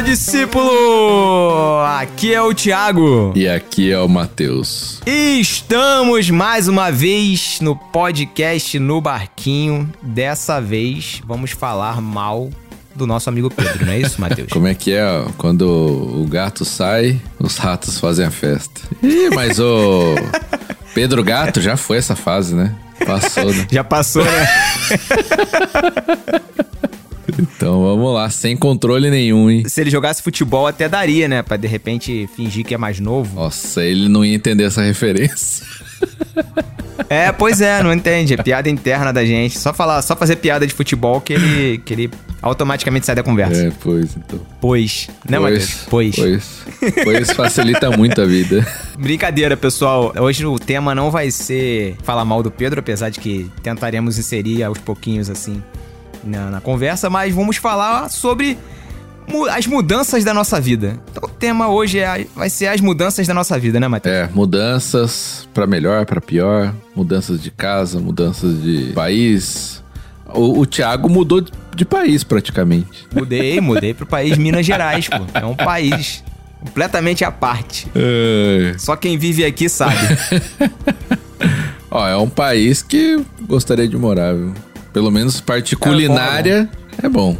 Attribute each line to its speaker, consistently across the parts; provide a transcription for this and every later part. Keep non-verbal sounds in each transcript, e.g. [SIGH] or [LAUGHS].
Speaker 1: Fala, discípulo! Aqui é o Thiago.
Speaker 2: E aqui é o Matheus.
Speaker 1: E estamos mais uma vez no podcast No Barquinho. Dessa vez vamos falar mal do nosso amigo Pedro, não é isso, Matheus? [LAUGHS]
Speaker 2: Como é que é? Quando o gato sai, os ratos fazem a festa. Ih, mas o Pedro Gato já foi essa fase, né? Passou, né?
Speaker 1: Já passou, né? [LAUGHS] [LAUGHS]
Speaker 2: Então vamos lá, sem controle nenhum, hein?
Speaker 1: Se ele jogasse futebol até daria, né? Pra de repente fingir que é mais novo.
Speaker 2: Nossa, ele não ia entender essa referência. [LAUGHS]
Speaker 1: É, pois é, não entende. É piada interna da gente. Só falar, só fazer piada de futebol que ele, que ele automaticamente sai da conversa.
Speaker 2: É, pois, então.
Speaker 1: Pois, né, Matheus?
Speaker 2: Pois. Pois. [LAUGHS] Pois facilita muito a vida.
Speaker 1: Brincadeira, pessoal. Hoje o tema não vai ser falar mal do Pedro, apesar de que tentaremos inserir aos pouquinhos assim na, na conversa, mas vamos falar sobre as mudanças da nossa vida. Então o tema hoje é, vai ser as mudanças da nossa vida, né, Matheus?
Speaker 2: É, mudanças pra melhor, pra pior, mudanças de casa, mudanças de país. O, o Thiago mudou de, de país praticamente.
Speaker 1: Mudei, mudei pro país Minas Gerais, pô. É um país completamente à parte.
Speaker 2: É.
Speaker 1: Só quem vive aqui sabe. [LAUGHS]
Speaker 2: Ó, é um país que gostaria de morar, viu? Pelo menos parte culinária é bom.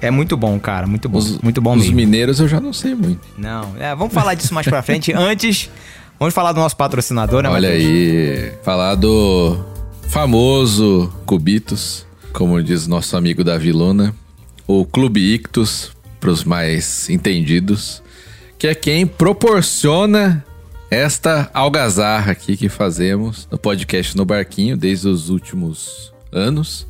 Speaker 1: É muito bom, cara, muito bom,
Speaker 2: Os,
Speaker 1: muito bom
Speaker 2: os
Speaker 1: mesmo.
Speaker 2: mineiros eu já não sei muito.
Speaker 1: Não, é, vamos falar disso mais pra frente. [LAUGHS] Antes, vamos falar do nosso patrocinador, né,
Speaker 2: Olha
Speaker 1: Matheus?
Speaker 2: aí, falar do famoso Cubitos, como diz nosso amigo Davi Luna, o Clube Ictus, pros mais entendidos, que é quem proporciona esta algazarra aqui que fazemos no podcast No Barquinho desde os últimos anos,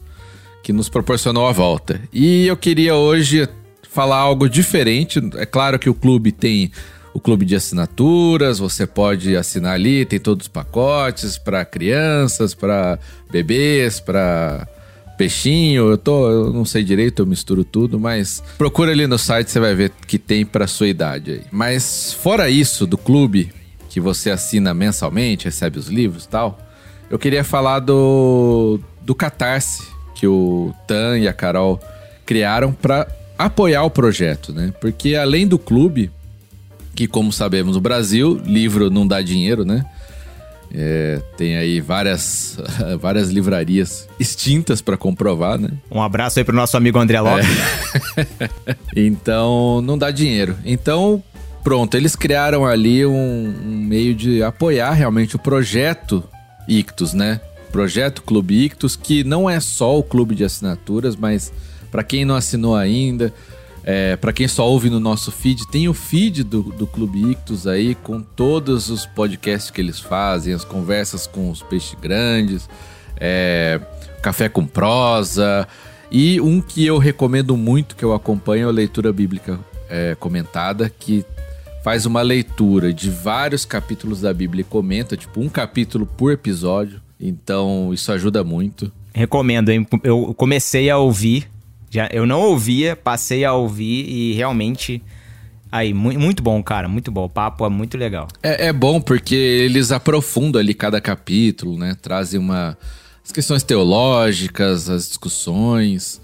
Speaker 2: que nos proporcionou a volta. E eu queria hoje falar algo diferente. É claro que o clube tem o clube de assinaturas, você pode assinar ali, tem todos os pacotes para crianças, para bebês, para peixinho. Eu tô, eu não sei direito, eu misturo tudo, mas procura ali no site, você vai ver que tem para sua idade aí. Mas fora isso do clube que você assina mensalmente, recebe os livros e tal, eu queria falar do do Catarse que o Tan e a Carol criaram para apoiar o projeto, né? Porque além do clube, que como sabemos no Brasil, livro não dá dinheiro, né? É, tem aí várias, [LAUGHS] várias livrarias extintas para comprovar, né?
Speaker 1: Um abraço aí pro nosso amigo André Lopes. [LAUGHS]
Speaker 2: Então não dá dinheiro. Então, pronto, eles criaram ali um, um meio de apoiar realmente o projeto Ictus, né? Projeto Clube Ictus, que não é só o clube de assinaturas, mas para quem não assinou ainda, é, para quem só ouve no nosso feed, tem o feed do, do Clube Ictus aí, com todos os podcasts que eles fazem, as conversas com os peixes grandes, é, café com prosa. E um que eu recomendo muito, que eu acompanho, é a leitura bíblica é, comentada, que faz uma leitura de vários capítulos da Bíblia e comenta, tipo, um capítulo por episódio. Então, isso ajuda muito.
Speaker 1: Recomendo, hein? Eu comecei a ouvir. Já, eu não ouvia, passei a ouvir e realmente. Aí, mu muito bom, cara. Muito bom. O papo é muito legal.
Speaker 2: É, é bom porque eles aprofundam ali cada capítulo, né? Trazem uma as questões teológicas, as discussões.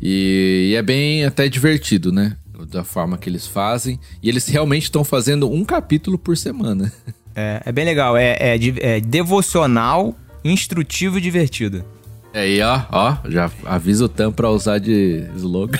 Speaker 2: E, e é bem até divertido, né? Da forma que eles fazem. E eles realmente estão fazendo um capítulo por semana. [LAUGHS]
Speaker 1: É, é bem legal. É, é, é devocional, instrutivo e divertido.
Speaker 2: Aí, ó, ó, já avisa o Tam pra usar de slogan.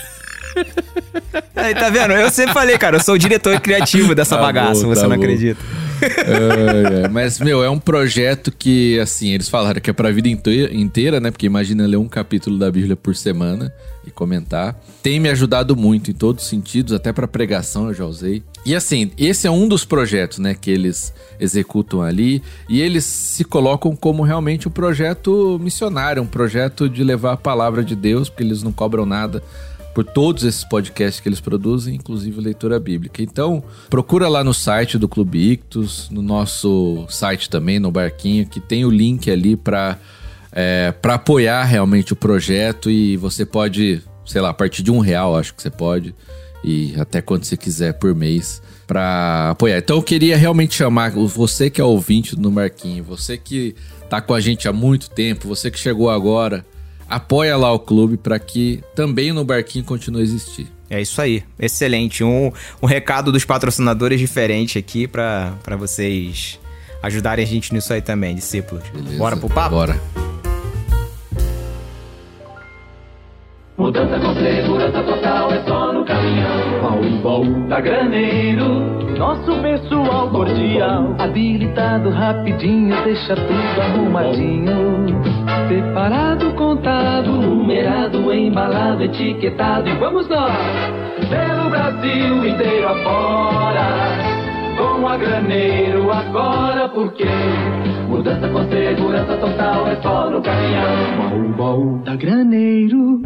Speaker 2: [LAUGHS]
Speaker 1: Aí, tá vendo? Eu sempre falei, cara, eu sou o diretor criativo dessa
Speaker 2: Tá
Speaker 1: bagaça,
Speaker 2: bom,
Speaker 1: você
Speaker 2: tá
Speaker 1: não
Speaker 2: bom.
Speaker 1: acredita.
Speaker 2: É, é, mas, meu, é um projeto que, assim, eles falaram que é pra vida inteira, inteira, né? Porque imagina ler um capítulo da Bíblia por semana e comentar. Tem me ajudado muito em todos os sentidos, até pra pregação eu já usei. E assim, esse é um dos projetos, né, que eles executam ali. E eles se colocam como realmente um projeto missionário, um projeto de levar a palavra de Deus, porque eles não cobram nada por todos esses podcasts que eles produzem, inclusive leitura bíblica. Então, procura lá no site do Clube Ictus, no nosso site também, no Barquinho, que tem o link ali para é, para apoiar realmente o projeto e você pode, sei lá, a partir de um real, acho que você pode, e até quanto você quiser por mês para apoiar. Então eu queria realmente chamar você que é ouvinte do Marquinho, você que tá com a gente há muito tempo, você que chegou agora, apoia lá o clube para que também no Barquinho continue a existir.
Speaker 1: É isso aí. Excelente. Um, um recado dos patrocinadores diferente aqui para vocês ajudarem a gente nisso aí também, discípulos. Beleza. Bora pro papo?
Speaker 2: Bora. Mudança com segurança total no caminhão. Da Graneiro. Nosso pessoal cordial. Habilitado rapidinho, deixa tudo arrumadinho. Separado, contado, numerado, embalado, etiquetado. E vamos nós! Pelo Brasil inteiro afora. Com a Graneiro agora, porque mudança com segurança total é só no caminhão. Baú, baú da Graneiro.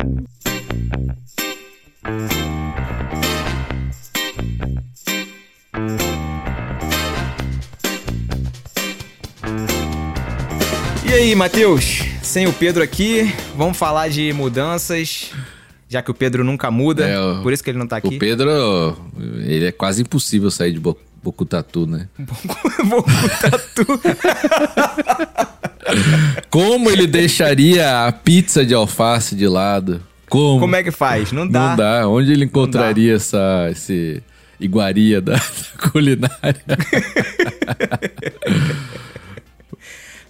Speaker 1: E aí, Matheus? Sem o Pedro aqui, vamos falar de mudanças, já que o Pedro nunca muda, é, por isso que ele não tá aqui.
Speaker 2: O Pedro, ele é quase impossível sair de Bo Bocutatu, né? [LAUGHS] Bocutatu. Como ele deixaria a pizza de alface de lado? Como?
Speaker 1: Como é que faz? Não dá.
Speaker 2: Não dá. Onde ele encontraria essa esse iguaria da, [LAUGHS] da culinária? [LAUGHS]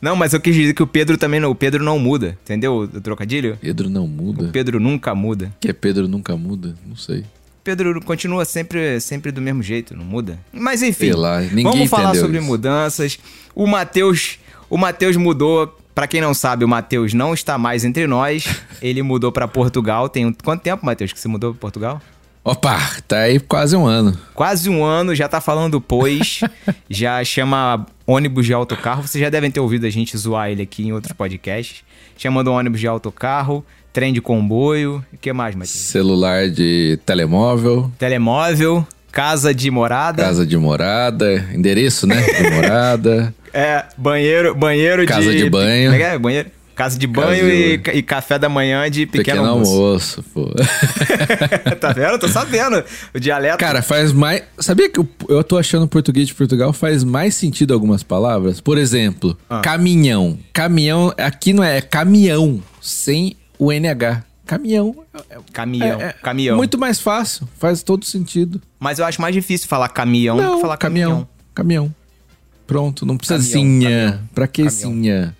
Speaker 1: Não, mas eu quis dizer que o Pedro também não. O Pedro não muda, entendeu? O trocadilho?
Speaker 2: Pedro não muda.
Speaker 1: O Pedro nunca muda.
Speaker 2: Que é Pedro nunca muda? Não sei.
Speaker 1: Pedro continua sempre, sempre do mesmo jeito, não muda. Mas enfim,
Speaker 2: Sei lá, ninguém
Speaker 1: vamos falar sobre
Speaker 2: isso.
Speaker 1: mudanças. O Matheus, o Matheus mudou. Para quem não sabe, o Matheus não está mais entre nós. Ele mudou para Portugal. Tem quanto tempo, Matheus, que você mudou para Portugal?
Speaker 2: Opa, tá aí quase um ano.
Speaker 1: Quase um ano, já tá falando pois, [LAUGHS] já chama ônibus de autocarro. Vocês já devem ter ouvido a gente zoar ele aqui em outros podcasts. Chamando ônibus de autocarro, trem de comboio, o que mais, Matheus?
Speaker 2: Celular de telemóvel.
Speaker 1: Telemóvel, casa de morada.
Speaker 2: Casa de morada, endereço, né? De morada. [LAUGHS]
Speaker 1: é, banheiro, banheiro
Speaker 2: casa
Speaker 1: de...
Speaker 2: Casa de banho.
Speaker 1: É, é, banheiro. Casa de banho Casa de... E, e, café da manhã de pequeno, pequeno almoço. almoço
Speaker 2: pô. [LAUGHS]
Speaker 1: tá vendo? Tô sabendo. O dialeto.
Speaker 2: Cara, faz mais. Sabia que eu, eu tô achando o português de Portugal faz mais sentido algumas palavras? Por exemplo, ah. caminhão. Caminhão, aqui não é, é caminhão, sem o NH. Caminhão.
Speaker 1: Caminhão. É, é caminhão.
Speaker 2: Muito mais fácil. Faz todo sentido.
Speaker 1: Mas eu acho mais difícil falar caminhão não, do que falar caminhão. Caminhão.
Speaker 2: caminhão. Pronto, não precisa caminhão, sinha. Caminhão. Pra que caminhão. sinha?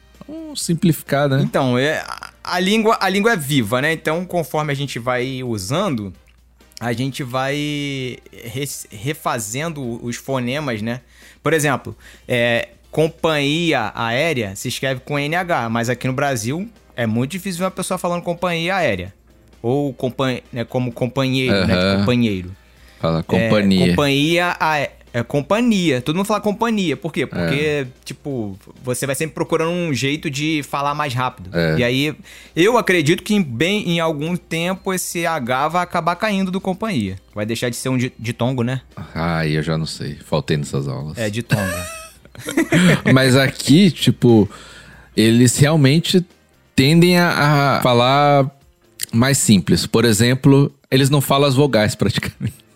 Speaker 2: simplificar, né?
Speaker 1: Então, é, a, língua, a língua é viva, né? Então, conforme a gente vai usando, a gente vai refazendo os fonemas, né? Por exemplo, é, companhia aérea se escreve com NH, mas aqui no Brasil é muito difícil ver uma pessoa falando companhia aérea. Ou compan né, como companheiro, uhum. né? companheiro.
Speaker 2: Fala companhia.
Speaker 1: É, companhia aérea. É companhia. Todo mundo fala companhia. Por quê? Porque, é. tipo, você vai sempre procurando um jeito de falar mais rápido. É. E aí, eu acredito que bem em algum tempo esse H vai acabar caindo do companhia. Vai deixar de ser um ditongo, né?
Speaker 2: Ah, eu já não sei. Faltei nessas aulas.
Speaker 1: É, ditongo. [LAUGHS]
Speaker 2: Mas aqui, tipo, eles realmente tendem a, a falar mais simples. Por exemplo, eles não falam as vogais praticamente. [LAUGHS]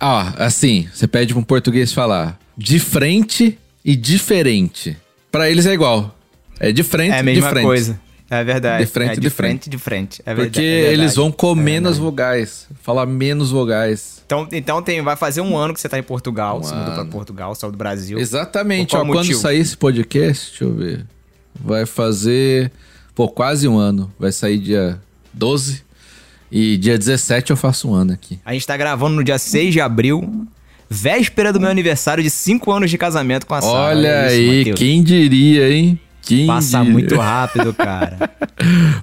Speaker 2: Ah, assim, você pede para um português falar de frente e diferente. Para eles é igual. É de frente,
Speaker 1: é a
Speaker 2: mesma frente.
Speaker 1: coisa. É verdade.
Speaker 2: De frente,
Speaker 1: é de,
Speaker 2: de
Speaker 1: frente. frente. de frente. É
Speaker 2: Porque
Speaker 1: verdade, é
Speaker 2: eles vão comer é vogais. Falar menos vogais.
Speaker 1: Então, então tem, vai fazer um ano que você tá em Portugal. Um você ano. mudou pra Portugal, saiu do Brasil.
Speaker 2: Exatamente. Ó, quando sair esse podcast, deixa eu ver. Vai fazer. Pô, quase um ano. Vai sair dia 12 e dia 17 eu faço um ano aqui.
Speaker 1: A gente tá gravando no dia 6 de abril, véspera do meu aniversário de 5 anos de casamento com a Sara.
Speaker 2: Olha é isso, aí, Mateus. quem diria, hein? Quem
Speaker 1: Passa diria? muito rápido, [LAUGHS] cara.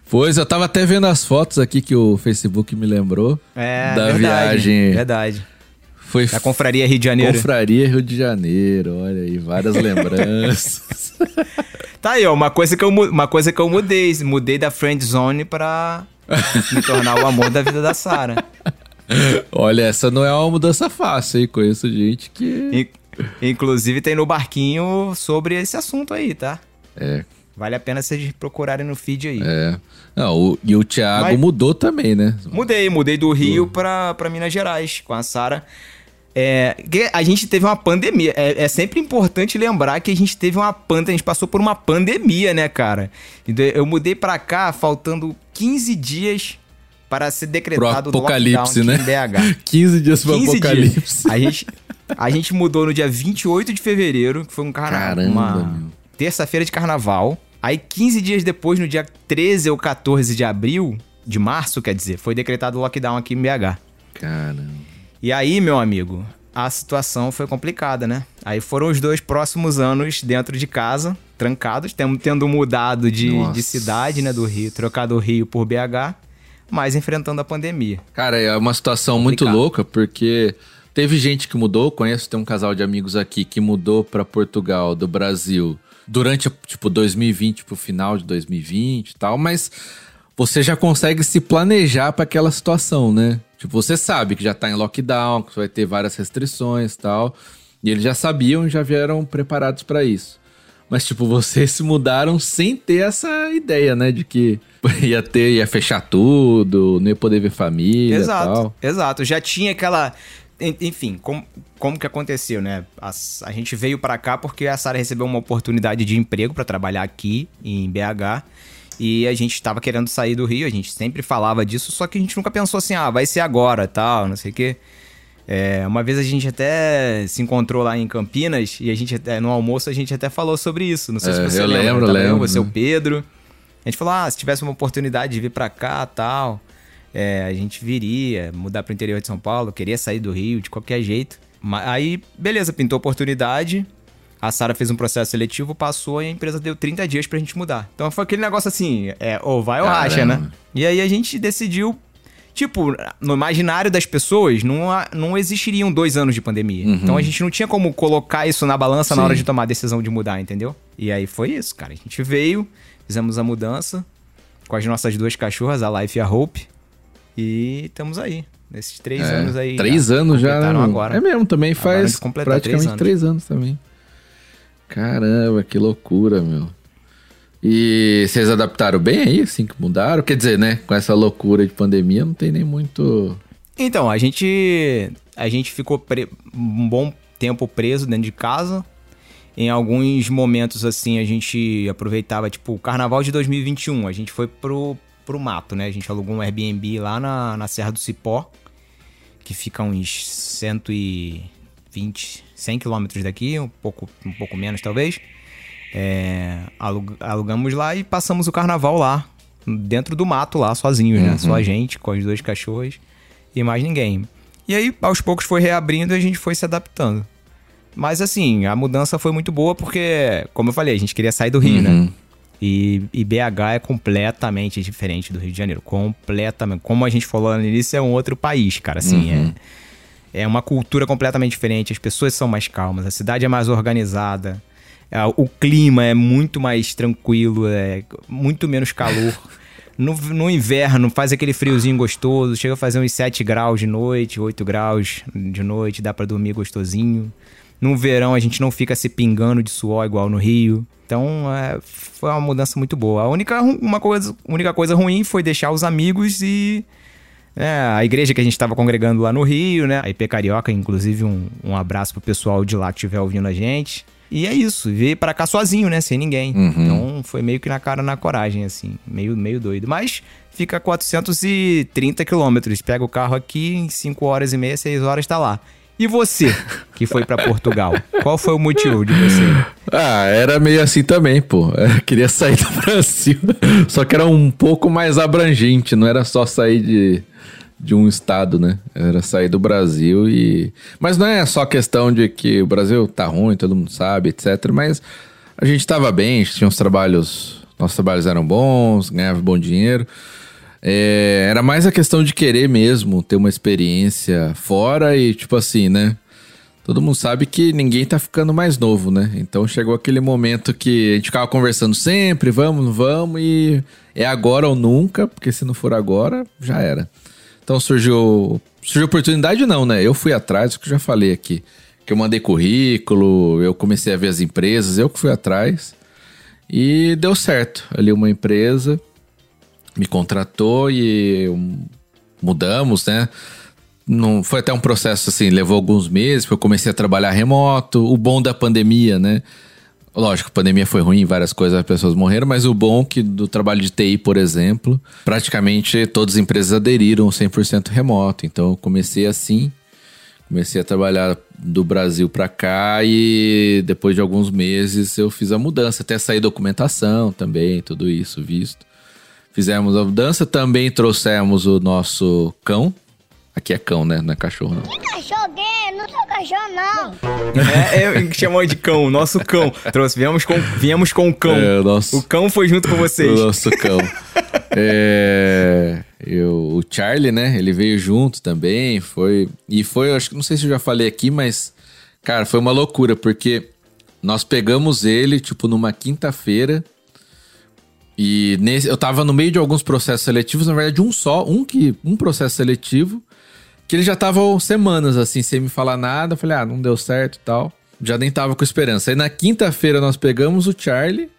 Speaker 2: pois, eu tava até vendo as fotos aqui que o Facebook me lembrou.
Speaker 1: É,
Speaker 2: da
Speaker 1: verdade,
Speaker 2: viagem.
Speaker 1: Verdade.
Speaker 2: Foi
Speaker 1: da Confraria Rio de Janeiro.
Speaker 2: Confraria Rio de Janeiro, olha aí, várias lembranças. [LAUGHS]
Speaker 1: tá aí, ó, uma coisa que eu, uma coisa que eu mudei. Mudei da friend zone pra me tornar o amor da vida da Sara. [LAUGHS]
Speaker 2: Olha, essa não é uma mudança fácil, hein? Conheço gente que.
Speaker 1: Inclusive tem no barquinho sobre esse assunto aí, tá?
Speaker 2: É.
Speaker 1: Vale a pena vocês procurarem no feed aí.
Speaker 2: É. Não, o, e o Thiago Mas, mudou também, né?
Speaker 1: Mudei, mudei do Rio pra, pra Minas Gerais com a Sara. É, a gente teve uma pandemia. É, é, sempre importante lembrar que a gente teve uma pandemia. A gente passou por uma pandemia, né, cara? Eu mudei pra cá faltando 15 dias para ser decretado
Speaker 2: pro apocalipse, né?
Speaker 1: BH.
Speaker 2: 15 [LAUGHS] dias pro 15 apocalipse. Dias.
Speaker 1: A gente, a gente mudou no dia 28 de fevereiro, que foi um carnaval. Uma terça-feira de carnaval. Aí, 15 dias depois, no dia 13 ou 14 de abril, de março, quer dizer, foi decretado o lockdown aqui em BH.
Speaker 2: Caramba.
Speaker 1: E aí, meu amigo, a situação foi complicada, né? Aí foram os dois próximos anos dentro de casa, trancados, tendo mudado de, de cidade, né, do Rio, trocado o Rio por BH, mas enfrentando a pandemia.
Speaker 2: Cara, é uma situação Complicado. muito louca, porque teve gente que mudou, conheço, tem um casal de amigos aqui que mudou para Portugal do Brasil durante, tipo, 2020 pro final de 2020 e tal, mas você já consegue se planejar para aquela situação, né? Tipo, você sabe que já tá em lockdown, que vai ter várias restrições e tal. E eles já sabiam e já vieram preparados para isso. Mas, tipo, vocês se mudaram sem ter essa ideia, né? De que [LAUGHS] ia ter, ia fechar tudo, não ia poder ver família
Speaker 1: exato,
Speaker 2: tal.
Speaker 1: Exato, já tinha aquela... Enfim, como, como que aconteceu, né? A, a gente veio para cá porque a Sara recebeu uma oportunidade de emprego para trabalhar aqui em BH. E a gente estava querendo sair do Rio, a gente sempre falava disso, só que a gente nunca pensou assim, ah, vai ser agora, tal, não sei o quê. É, uma vez a gente até se encontrou lá em Campinas e a gente até, no almoço a gente até falou sobre isso. Não sei é, se você
Speaker 2: eu
Speaker 1: lembra.
Speaker 2: Lembro, lembro. Eu,
Speaker 1: você, o Pedro. A gente falou, ah, se tivesse uma oportunidade de vir para cá, tal, é, a gente viria, mudar para o interior de São Paulo, queria sair do Rio de qualquer jeito. Aí, beleza, pintou oportunidade. A Sara fez um processo seletivo, passou e a empresa deu 30 dias pra gente mudar. Então foi aquele negócio assim, é, ou vai ou racha, né? E aí a gente decidiu tipo, no imaginário das pessoas, não, não existiriam dois anos de pandemia. Uhum. Então a gente não tinha como colocar isso na balança Sim. na hora de tomar a decisão de mudar, entendeu? E aí foi isso, cara. A gente veio, fizemos a mudança com as nossas duas cachorras, a Life e a Hope. E estamos aí. Nesses três é, anos aí.
Speaker 2: Três já anos já.
Speaker 1: Né, agora.
Speaker 2: É mesmo, também faz praticamente três anos. três anos também. Caramba, que loucura, meu. E vocês adaptaram bem aí, assim, que mudaram? Quer dizer, né, com essa loucura de pandemia, não tem nem muito...
Speaker 1: Então, a gente, a gente ficou pre... um bom tempo preso dentro de casa. Em alguns momentos, assim, a gente aproveitava, tipo, o carnaval de 2021, a gente foi pro, pro mato, né? A gente alugou um Airbnb lá na, na Serra do Cipó, que fica uns 120, 100 quilômetros daqui, um pouco, um pouco menos talvez. É, alugamos lá e passamos o carnaval lá, dentro do mato lá, sozinhos, né? Só a uhum. gente, com as duas cachorras e mais ninguém. E aí, aos poucos foi reabrindo e a gente foi se adaptando. Mas assim, a mudança foi muito boa porque, como eu falei, a gente queria sair do Rio, né? uhum. né? E, e, BH é completamente diferente do Rio de Janeiro. Completamente. Como a gente falou no início, é um outro país, cara. Assim, uhum. é é uma cultura completamente diferente, as pessoas são mais calmas, a cidade é mais organizada, o clima é muito mais tranquilo, é muito menos calor. [LAUGHS] No, no, inverno faz aquele friozinho gostoso, chega a fazer uns 7 graus de noite, 8 graus de noite, dá para dormir gostosinho. No verão a gente não fica se pingando de suor igual no Rio. Então é, foi uma mudança muito boa. A única, uma coisa, única coisa ruim foi deixar os amigos e é, a igreja que a gente estava congregando lá no Rio, né? A IP Carioca, inclusive um, um abraço pro pessoal de lá que estiver ouvindo a gente. E é isso, veio para cá sozinho, né? Sem ninguém. Uhum. Então foi meio que na cara, na coragem, assim. Meio, meio doido. Mas fica a 430 quilômetros. Pega o carro aqui, em 5 horas e meia, 6 horas tá lá. E você, que foi para Portugal? Qual foi o motivo de você?
Speaker 2: Ah, era meio assim também, pô. Eu queria sair do [LAUGHS] Brasil. Só que era um pouco mais abrangente, não era só sair de de um estado, né? Era sair do Brasil e. Mas não é só questão de que o Brasil tá ruim, todo mundo sabe, etc. Mas a gente tava bem, a gente tinha uns trabalhos. Nossos trabalhos eram bons, ganhava bom dinheiro. É, era mais a questão de querer mesmo ter uma experiência fora e, tipo assim, né? Todo mundo sabe que ninguém tá ficando mais novo, né? Então chegou aquele momento que a gente ficava conversando sempre, vamos, vamos, e é agora ou nunca, porque se não for agora, já era. Então surgiu. Surgiu oportunidade, não, né? Eu fui atrás, o que eu já falei aqui. Que eu mandei currículo, eu comecei a ver as empresas, eu que fui atrás. E deu certo. Ali uma empresa me contratou e mudamos, né? Não foi até um processo assim, levou alguns meses, eu comecei a trabalhar remoto. O bom da pandemia, né? Lógico, a pandemia foi ruim, várias coisas, as pessoas morreram, mas o bom que do trabalho de TI, por exemplo, praticamente todas as empresas aderiram 100% remoto. Então eu comecei assim, comecei a trabalhar do Brasil para cá e depois de alguns meses eu fiz a mudança, até sair documentação também, tudo isso visto. Fizemos a mudança, também trouxemos o nosso cão. Aqui é cão, né? Não é cachorro, não.
Speaker 3: Que cachorro gay? Não sou cachorro, não.
Speaker 1: É, é chamou de cão, nosso cão. Trouxe, viemos com, viemos com o cão.
Speaker 2: É, o nosso-
Speaker 1: O cão foi junto com vocês.
Speaker 2: O nosso cão. é, eu, o Charlie, né? Ele veio junto também. Foi. E foi, eu acho que não sei se eu já falei aqui, mas, cara, foi uma loucura, porque nós pegamos ele, tipo, numa quinta-feira. E nesse, eu tava no meio de alguns processos seletivos, na verdade, um só, um que um processo seletivo, que ele já tava semanas assim, sem me falar nada. Eu falei, ah, não deu certo e tal. Já nem tava com esperança. Aí na quinta-feira nós pegamos o Charlie.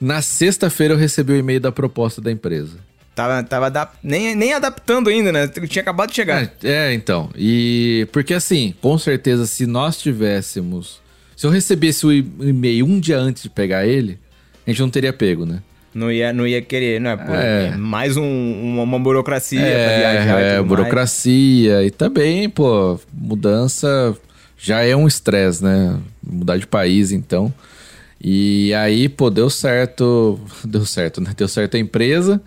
Speaker 2: Na sexta-feira eu recebi o e-mail da proposta da empresa.
Speaker 1: Tava, tava adap- nem, nem adaptando ainda, né? Tinha acabado de chegar.
Speaker 2: É, é, então. E porque assim, com certeza, se nós tivéssemos. Se eu recebesse o o e-mail um dia antes de pegar ele, a gente não teria pego, né?
Speaker 1: Não ia, não ia querer, né? Pô,
Speaker 2: É.
Speaker 1: é mais um- uma, uma burocracia pra
Speaker 2: É,
Speaker 1: viajar. e
Speaker 2: é
Speaker 1: tudo
Speaker 2: burocracia. E também, pô, mudança já é um estresse, né? Mudar de país, então. E aí, pô, deu certo. [LAUGHS] Deu certo, né? Deu certo a empresa.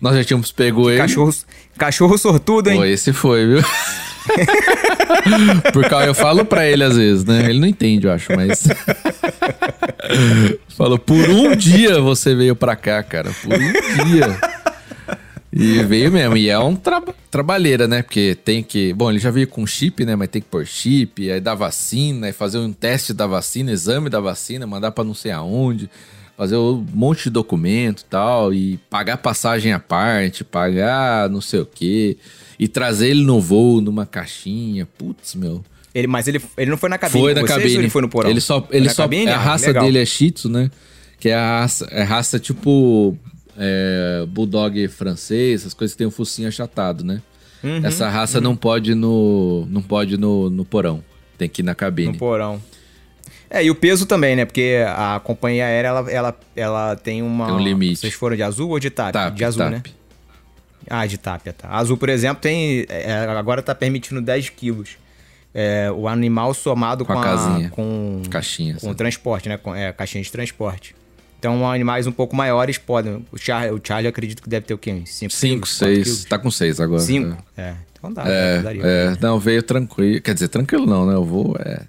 Speaker 2: Nós já tínhamos pego
Speaker 1: mais.
Speaker 2: ele.
Speaker 1: Cachorro, cachorro sortudo, hein?
Speaker 2: Pô, esse foi, viu? [LAUGHS] Por causa, eu falo pra ele às vezes, né? Ele não entende, eu acho, mas. [LAUGHS] Falou, por um dia você veio pra cá, cara. Por um dia. E veio mesmo. E é um tra trabalheira, né? Porque tem que. Bom, ele já veio com chip, né? Mas tem que pôr chip, aí dar vacina, aí fazer um teste da vacina, exame da vacina, mandar pra não sei aonde, fazer um monte de documento e tal, e pagar passagem à parte, pagar não sei o quê, e trazer ele no voo numa caixinha. Putz, meu.
Speaker 1: Ele, mas ele, ele não foi na cabine
Speaker 2: Foi na
Speaker 1: vocês
Speaker 2: cabine.
Speaker 1: ele foi no porão?
Speaker 2: Ele só,
Speaker 1: Foi
Speaker 2: ele só,
Speaker 1: cabine?
Speaker 2: a
Speaker 1: Ah,
Speaker 2: raça
Speaker 1: legal.
Speaker 2: dele é Shih Tzu, né? Que é a raça, é raça tipo é, bulldog francês, essas coisas que tem o focinho achatado, né?
Speaker 1: Uhum,
Speaker 2: Essa raça não pode no, não pode no, no porão. Tem que ir na cabine.
Speaker 1: No porão. É, e o peso também, né? Porque a companhia aérea, ela, ela, ela tem uma...
Speaker 2: Tem um limite.
Speaker 1: Vocês foram de azul ou de TAP?
Speaker 2: Tap,
Speaker 1: de azul,
Speaker 2: tap.
Speaker 1: né? Ah, de TAP, tá. A azul, por exemplo, tem... é, agora tá permitindo 10 quilos. É, o animal somado
Speaker 2: Com
Speaker 1: com,
Speaker 2: a casinha.
Speaker 1: Com,
Speaker 2: Caixinha,
Speaker 1: Com
Speaker 2: assim.
Speaker 1: o transporte, né? Com, é, caixinha de transporte. Então, animais um pouco maiores podem... O Charlie, o Charlie eu acredito que deve ter o quê? 5
Speaker 2: Cinco, seis. Tá com seis agora.
Speaker 1: 5? É. Então dá.
Speaker 2: É,
Speaker 1: daria.
Speaker 2: é, não, veio tranquilo. Quer dizer, tranquilo não, né? O voo é,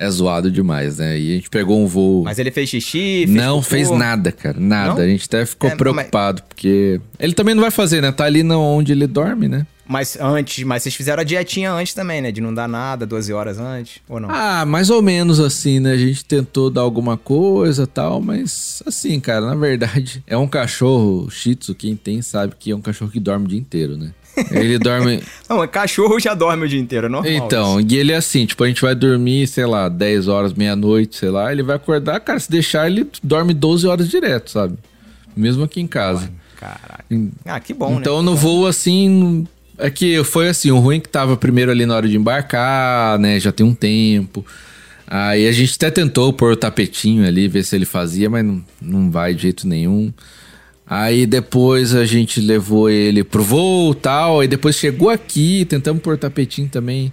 Speaker 2: é zoado demais, né? E a gente pegou um voo.
Speaker 1: Mas ele fez xixi? Fez
Speaker 2: não
Speaker 1: cocô?
Speaker 2: fez nada, cara. Nada.
Speaker 1: Não?
Speaker 2: A gente até ficou
Speaker 1: É,
Speaker 2: preocupado, porque. Ele também não vai fazer, né? Tá ali onde ele dorme, né?
Speaker 1: Mas antes, mas vocês fizeram a dietinha antes também, né? De não dar nada 12 horas antes, ou não?
Speaker 2: Ah, mais ou menos assim, né? A gente tentou dar alguma coisa tal, mas assim, cara, na verdade, [LAUGHS] é um cachorro shih tzu, quem tem sabe que é um cachorro que dorme o dia inteiro, né? Ele dorme. [LAUGHS]
Speaker 1: Não, cachorro já dorme o dia inteiro, é normal.
Speaker 2: Então, e ele é assim, tipo, a gente vai dormir, sei lá, 10 horas, meia-noite, sei lá, ele vai acordar, cara, se deixar, ele dorme 12 horas direto, sabe? Mesmo aqui em casa.
Speaker 1: isso. Caraca. Ah, que bom,
Speaker 2: então,
Speaker 1: né?
Speaker 2: no voo, assim, é que foi assim, o ruim que tava primeiro ali na hora de embarcar, né, já tem um tempo. Aí a gente até tentou pôr o tapetinho ali, ver se ele fazia, mas não, não vai de jeito nenhum. Aí depois a gente levou ele pro voo e tal. Aí depois chegou aqui, tentamos pôr tapetinho também.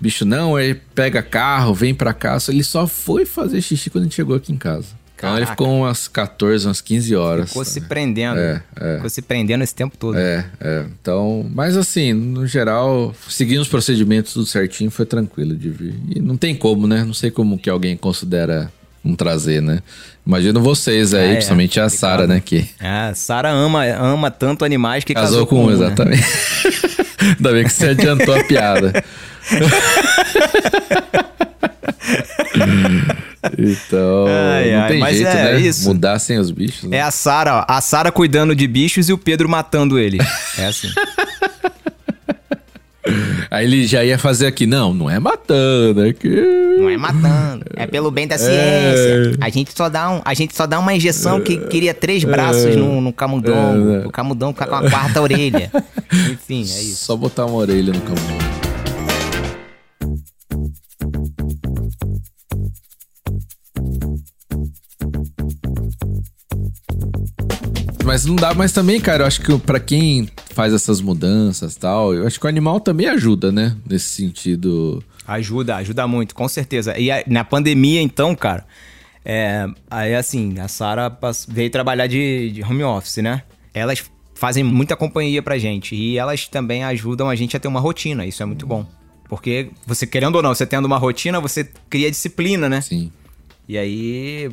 Speaker 2: Bicho, não, aí pega carro, vem pra cá. Só- Ele só foi fazer xixi quando a gente chegou aqui em casa. Então ele
Speaker 1: Caraca.
Speaker 2: ficou umas 14, umas 15 horas.
Speaker 1: Ficou se prendendo.
Speaker 2: É, é.
Speaker 1: Ficou se prendendo esse tempo todo.
Speaker 2: É, é. Então, mas assim, no geral, seguindo os procedimentos tudo certinho, foi tranquilo de vir. E não tem como, né? Não sei como que alguém considera um trazer, né? Imagino vocês aí,
Speaker 1: É, é,
Speaker 2: principalmente a. Sara, né? Que
Speaker 1: Ah, Sara ama, ama tanto animais que
Speaker 2: casou, com um,
Speaker 1: né?
Speaker 2: exatamente. [LAUGHS] Ainda bem que você adiantou a piada. [LAUGHS] então,
Speaker 1: Ai,
Speaker 2: não
Speaker 1: ai,
Speaker 2: tem
Speaker 1: mas
Speaker 2: jeito,
Speaker 1: é
Speaker 2: né?
Speaker 1: isso.
Speaker 2: Mudar sem os bichos. né?
Speaker 1: É a Sara. A Sara cuidando de bichos e o Pedro matando ele. [LAUGHS] É assim.
Speaker 2: Aí ele já ia fazer aqui, não, não é matando, é que...
Speaker 4: Não é matando, é pelo bem da é. ciência. É. A, gente só dá um, a gente só dá uma injeção que é. queria três braços é. no, no camundongo. É. O camundongo fica com a quarta [LAUGHS] orelha.
Speaker 1: Enfim, é isso.
Speaker 2: Só botar uma orelha no camundongo. Mas não dá, mas também, cara, eu acho que para quem faz essas mudanças e tal, eu acho que o animal também ajuda, né? Nesse sentido.
Speaker 1: Ajuda, ajuda muito, com certeza. E a- na pandemia, então, cara, é, aí assim, a Sara veio trabalhar de, de home office, né? Elas fazem muita companhia pra gente e elas também ajudam a gente a ter uma rotina, isso é muito bom. Porque você, querendo ou não, você tendo uma rotina, você cria disciplina, né?
Speaker 2: Sim.
Speaker 1: E aí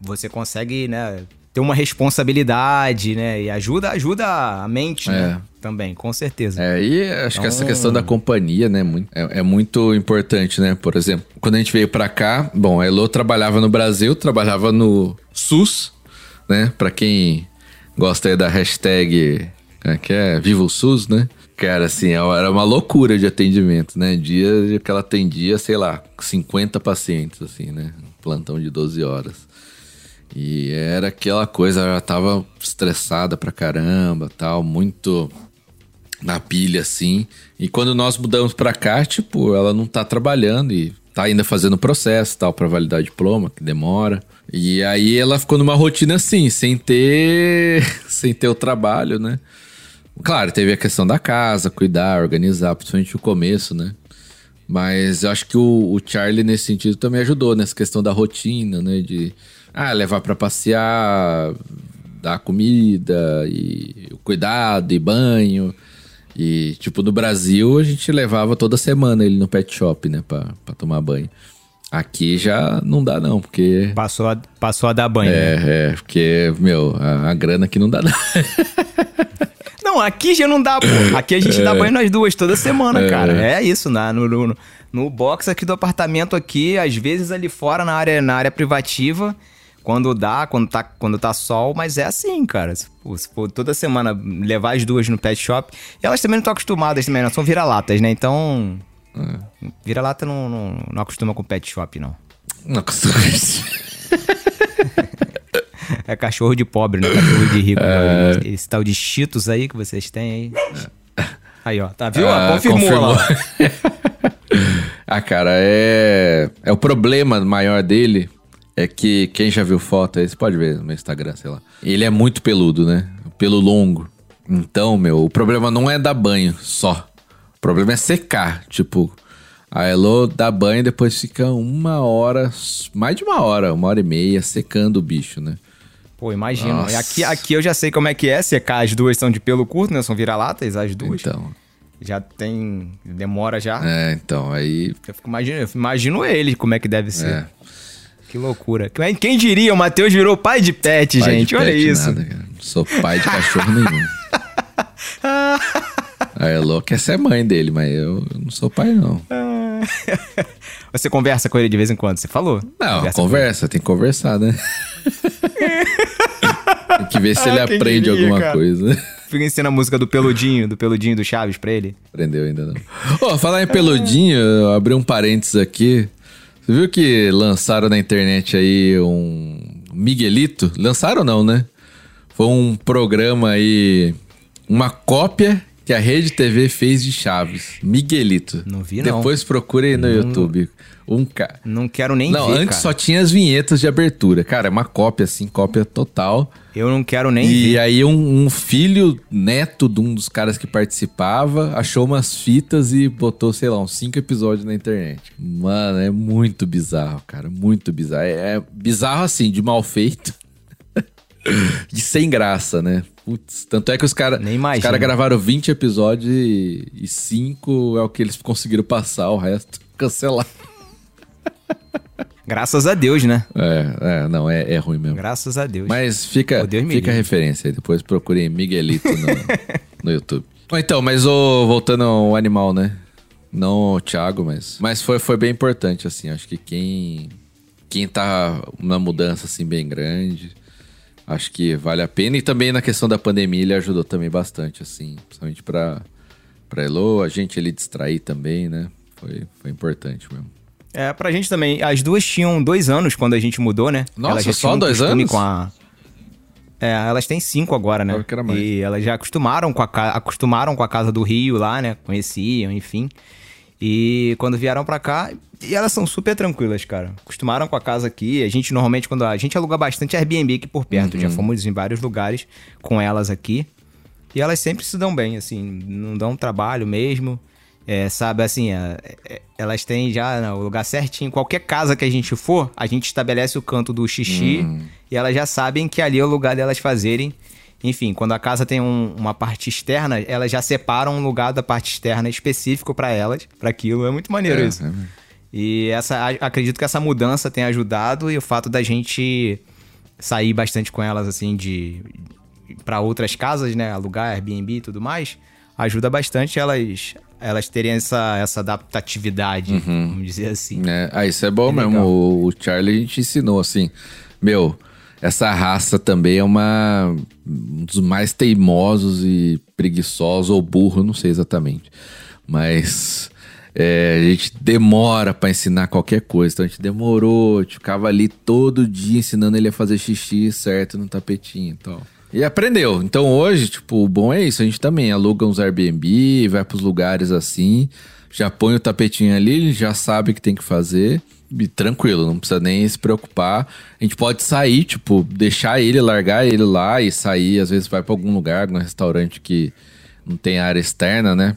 Speaker 1: você consegue, né, ter uma responsabilidade, né? E ajuda, ajuda a mente, né? Também, com certeza.
Speaker 2: É, e acho que essa
Speaker 1: Então-
Speaker 2: questão da companhia, né, muito- é, é muito importante, né? Por exemplo, quando a gente veio pra cá, bom, a Elo trabalhava no Brasil, trabalhava no SUS, né? Pra quem gosta aí da hashtag, é que é? Viva o SUS, né? Cara, assim, era uma loucura de atendimento, né? Dia que ela atendia, sei lá, 50 pacientes, assim, né? Um plantão de 12 horas. E era aquela coisa, ela tava estressada pra caramba, tal, muito na pilha, assim. E quando nós mudamos pra cá, tipo, ela não tá trabalhando e tá ainda fazendo processo tal pra validar diploma, que demora. E aí ela ficou numa rotina assim, sem ter [LAUGHS] sem ter o trabalho, né? Claro, teve a questão da casa, cuidar, organizar, principalmente o começo, né? Mas eu acho que o, o Charlie, nesse sentido, também ajudou nessa questão da rotina, né? De ah, levar pra passear, dar comida e cuidado e banho. E, tipo, no Brasil a gente levava toda semana ele no pet shop, né? Pra, pra tomar banho. Aqui já não dá, não, porque.
Speaker 1: Passou, a, passou a dar banho. né?
Speaker 2: É, é, porque, meu, a, a grana aqui não dá, não. [LAUGHS]
Speaker 1: Não, aqui já não dá, pô. Aqui a gente dá banho nas duas toda semana, cara. É isso, na, no, no, no box aqui do apartamento aqui, às vezes ali fora na área, na área privativa, quando dá, quando tá, quando tá sol, mas é assim, cara. Se for, se for toda semana levar as duas no pet shop, e elas também não estão acostumadas também, não. São vira-latas, né? Então. Vira-lata não, não, não acostuma com pet shop, não.
Speaker 2: Não costumo. [LAUGHS]
Speaker 1: É cachorro de pobre, né? Cachorro de rico. né? Esse tal de Cheetos aí que vocês têm aí. Aí, ó. Tá, viu?
Speaker 2: Ah,
Speaker 1: confirmou, lá. [LAUGHS]
Speaker 2: ah, cara, é. É o problema maior dele. É que quem já viu foto aí, você pode ver no meu Instagram, sei lá. Ele é muito peludo, né? Pelo longo. Então, meu, o problema não é dar banho só. O problema é secar. Tipo, a Elo dá banho e depois fica uma hora, mais de uma hora, uma hora e meia, secando o bicho, né?
Speaker 1: Pô, imagino.
Speaker 2: Nossa.
Speaker 1: E aqui, aqui eu já sei como é que é secar. As duas são de pelo curto, né? São vira-latas, as duas.
Speaker 2: Então.
Speaker 1: Já tem. Demora já.
Speaker 2: É, então, aí.
Speaker 1: Eu fico imaginando, eu imagino ele como é que deve ser.
Speaker 2: É.
Speaker 1: Que loucura. Quem- diria? O Matheus virou pai de pet,
Speaker 2: pai de
Speaker 1: gente. Olha
Speaker 2: pet
Speaker 1: isso.
Speaker 2: nada, cara. Não sou pai de cachorro nenhum. [LAUGHS] A Elo quer ser mãe dele, mas eu não sou pai, não. [LAUGHS]
Speaker 1: Você conversa com ele de vez em quando? Você falou?
Speaker 2: Não,
Speaker 1: Conversa
Speaker 2: conversa, tem que conversar, né? [LAUGHS] tem que ver se ele
Speaker 1: Ah,
Speaker 2: aprende
Speaker 1: diria,
Speaker 2: alguma
Speaker 1: cara.
Speaker 2: coisa.
Speaker 1: Fica ensinando a música do Peludinho, do Peludinho do Chaves pra ele.
Speaker 2: Aprendeu ainda não. Ó, falar em peludinho, eu abri um parênteses aqui. Você viu que lançaram na internet aí um Miguelito? Lançaram não, né? Foi um programa aí, uma cópia que a Rede TV fez de Chaves. Miguelito.
Speaker 1: Não vi, não.
Speaker 2: Depois procure aí no YouTube. Um ca...
Speaker 1: Não quero nem
Speaker 2: Não,
Speaker 1: ver,
Speaker 2: antes
Speaker 1: cara.
Speaker 2: só tinha as vinhetas de abertura. Cara, é uma cópia, assim, cópia total.
Speaker 1: Eu não quero nem
Speaker 2: E
Speaker 1: ver.
Speaker 2: aí um, um filho neto de um dos caras que participava achou umas fitas e botou, sei lá, uns cinco episódios na internet. Mano, é muito bizarro, cara. Muito bizarro. É, é bizarro assim, de mal feito. [LAUGHS] de sem graça, né? Putz, tanto é que os caras caras gravaram 20 episódios e, e cinco é o que eles conseguiram passar, o resto [LAUGHS] cancelar. [LAUGHS]
Speaker 1: Graças a Deus, né?
Speaker 2: É, é, não, é, é ruim mesmo.
Speaker 1: Graças a Deus.
Speaker 2: Mas fica,
Speaker 1: Deus
Speaker 2: fica a referência aí. Depois procurem Miguelito no, [LAUGHS] no YouTube. Então, mas o, voltando ao animal, né? Não o Thiago, mas. Mas foi, foi bem importante, assim. Acho que quem. Quem tá numa mudança, assim, bem grande. Acho que vale a pena. E também na questão da pandemia, ele ajudou também bastante, assim. Principalmente pra, pra Elo, a gente ali distrair também, né? Foi, foi importante mesmo.
Speaker 1: É, pra gente também. As duas tinham dois anos quando a gente mudou, né?
Speaker 2: Nossa,
Speaker 1: Elas
Speaker 2: só dois anos?
Speaker 1: Com a... É, elas têm cinco agora, né? E elas já acostumaram com, a, ca- acostumaram com a casa do Rio lá, né? Conheciam, enfim. E quando vieram pra cá, e elas são super tranquilas, cara. Acostumaram com a casa aqui. A gente normalmente, quando a, gente aluga bastante Airbnb aqui por perto, já fomos em vários lugares com elas aqui. E elas sempre se dão bem, assim, não dão trabalho mesmo. É, sabe, assim, é, é, elas têm já né, o lugar certinho. Qualquer casa que a gente for, a gente estabelece o canto do xixi e elas já sabem que ali é o lugar delas fazerem. Enfim, quando a casa tem um- uma parte externa, elas já separam um lugar da parte externa específico pra elas, pra aquilo. É muito maneiro
Speaker 2: É,
Speaker 1: isso.
Speaker 2: é.
Speaker 1: E essa, acredito que essa mudança tenha ajudado e o fato da gente sair bastante com elas, assim, de para outras casas, né, alugar Airbnb e tudo mais, ajuda bastante elas elas terem essa, essa adaptatividade, vamos dizer assim.
Speaker 2: É, ah, isso é bom
Speaker 1: É
Speaker 2: mesmo. O, o Charlie a gente ensinou assim. Meu, essa raça também é uma um dos mais teimosos e preguiçosos ou burro, não sei exatamente. Mas é, a gente demora pra ensinar qualquer coisa. Então a gente demorou, a gente ficava ali todo dia ensinando ele a fazer xixi certo no tapetinho e tal. E aprendeu. Então hoje, tipo, o bom é isso. A gente também aluga uns Airbnb, vai pros lugares assim, já põe o tapetinho ali, já sabe o que tem que fazer. E tranquilo, não precisa nem se preocupar. A gente pode sair, tipo, deixar ele, largar ele lá e sair. Às vezes vai pra algum lugar, num restaurante que não tem área externa, né?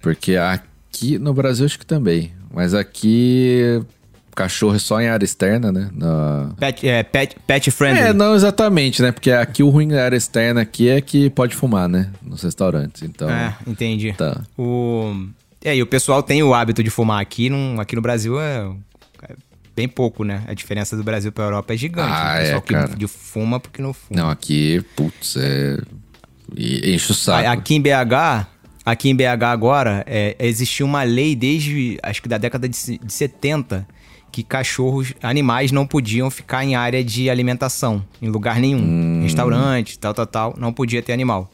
Speaker 2: Porque aqui no Brasil acho que também. Mas aqui cachorro é só em área externa, né? Na...
Speaker 1: Pet, é, pet, pet friendly.
Speaker 2: É, não exatamente, né? Porque aqui o ruim da área externa aqui é que pode fumar, né? Nos restaurantes. Então.
Speaker 1: É, entendi.
Speaker 2: Tá.
Speaker 1: O... É, e o pessoal tem o hábito de fumar aqui. Num... Aqui no Brasil é... é bem pouco, né? A diferença do Brasil pra Europa é gigante.
Speaker 2: Ah,
Speaker 1: o pessoal
Speaker 2: é,
Speaker 1: que
Speaker 2: cara.
Speaker 1: de fuma porque não fuma.
Speaker 2: Não, aqui, putz, é. e- Enche o saco.
Speaker 1: Aqui em BH, aqui em BH agora, é, existiu uma lei desde, acho que da década de, de 70, que cachorros, animais não podiam ficar em área de alimentação, em lugar nenhum. Restaurante, tal, tal, tal, não podia ter animal.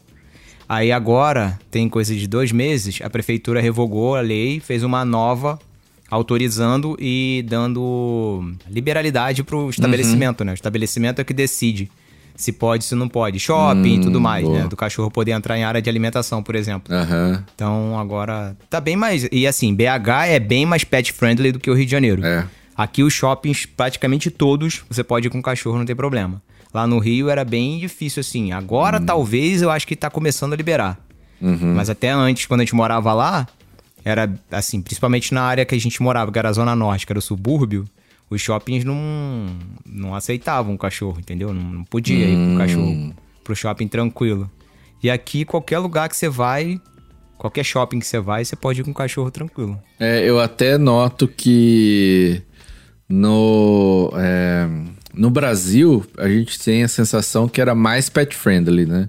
Speaker 1: Aí agora, tem coisa de dois meses, a prefeitura revogou a lei, fez uma nova autorizando e dando liberalidade pro estabelecimento, né? O estabelecimento é que decide se pode, se não pode. Shopping e tudo mais,
Speaker 2: boa.
Speaker 1: né? Do cachorro poder entrar em área de alimentação, por exemplo.
Speaker 2: Aham.
Speaker 1: Então agora tá bem mais. E assim, BH é bem mais pet friendly do que o Rio de Janeiro.
Speaker 2: É.
Speaker 1: Aqui os shoppings, praticamente todos, você pode ir com cachorro, não tem problema. Lá no Rio era bem difícil assim. Agora
Speaker 2: Hum.
Speaker 1: talvez eu acho que tá começando a liberar.
Speaker 2: Uhum.
Speaker 1: Mas até antes, quando a gente morava lá, era assim, principalmente na área que a gente morava, que era a Zona Norte, que era o subúrbio, os shoppings não, não aceitavam o cachorro, entendeu? Não, não podia ir com o cachorro pro shopping tranquilo. E aqui, qualquer lugar que você vai, qualquer shopping que você vai, você pode ir com o cachorro tranquilo.
Speaker 2: É, eu até noto que no, é, no Brasil a gente tem a sensação que era mais pet friendly, né?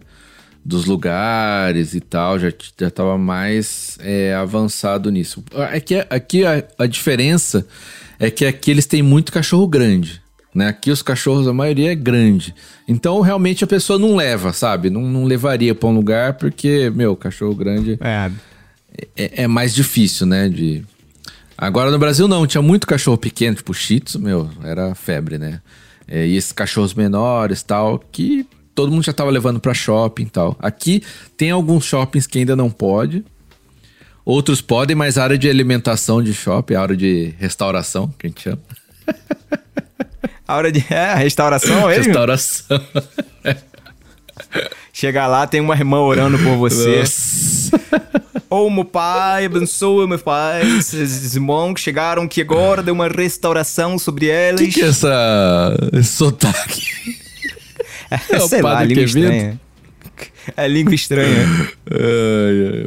Speaker 2: Dos lugares e tal, já, já tava mais é, avançado nisso. É que aqui a, a diferença é que aqui eles têm muito cachorro grande. Né? Aqui os cachorros, a maioria é grande. Então, realmente, a pessoa não leva, sabe? Não, não levaria pra um lugar porque, meu, cachorro grande
Speaker 1: É,
Speaker 2: é, é mais difícil, né? De... Agora no Brasil não, tinha muito cachorro pequeno, tipo Shih Tzu, meu, era febre, né? É, e esses cachorros menores tal, que todo mundo já tava levando pra shopping e tal. Aqui tem alguns shoppings que ainda não pode. Outros podem, mas a área de alimentação de shopping, a área de restauração, que a gente chama. [LAUGHS]
Speaker 1: a hora de. É, restauração mesmo?
Speaker 2: Restauração. [LAUGHS]
Speaker 1: Chegar lá, tem uma irmã orando por você.
Speaker 2: Nossa.
Speaker 1: Oh, meu pai, abençoa meu pai. Esses irmãos que chegaram que agora deu uma restauração sobre eles.
Speaker 2: O que, que é essa... esse sotaque?
Speaker 1: É,
Speaker 2: o
Speaker 1: sei lá,
Speaker 2: Padre
Speaker 1: língua estranha. É língua estranha.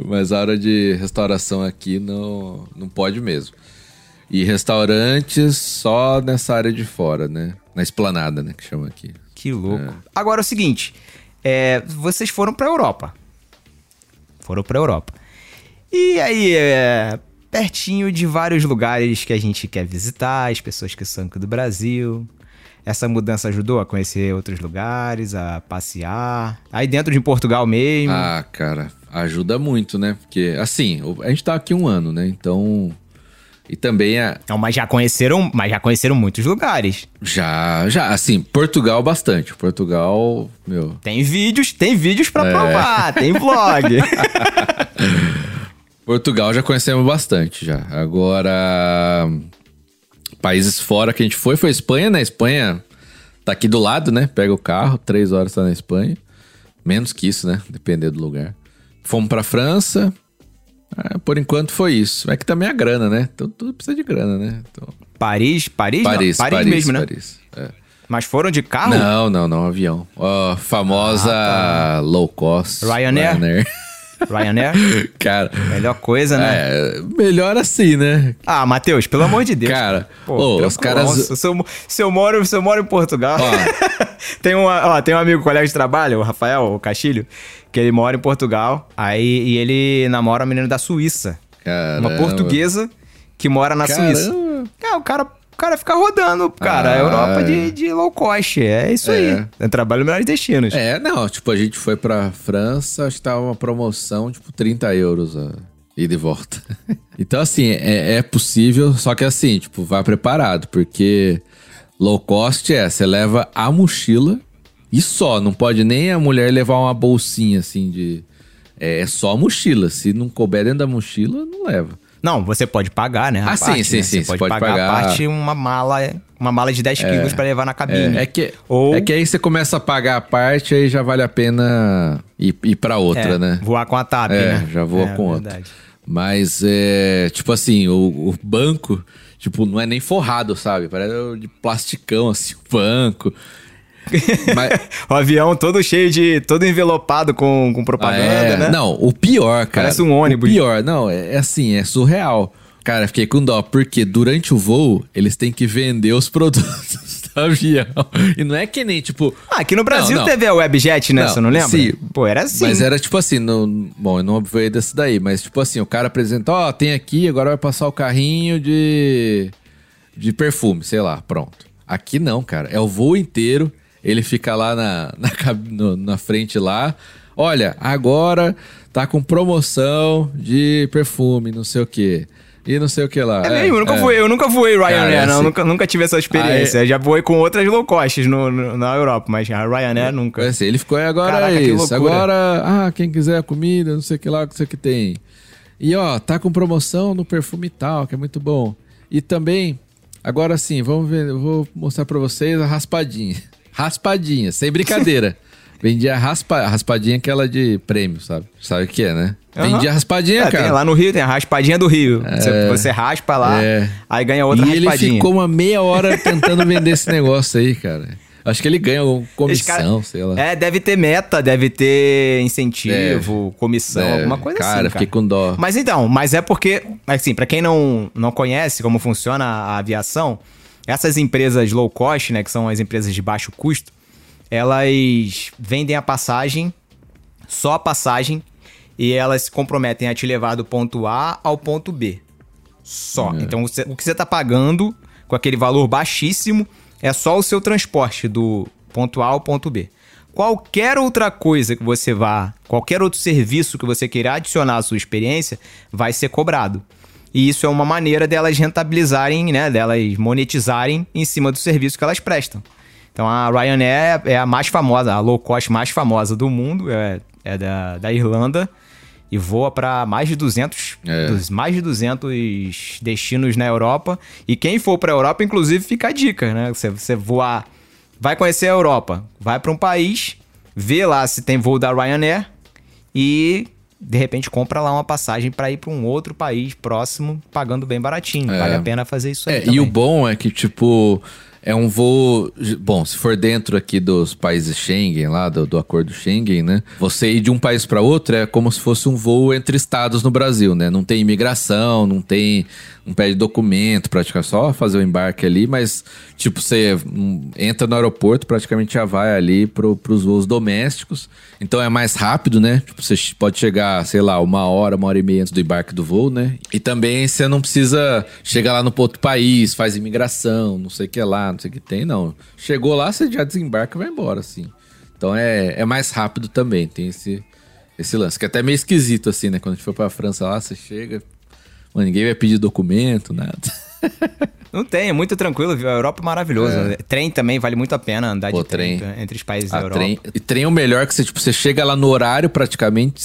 Speaker 2: Mas a hora de restauração aqui não, não pode mesmo. E restaurantes só nessa área de fora, né? Na esplanada, né? Que chama aqui.
Speaker 1: Que louco. Agora é o seguinte: é, vocês foram pra Europa. Foram pra Europa. E aí, é, pertinho de vários lugares que a gente quer visitar, as pessoas que são aqui do Brasil. Essa mudança ajudou a conhecer outros lugares, a passear. Aí dentro de Portugal mesmo.
Speaker 2: Ah, cara, ajuda muito, né? Porque, assim, a gente tá aqui um ano, né? Então. E também a,
Speaker 1: Não, mas já conheceram, mas já conheceram muitos lugares.
Speaker 2: já, já, assim, Portugal bastante. Portugal, meu.
Speaker 1: Tem vídeos, tem vídeos pra provar, tem vlog. [LAUGHS]
Speaker 2: Portugal já conhecemos bastante já. Agora, países fora que a gente foi, foi Espanha, né? Espanha tá aqui do lado, né? Pega o carro, três horas tá na Espanha. Menos que isso, né? Depender do lugar. Fomos pra França. Ah, por enquanto foi isso. É que também a grana, né? Então tudo precisa de grana, né? Então,
Speaker 1: Paris, Paris,
Speaker 2: Paris,
Speaker 1: Paris,
Speaker 2: Paris,
Speaker 1: mesmo, né?
Speaker 2: Paris. É.
Speaker 1: Mas foram de carro?
Speaker 2: Não, não, não, avião. Ó, famosa low cost.
Speaker 1: Ryanair? Ryanair? [LAUGHS]
Speaker 2: Cara,
Speaker 1: Melhor coisa, né?
Speaker 2: é, melhor assim, né?
Speaker 1: Ah, Matheus, pelo amor de Deus.
Speaker 2: Cara,
Speaker 1: Pô,
Speaker 2: os caras.
Speaker 1: Se eu, se eu moro, se eu moro em Portugal. [LAUGHS] tem, um, ó, tem um amigo, colega de trabalho, o Rafael, o Castilho, que ele mora em Portugal. Aí e ele namora uma menina da Suíça. Uma
Speaker 2: Caramba.
Speaker 1: portuguesa que mora na
Speaker 2: Caramba.
Speaker 1: Suíça. É, o cara, o cara fica rodando, cara.
Speaker 2: Ah,
Speaker 1: a Europa
Speaker 2: é.
Speaker 1: de, de low cost. É isso
Speaker 2: É.
Speaker 1: aí. É trabalho nos melhores destinos.
Speaker 2: É, não, tipo, a gente foi pra França, acho que tava uma promoção, tipo, 30 euros a ida e volta. [LAUGHS] então, assim, é, é possível, só que assim, tipo, vá preparado, porque low cost é, você leva a mochila e só, não pode nem a mulher levar uma bolsinha, assim, de... É, é só a mochila, se não couber dentro da mochila, não leva.
Speaker 1: Não, você pode pagar, né?
Speaker 2: Ah, sim,
Speaker 1: parte,
Speaker 2: sim,
Speaker 1: né?
Speaker 2: sim,
Speaker 1: Você
Speaker 2: você
Speaker 1: pode, pagar,
Speaker 2: pagar.
Speaker 1: a parte uma mala, uma mala de 10 quilos pra levar na cabine.
Speaker 2: É, é que,
Speaker 1: Ou-
Speaker 2: é que aí você começa a pagar a parte, aí já vale a pena ir, ir pra outra,
Speaker 1: É,
Speaker 2: né?
Speaker 1: Voar com a TAP,
Speaker 2: É,
Speaker 1: né?
Speaker 2: já voa
Speaker 1: É,
Speaker 2: com outra. Mas é. Tipo assim, o, o banco, tipo, não é nem forrado, sabe? Parece de plasticão, assim, o banco. [LAUGHS] Mas,
Speaker 1: O avião todo cheio de. todo envelopado com, com propaganda,
Speaker 2: é,
Speaker 1: né?
Speaker 2: Não, o pior, cara.
Speaker 1: Parece um ônibus.
Speaker 2: O pior, não, é, é assim, é surreal. Cara, fiquei com dó, porque durante o voo, eles têm que vender os [LAUGHS] produtos do avião. E não é que nem, tipo.
Speaker 1: Ah, aqui no Brasil
Speaker 2: Não, não.
Speaker 1: teve a Webjet, né?
Speaker 2: Não,
Speaker 1: Você não lembra?
Speaker 2: sim.
Speaker 1: Pô, era assim.
Speaker 2: Mas era tipo assim, no, bom, eu não voei desse daí, mas tipo assim, o cara apresenta, ó, tem aqui, agora vai passar o carrinho de de perfume, sei lá, pronto. Aqui não, cara, é o voo inteiro, ele fica lá na, na, na frente lá, olha, agora tá com promoção de perfume, não sei o quê, e não sei o que lá.
Speaker 1: É mesmo, eu nunca, voei, eu nunca voei Ryanair,
Speaker 2: é
Speaker 1: não.
Speaker 2: assim-
Speaker 1: Nunca, nunca tive essa experiência.
Speaker 2: Aí-
Speaker 1: já voei com outras low costs no, no- na Europa, mas a Ryanair nunca.
Speaker 2: Foi assim, ele ficou, "E agora
Speaker 1: Caraca,
Speaker 2: é isso.
Speaker 1: loucura."
Speaker 2: Agora, ah, quem quiser comida, não sei o que lá, não sei o que tem. E ó, tá com promoção no perfume tal, que é muito bom. E também, agora sim, vamos ver, eu vou mostrar pra vocês a raspadinha. Raspadinha, sem brincadeira. [LAUGHS] Vendia raspa, raspadinha aquela de prêmio, sabe? Sabe o que é, né?
Speaker 1: Aham.
Speaker 2: Vendia raspadinha,
Speaker 1: É,
Speaker 2: cara.
Speaker 1: lá no Rio, tem a raspadinha do Rio. Você, você raspa lá,
Speaker 2: É.
Speaker 1: aí ganha outra
Speaker 2: e ele
Speaker 1: raspadinha.
Speaker 2: ficou uma meia hora tentando vender esse negócio aí, cara. Acho que ele ganha comissão,
Speaker 1: cara-
Speaker 2: sei lá.
Speaker 1: É, deve ter meta, deve ter incentivo, comissão,
Speaker 2: É,
Speaker 1: alguma coisa
Speaker 2: cara,
Speaker 1: assim.
Speaker 2: fiquei com dó.
Speaker 1: Mas então, mas é porque, assim, pra quem não, não conhece como funciona a aviação, essas empresas low cost, né, que são as empresas de baixo custo, elas vendem a passagem, só a passagem, e elas se comprometem a te levar do ponto A ao ponto B. Só.
Speaker 2: É.
Speaker 1: Então, você- o que você tá pagando com aquele valor baixíssimo é só o seu transporte do ponto A ao ponto B. Qualquer outra coisa que você vá, qualquer outro serviço que você queira adicionar à sua experiência, vai ser cobrado. E isso é uma maneira delas rentabilizarem, né, delas monetizarem em cima do serviço que elas prestam. Então a Ryanair é a mais famosa, a low cost mais famosa do mundo, é, é da, da Irlanda e voa para mais de 200,
Speaker 2: É.
Speaker 1: dos- mais de 200 destinos na Europa. E quem for para a Europa, inclusive, fica a dica, né? Você, você voar, vai conhecer a Europa, vai para um país, vê lá se tem voo da Ryanair e de repente compra lá uma passagem para ir para um outro país próximo, pagando bem baratinho.
Speaker 2: É.
Speaker 1: Vale a pena fazer isso aí
Speaker 2: É, e o bom é que, tipo, é um voo. Bom, se for dentro aqui dos países Schengen, lá, do, do acordo Schengen, né? Você ir de um país para outro é como se fosse um voo entre estados no Brasil, né? Não tem imigração, não tem. Não pede documento, praticamente só fazer o embarque ali, mas, tipo, você hum, entra no aeroporto, praticamente já vai ali pro, pros voos domésticos. Então é mais rápido, né? Tipo, você pode chegar, sei lá, uma hora, uma hora e meia antes do embarque do voo, né? E também você não precisa chegar lá no outro país, faz imigração, não sei o que lá, não sei o que tem, não. Chegou lá, você já desembarca e vai embora, assim. Então é, é mais rápido também, tem esse, esse lance. Que é até meio esquisito, assim, né? Quando a gente for pra França lá, você chega, mano, ninguém vai pedir documento, nada. [LAUGHS]
Speaker 1: Não tem, é muito tranquilo, viu? A Europa é maravilhosa.
Speaker 2: É.
Speaker 1: Trem também vale muito a pena andar
Speaker 2: Pô,
Speaker 1: de trem,
Speaker 2: trem.
Speaker 1: entre os países da
Speaker 2: A
Speaker 1: Europa.
Speaker 2: trem, e trem é o melhor que você, tipo, você chega lá no horário praticamente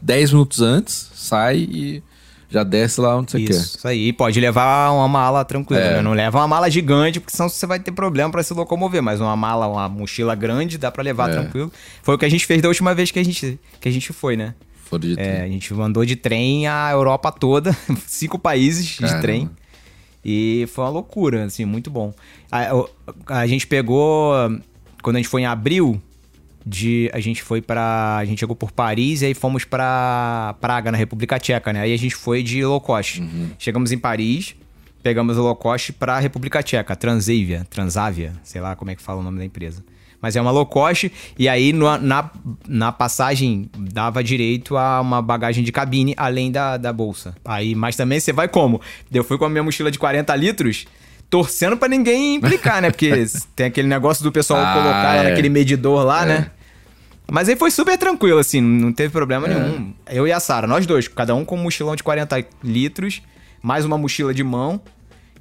Speaker 2: 10 minutos antes, sai e, já desce lá onde você
Speaker 1: Isso,
Speaker 2: quer.
Speaker 1: isso aí. Pode levar uma mala tranquila,
Speaker 2: É.
Speaker 1: né? Não leva uma mala gigante, porque senão você vai ter problema pra se locomover. Mas uma mala, uma mochila grande, dá pra levar
Speaker 2: É.
Speaker 1: tranquilo. Foi o que a gente fez da última vez que a gente, que a gente foi, né?
Speaker 2: Foram de
Speaker 1: É, a
Speaker 2: trem.
Speaker 1: gente andou de trem a Europa toda, [LAUGHS] cinco países
Speaker 2: Caramba.
Speaker 1: de trem. E foi uma loucura, assim, muito bom. A, o- a gente pegou, quando a gente foi em abril, de, a gente foi pra. A gente chegou por Paris e aí fomos pra Praga, na República Tcheca, né? Aí a gente foi de low cost. Chegamos em Paris, pegamos o low cost pra República Tcheca, Transavia, Transavia, sei lá como é que fala o nome da empresa. Mas é uma low cost, e aí no- na, na passagem dava direito a uma bagagem de cabine além da, da bolsa. Aí, mas também você vai como? Eu fui com a minha mochila de 40 litros, torcendo pra ninguém implicar, né? Porque [LAUGHS] tem aquele negócio do pessoal
Speaker 2: Ah,
Speaker 1: colocar
Speaker 2: é.
Speaker 1: naquele medidor lá,
Speaker 2: É.
Speaker 1: né? Mas aí foi super tranquilo, assim, não teve problema nenhum. Eu e a Sara, nós dois, cada um com um mochilão de 40 litros, mais uma mochila de mão,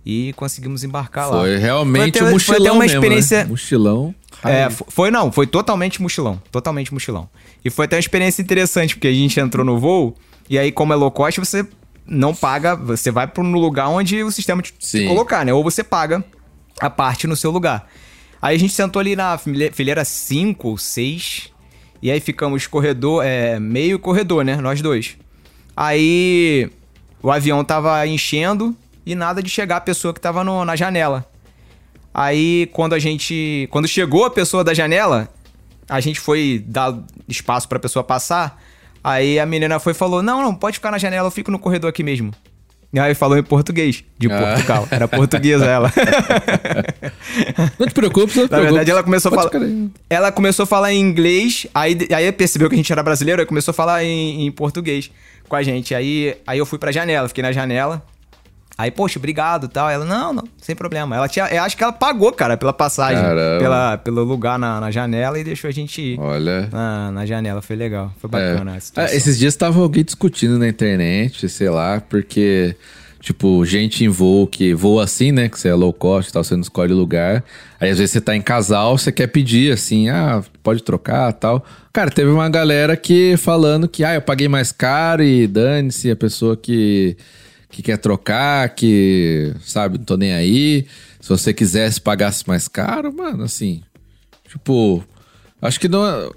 Speaker 1: e conseguimos embarcar lá.
Speaker 2: Foi realmente
Speaker 1: Foi
Speaker 2: um
Speaker 1: até- foi
Speaker 2: mochilão
Speaker 1: até uma
Speaker 2: mesmo,
Speaker 1: experiência-
Speaker 2: né? Mochilão.
Speaker 1: É, foi não, foi totalmente mochilão, totalmente mochilão. E foi até uma experiência interessante, porque a gente entrou no voo, e aí como é low cost, você não paga, você vai pro no lugar onde o sistema te,
Speaker 2: Sim.
Speaker 1: colocar, né? Ou você paga a parte no seu lugar. Aí a gente sentou ali na file- fileira 5 ou 6, e aí ficamos corredor, é, meio corredor, né? Nós dois. Aí o avião tava enchendo e nada de chegar a pessoa que tava no- na janela. Aí, quando a gente. Quando chegou a pessoa da janela, a gente foi dar espaço pra pessoa passar. Aí a menina foi e falou: Não, não, pode ficar na janela, eu fico no corredor aqui mesmo. E aí falou em português, de
Speaker 2: Ah.
Speaker 1: Portugal. Era portuguesa ela. [LAUGHS]
Speaker 2: Não te preocupe, não te
Speaker 1: Na verdade, ela começou a falar. Ela começou a falar em inglês, aí, aí percebeu que a gente era brasileiro, aí começou a falar em, em português com a gente. Aí, aí eu fui pra janela, fiquei na janela. Aí, poxa, obrigado e tal. Ela, não, não, sem problema. Ela tinha. Eu acho que ela pagou, cara, pela passagem,
Speaker 2: Caramba.
Speaker 1: pela, pelo lugar na, na janela e deixou a gente ir
Speaker 2: Olha.
Speaker 1: na, na janela. Foi legal. Foi
Speaker 2: É.
Speaker 1: bacana
Speaker 2: Ah,
Speaker 1: situação.
Speaker 2: esses dias tava alguém discutindo na internet, sei lá, porque, tipo, gente em voo que voa assim, né? Que você é low cost e tal, você não escolhe lugar. Aí às vezes você tá em casal, você quer pedir assim, ah, pode trocar tal. Cara, teve uma galera que falando que, ah, eu paguei mais caro e dane-se a pessoa que, que quer trocar, que, sabe, não tô nem aí. Se você quisesse, pagasse mais caro, mano, assim. Tipo, acho que não. é-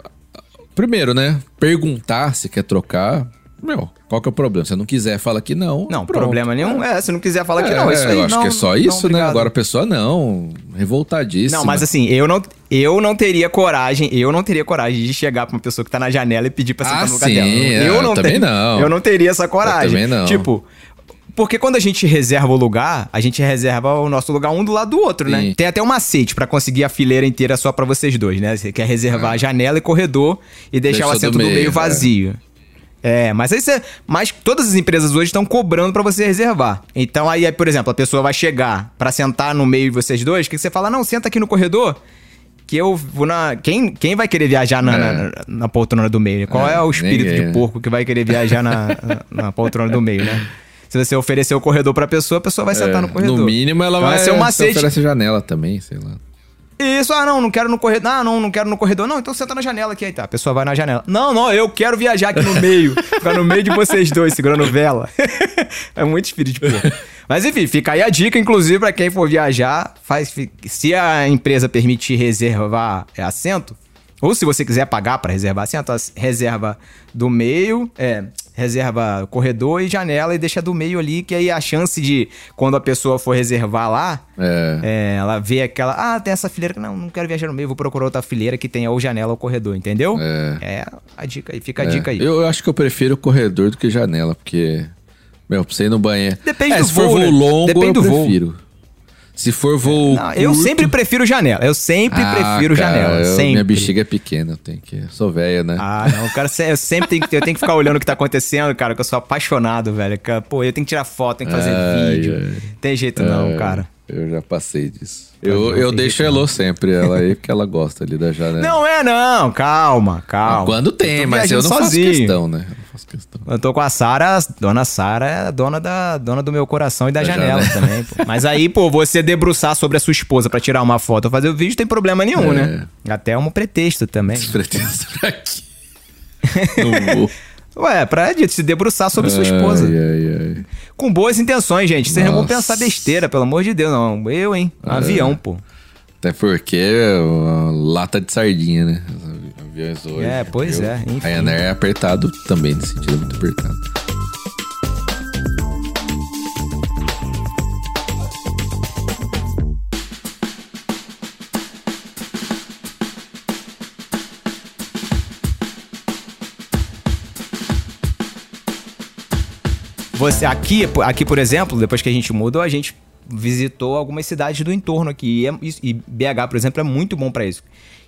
Speaker 2: Primeiro, né? Perguntar se quer trocar. Meu, qual que é o problema? Se não quiser, fala que não.
Speaker 1: Não,
Speaker 2: pronto.
Speaker 1: problema nenhum. É, se não quiser falar que
Speaker 2: É,
Speaker 1: não, é isso aí.
Speaker 2: Eu acho
Speaker 1: não,
Speaker 2: que é só
Speaker 1: não,
Speaker 2: isso, né?
Speaker 1: obrigado.
Speaker 2: Agora a pessoa não. Revoltadíssima.
Speaker 1: Não, mas assim, eu não, eu não teria coragem, eu não teria coragem de chegar pra uma pessoa que tá na janela e pedir pra sentar
Speaker 2: Ah,
Speaker 1: no lugar
Speaker 2: sim,
Speaker 1: dela.
Speaker 2: é,
Speaker 1: Eu
Speaker 2: eu
Speaker 1: não
Speaker 2: também
Speaker 1: tenho-
Speaker 2: não.
Speaker 1: Eu não teria essa coragem.
Speaker 2: também não.
Speaker 1: Tipo, porque quando a gente reserva o lugar, a gente reserva o nosso lugar um do lado do outro, né?
Speaker 2: Sim.
Speaker 1: Tem até um macete pra conseguir a fileira inteira só pra vocês dois, né? Você quer reservar a janela e corredor e deixar o
Speaker 2: Deixa do
Speaker 1: assento do meio,
Speaker 2: meio, é.
Speaker 1: vazio. É, mas aí você. Mas todas as empresas hoje estão cobrando pra você reservar. Então aí, por exemplo, a pessoa vai chegar pra sentar no meio de vocês dois, que você fala, não, senta aqui no corredor. Que eu vou na. Quem, quem vai querer viajar na,
Speaker 2: É.
Speaker 1: na, na poltrona do meio? Qual é,
Speaker 2: É,
Speaker 1: o espírito
Speaker 2: ninguém,
Speaker 1: de
Speaker 2: né?
Speaker 1: porco que vai querer viajar na, na, na poltrona do meio, né? [LAUGHS] Se você oferecer o corredor pra pessoa, a pessoa vai sentar
Speaker 2: É,
Speaker 1: no corredor.
Speaker 2: No mínimo, ela
Speaker 1: Então,
Speaker 2: vai
Speaker 1: ser um
Speaker 2: você
Speaker 1: macete.
Speaker 2: oferece janela também, sei lá.
Speaker 1: Isso, ah, não, não quero no corredor. Ah, não, não quero no corredor. Não, então senta na janela aqui. Aí tá, a pessoa vai na janela. Não, não, eu quero viajar aqui no meio. [LAUGHS] Ficar no meio de vocês dois, segurando vela. [LAUGHS] é muito espírito de porco. Mas enfim, fica aí a dica, inclusive, pra quem for viajar, faz, se a empresa permitir reservar é, assento, ou se você quiser pagar pra reservar assento, as- reserva do meio, é, reserva corredor e janela e deixa do meio ali, que aí a chance de, quando a pessoa for reservar lá,
Speaker 2: É.
Speaker 1: é, ela vê aquela, ah, tem essa fileira que não, não quero viajar no meio, vou procurar outra fileira que tenha ou janela ou corredor, entendeu?
Speaker 2: É.
Speaker 1: a dica aí, fica a
Speaker 2: É.
Speaker 1: dica aí.
Speaker 2: Eu acho que eu prefiro corredor do que janela, porque. Meu, pra você ir no banheiro.
Speaker 1: Depende
Speaker 2: é,
Speaker 1: do
Speaker 2: se for
Speaker 1: voo,
Speaker 2: voo
Speaker 1: né?
Speaker 2: longo,
Speaker 1: Depende
Speaker 2: eu
Speaker 1: do voo.
Speaker 2: Se for voo.
Speaker 1: Não, eu
Speaker 2: curto-
Speaker 1: sempre prefiro janela, eu sempre
Speaker 2: Ah,
Speaker 1: prefiro
Speaker 2: cara,
Speaker 1: janela,
Speaker 2: eu-
Speaker 1: sempre.
Speaker 2: Minha bexiga é pequena, eu tenho que. Eu sou velha, né?
Speaker 1: Ah, não, cara, eu sempre tenho que, eu tenho que ficar olhando o que tá acontecendo, cara, que eu sou apaixonado, velho. Pô, eu tenho que tirar foto, tenho que fazer
Speaker 2: Ai,
Speaker 1: vídeo.
Speaker 2: ai.
Speaker 1: Tem jeito não,
Speaker 2: É,
Speaker 1: cara.
Speaker 2: Eu já passei disso. Eu, eu deixo
Speaker 1: jeito
Speaker 2: a Elô sempre, ela aí, porque ela gosta ali da janela.
Speaker 1: Não é não, calma, calma.
Speaker 2: Quando tem,
Speaker 1: Eu
Speaker 2: mas eu não
Speaker 1: viajando
Speaker 2: faço
Speaker 1: sozinho.
Speaker 2: questão, né? Eu não faço questão.
Speaker 1: Eu tô com a Sara, dona Sara é a dona, da, dona do meu coração e da,
Speaker 2: Da
Speaker 1: janela,
Speaker 2: janela.
Speaker 1: também, pô. Mas aí, pô, você debruçar sobre a sua esposa pra tirar uma foto ou fazer o vídeo, tem problema nenhum,
Speaker 2: É.
Speaker 1: né? Até é um pretexto também.
Speaker 2: Pretexto pra aqui. [LAUGHS] Não vou.
Speaker 1: Ué, pra de- se debruçar sobre sua esposa.
Speaker 2: Ai, ai, ai.
Speaker 1: Com boas intenções, gente. Vocês não vão pensar besteira, pelo amor de Deus, não. Eu, hein? Um avião, pô.
Speaker 2: Até porque é lata de sardinha, né? Os avi- aviões hoje.
Speaker 1: É, pois é, enfim.
Speaker 2: A Ryanair é apertado também, nesse sentido, é muito apertado.
Speaker 1: Você, aqui, aqui, por exemplo, depois que a gente mudou, a gente visitou algumas cidades do entorno aqui. E, é- e BH, por exemplo, é muito bom pra isso.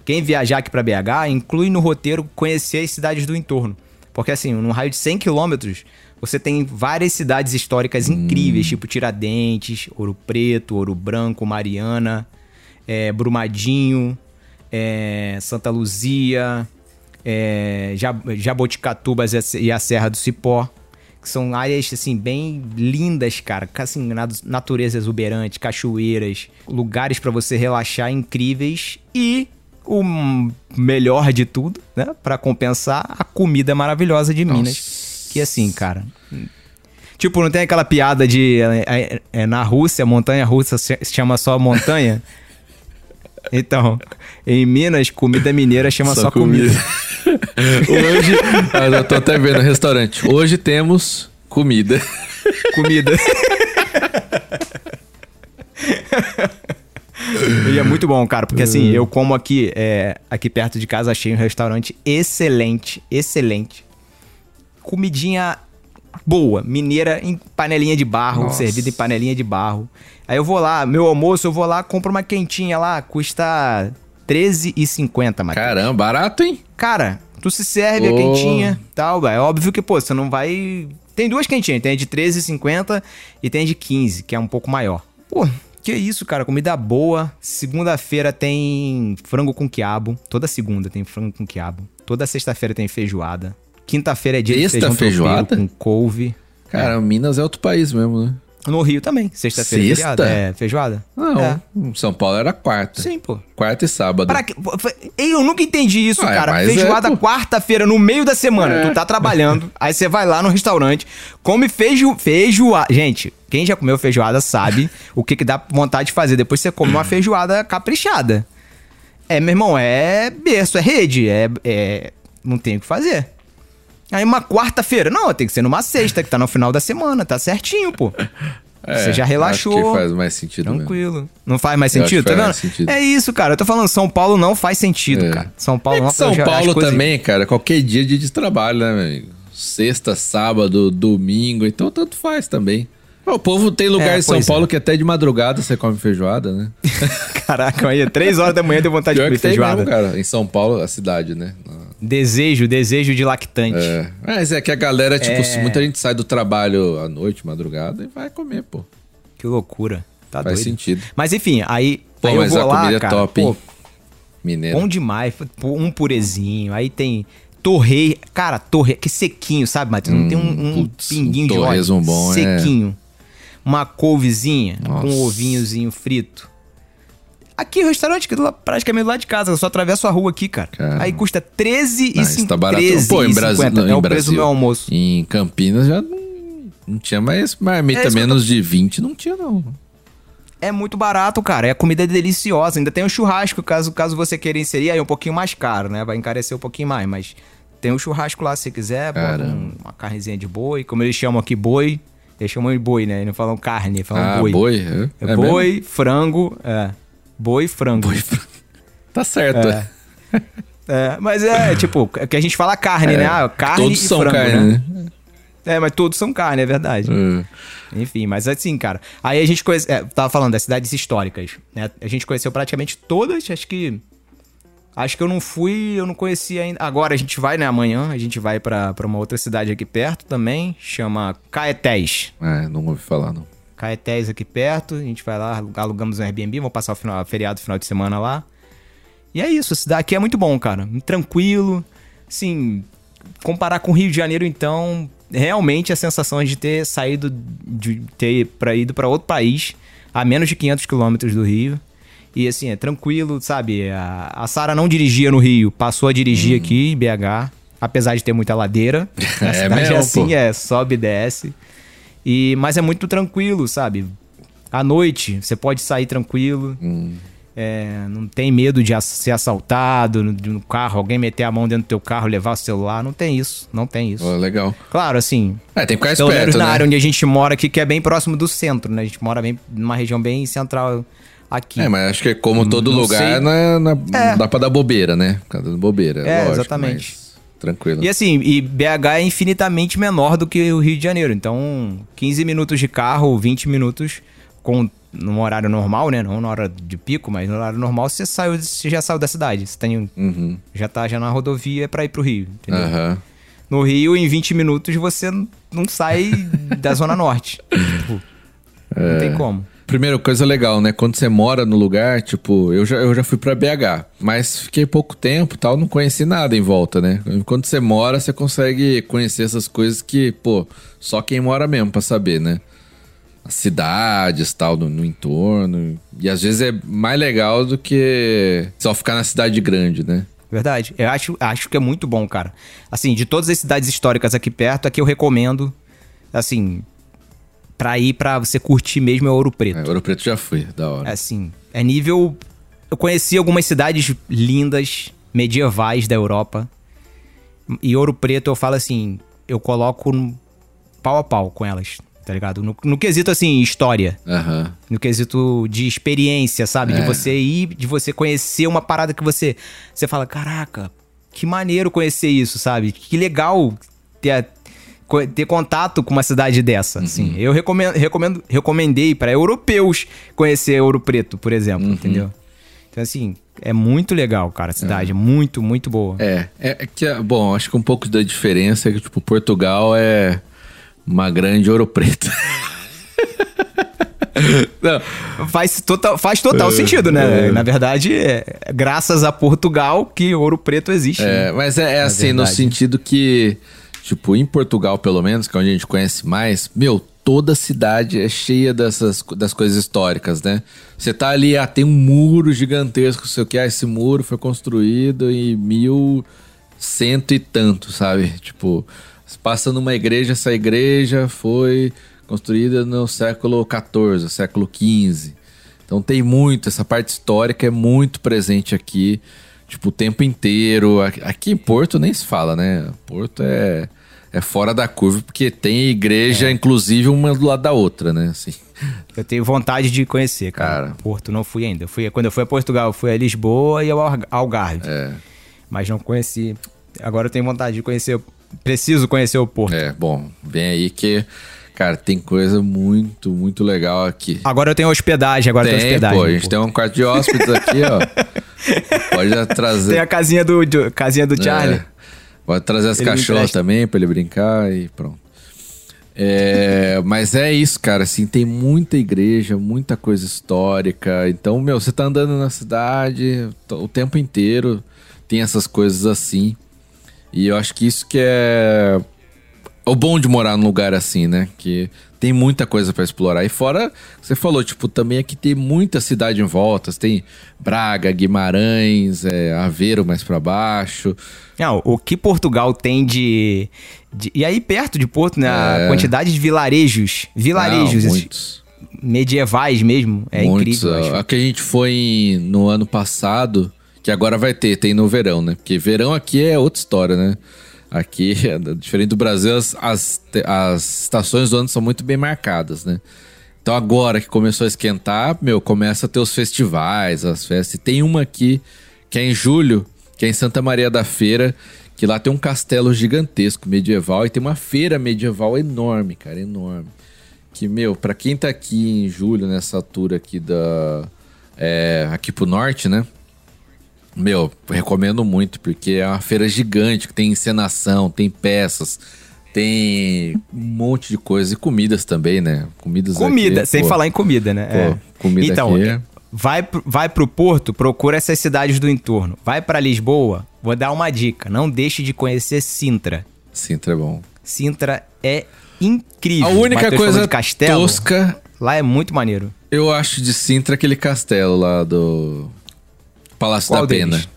Speaker 1: Quem viajar aqui pra BH, inclui no roteiro conhecer as cidades do entorno. Porque assim, num raio de 100 quilômetros, você tem várias cidades históricas incríveis, tipo Tiradentes, Ouro Preto, Ouro Branco, Mariana, é, Brumadinho, é, Santa Luzia, é, Jab- Jaboticatubas e a Serra do Cipó. Que são áreas, assim, bem lindas, cara. Assim, na- natureza exuberante, cachoeiras, lugares pra você relaxar incríveis. E o melhor de tudo, né? Pra compensar, a comida maravilhosa de Minas. Que assim, cara. Tipo, não tem aquela piada de. é, é, é, na Rússia, montanha russa se se chama só montanha? [LAUGHS] Então, em Minas, comida mineira chama só, comida. [LAUGHS]
Speaker 2: Hoje, ah, eu tô até vendo o restaurante. Hoje temos comida.
Speaker 1: comida. e é muito bom, cara, porque assim, eu como aqui, é, aqui perto de casa, achei um restaurante excelente, excelente. Comidinha boa, mineira em panelinha de barro,
Speaker 2: Nossa.
Speaker 1: servida em panelinha de barro. Aí eu vou lá, meu almoço, eu vou lá, compro uma quentinha lá, custa R$13,50, Matheus.
Speaker 2: Caramba, barato, hein?
Speaker 1: Cara, tu se serve a
Speaker 2: Ô.
Speaker 1: quentinha tal, é óbvio que, pô, você não vai... Tem duas quentinhas, tem a de 13,50 e tem a de 15, que é um pouco maior. Pô, que isso, cara, comida boa. Segunda-feira tem frango com quiabo. Toda segunda tem frango com quiabo. Toda sexta-feira tem feijoada. Quinta-feira é dia de
Speaker 2: Sexta
Speaker 1: feijão tropeiro
Speaker 2: feijoada?
Speaker 1: com couve.
Speaker 2: Cara, Minas é outro país mesmo, né?
Speaker 1: No Rio também, sexta-feira é
Speaker 2: Sexta?
Speaker 1: feriado. É, feijoada?
Speaker 2: Não,
Speaker 1: É.
Speaker 2: São Paulo era quarta.
Speaker 1: Sim, pô.
Speaker 2: Quarta e sábado.
Speaker 1: Pra que... Eu nunca entendi isso,
Speaker 2: Ah,
Speaker 1: cara.
Speaker 2: mas é,
Speaker 1: Feijoada
Speaker 2: pô.
Speaker 1: quarta-feira, no meio da semana.
Speaker 2: É.
Speaker 1: Tu tá trabalhando, [LAUGHS] aí você vai lá no restaurante, come feijo... feijoada. Gente, quem já comeu feijoada sabe o que, que dá vontade de fazer. Depois você come uma feijoada caprichada. É, meu irmão, é berço, é rede, é... é- Não tem o que fazer. Aí uma quarta-feira. Não, tem que ser numa sexta, que tá no final da semana. Tá certinho, pô.
Speaker 2: É,
Speaker 1: você já relaxou.
Speaker 2: Acho que faz mais sentido mesmo.
Speaker 1: Tranquilo. Não faz mais
Speaker 2: Eu
Speaker 1: sentido, tá vendo?
Speaker 2: mais sentido.
Speaker 1: É isso, cara. Eu tô falando, São Paulo não faz sentido,
Speaker 2: É.
Speaker 1: cara. São Paulo
Speaker 2: É
Speaker 1: não
Speaker 2: que São
Speaker 1: já-
Speaker 2: Paulo também, cara, qualquer dia é dia de trabalho, né, meu amigo? Sexta, sábado, domingo, então tanto faz também. O povo tem lugar
Speaker 1: É,
Speaker 2: em São
Speaker 1: pois
Speaker 2: Paulo
Speaker 1: é.
Speaker 2: que até de madrugada você come feijoada, né? [LAUGHS]
Speaker 1: Caraca, aí, três horas da manhã deu vontade
Speaker 2: Pior
Speaker 1: de comer feijoada.
Speaker 2: mesmo, cara. Em São Paulo, a cidade, né?
Speaker 1: Desejo, desejo de lactante.
Speaker 2: É. Mas é que a galera, tipo,
Speaker 1: É.
Speaker 2: muita gente sai do trabalho à noite, madrugada, e vai comer, pô.
Speaker 1: Que loucura. Tá
Speaker 2: Faz
Speaker 1: doido.
Speaker 2: sentido.
Speaker 1: Mas enfim, aí,
Speaker 2: Pô,
Speaker 1: aí eu vou lá,
Speaker 2: é
Speaker 1: cara,
Speaker 2: top,
Speaker 1: pô?
Speaker 2: Mineiro.
Speaker 1: bom demais. Um purezinho, aí tem torre, cara, torre, que sequinho, sabe, Matheus? Não tem um, um
Speaker 2: Hum, putz,
Speaker 1: pinguinho
Speaker 2: um
Speaker 1: de óleo.
Speaker 2: torresmo bom, é.
Speaker 1: sequinho. Uma couvezinha com
Speaker 2: Nossa.
Speaker 1: um ovinhozinho frito. Aqui, restaurante que é praticamente lado de casa, eu só atravesso a rua aqui, cara.
Speaker 2: Caramba.
Speaker 1: Aí custa 13
Speaker 2: Ah,
Speaker 1: e
Speaker 2: isso tá barato.
Speaker 1: 13
Speaker 2: Pô, em Brasil, não,
Speaker 1: É
Speaker 2: em
Speaker 1: o preço
Speaker 2: Brasil.
Speaker 1: do meu almoço.
Speaker 2: Em Campinas já não, tinha mais marmita
Speaker 1: É
Speaker 2: menos de 20, não tinha não.
Speaker 1: É muito barato, cara. É a comida deliciosa. Ainda tem o churrasco, caso, caso você queira inserir, aí é um pouquinho mais caro, né? Vai encarecer um pouquinho mais, mas tem o churrasco lá se você quiser, um- uma carnezinha de boi, como eles chamam aqui boi. Eles chamam de boi, né? Eles não falam carne, falam
Speaker 2: ah,
Speaker 1: boi.
Speaker 2: boi. É,
Speaker 1: É
Speaker 2: é
Speaker 1: boi,
Speaker 2: mesmo?
Speaker 1: frango, é. Boi, frango.
Speaker 2: Tá certo.
Speaker 1: É. [LAUGHS] É, mas é tipo, é que a gente fala carne, né? Ah, carne
Speaker 2: Todos
Speaker 1: e
Speaker 2: são
Speaker 1: frango,
Speaker 2: carne,
Speaker 1: né?
Speaker 2: né?
Speaker 1: É, mas todos são carne, é verdade.
Speaker 2: É.
Speaker 1: Enfim, mas assim, cara. Aí a gente conhece. É, tava falando das cidades históricas, né? A gente conheceu praticamente todas, acho que. Acho que eu não fui, eu não conhecia ainda. Agora a gente vai, né? Amanhã a gente vai pra uma outra cidade aqui perto também, chama Caetés.
Speaker 2: É, não ouvi falar, não.
Speaker 1: Caetés aqui perto, a gente vai lá, alugamos um Airbnb, vamos passar o final, feriado, final de semana lá. E é isso, a cidade aqui é muito bom, cara. Tranquilo. Assim, comparar com o Rio de Janeiro, então, realmente a sensação de ter saído, de ter pra, ido pra outro país, a menos de 500 quilômetros do Rio. E assim, é tranquilo, sabe? A, a Sara não dirigia no Rio, passou a dirigir aqui em BH. apesar de ter muita ladeira. [LAUGHS] A
Speaker 2: É
Speaker 1: cidade
Speaker 2: mesmo,
Speaker 1: é assim,
Speaker 2: pô.
Speaker 1: é, sobe e desce. E, mas é muito tranquilo, sabe? À noite, você pode sair tranquilo.
Speaker 2: Hum.
Speaker 1: É, não tem medo de ser assaltado no, no carro, alguém meter a mão dentro do teu carro, levar o celular. Não tem isso, não tem isso.
Speaker 2: Ó, legal.
Speaker 1: Claro, assim,
Speaker 2: É, tem que ficar
Speaker 1: pelo menos
Speaker 2: esperto,
Speaker 1: na
Speaker 2: né?
Speaker 1: área onde a gente mora aqui, que é bem próximo do centro, né? A gente mora bem numa região bem central aqui.
Speaker 2: É, mas acho que como todo
Speaker 1: Não
Speaker 2: lugar,
Speaker 1: sei.
Speaker 2: não, é, não
Speaker 1: É.
Speaker 2: dá pra dar bobeira, né? Ficar dando bobeira.
Speaker 1: É,
Speaker 2: lógico,
Speaker 1: exatamente.
Speaker 2: mas Tranquilo.
Speaker 1: E assim, e BH é infinitamente menor do que o Rio de Janeiro. Então, 15 minutos de carro, 20 minutos com num horário normal, né? Não na hora de pico, mas no horário normal você saiu, você já saiu da cidade. Você tem,
Speaker 2: Uhum.
Speaker 1: já tá já na rodovia pra ir pro Rio, entendeu?
Speaker 2: Aham.
Speaker 1: No Rio, em 20 minutos, você não sai da Zona Norte. [LAUGHS] Tipo,
Speaker 2: É.
Speaker 1: Não tem como.
Speaker 2: Primeira coisa legal, né? Quando você mora no lugar, tipo, eu já, eu já fui pra BH, mas fiquei pouco tempo tal, não conheci nada em volta, né? Quando você mora, você consegue conhecer essas coisas que, pô, só quem mora mesmo pra saber, né? As cidades tal, no, no entorno. E às vezes é mais legal do que só ficar na cidade grande, né?
Speaker 1: Verdade. Eu acho, acho que é muito bom, cara. Assim, de todas as cidades históricas aqui perto, aqui eu recomendo, assim, pra ir pra você curtir mesmo é Ouro Preto.
Speaker 2: É, Ouro Preto já fui, da hora.
Speaker 1: Assim, é nível. Eu conheci algumas cidades lindas, medievais da Europa. E Ouro Preto eu falo assim, eu coloco pau a pau com elas, tá ligado? No, no quesito assim, história.
Speaker 2: Aham.
Speaker 1: No quesito de experiência, sabe?
Speaker 2: É.
Speaker 1: De você ir, de você conhecer uma parada que você. Você fala, caraca, que maneiro conhecer isso, sabe? Que legal ter, ter contato com uma cidade dessa.
Speaker 2: Uhum.
Speaker 1: Assim. Eu recomendo, recomendo, recomendei para europeus conhecer Ouro Preto, por exemplo,
Speaker 2: Uhum.
Speaker 1: entendeu? Então, assim, é muito legal, cara, a cidade. É muito, muito boa.
Speaker 2: É, é é que, bom, acho que um pouco da diferença é que, tipo, Portugal é uma grande ouro preto. [LAUGHS] Não,
Speaker 1: Faz total, faz
Speaker 2: É,
Speaker 1: total sentido, né? Na verdade, é graças a Portugal que Ouro Preto existe. né?
Speaker 2: é, mas é, é assim, no
Speaker 1: verdade.
Speaker 2: sentido que, tipo, em Portugal, pelo menos, que é onde a gente conhece mais, meu, toda cidade é cheia dessas das coisas históricas, né? Você tá ali, ah, tem um muro gigantesco, sei o que, ah, esse muro foi construído em mil cento e tanto, sabe? Tipo, você passa numa igreja, essa igreja foi construída no século XIV, século XV. Então tem muito, essa parte histórica é muito presente aqui, tipo, o tempo inteiro. Aqui- em Porto nem se fala, né? Porto é, é fora da curva, porque tem igreja, inclusive, uma do lado da outra, né? Assim. [LAUGHS]
Speaker 1: Eu tenho vontade de conhecer, cara.
Speaker 2: Cara.
Speaker 1: Porto não fui ainda. Eu fui, quando eu fui a Portugal, eu fui a Lisboa e ao Algar- Algarve.
Speaker 2: É,
Speaker 1: Mas não conheci. Agora eu tenho vontade de conhecer. Preciso conhecer o Porto.
Speaker 2: é, bom, vem aí que, cara, tem coisa muito, muito legal aqui.
Speaker 1: Agora eu tenho hospedagem, agora eu tenho
Speaker 2: Tem,
Speaker 1: hospedagem.
Speaker 2: pô, a gente tem um quarto de hóspedes aqui, ó. [LAUGHS] Pode trazer.
Speaker 1: Tem a casinha do, casinha do Charlie.
Speaker 2: É. Pode trazer as cachorras também pra ele brincar e pronto. É, mas é isso, cara. Assim, tem muita igreja, muita coisa histórica. Então, meu, você tá andando na cidade o tempo inteiro, tem essas coisas assim. E eu acho que isso que é o bom de morar num lugar assim, né? Que tem muita coisa pra explorar. E fora, você falou, tipo, também aqui tem muita cidade em volta. Você tem Braga, Guimarães, é, Aveiro mais pra baixo.
Speaker 1: Não, o que Portugal tem de, de- E aí, perto de Porto, né? A
Speaker 2: É.
Speaker 1: quantidade de vilarejos. Vilarejos
Speaker 2: Não,
Speaker 1: esses
Speaker 2: muitos.
Speaker 1: medievais mesmo. É
Speaker 2: muitos.
Speaker 1: incrível. acho.
Speaker 2: A que a gente foi no ano passado, que agora vai ter, tem no verão, né? Porque verão aqui é outra história, né? Aqui, [LAUGHS] diferente do Brasil, as, as, as estações do ano são muito bem marcadas, né? Então agora que começou a esquentar, meu, começa a ter os festivais, as festas. E tem uma aqui, que é em julho, que é em Santa Maria da Feira, que lá tem um castelo gigantesco, medieval, e tem uma feira medieval enorme, cara, enorme. Que, meu, pra quem tá aqui em julho, nessa altura aqui da. é, aqui pro norte, né? Meu, recomendo muito, porque é uma feira gigante, que tem encenação, tem peças, tem um monte de coisa. E comidas também, né? Comidas
Speaker 1: Comida,
Speaker 2: aqui,
Speaker 1: sem
Speaker 2: pô,
Speaker 1: falar em comida, né?
Speaker 2: Pô, comida
Speaker 1: então,
Speaker 2: aqui é-
Speaker 1: vai, vai pro Porto, procura essas cidades do entorno. Vai pra Lisboa, vou dar uma dica. Não deixe de conhecer Sintra.
Speaker 2: Sintra é bom.
Speaker 1: Sintra é incrível.
Speaker 2: A única coisa
Speaker 1: castelo,
Speaker 2: tosca,
Speaker 1: lá é muito maneiro.
Speaker 2: eu acho, de Sintra aquele castelo lá do Palácio
Speaker 1: Qual
Speaker 2: da Pena.
Speaker 1: deles?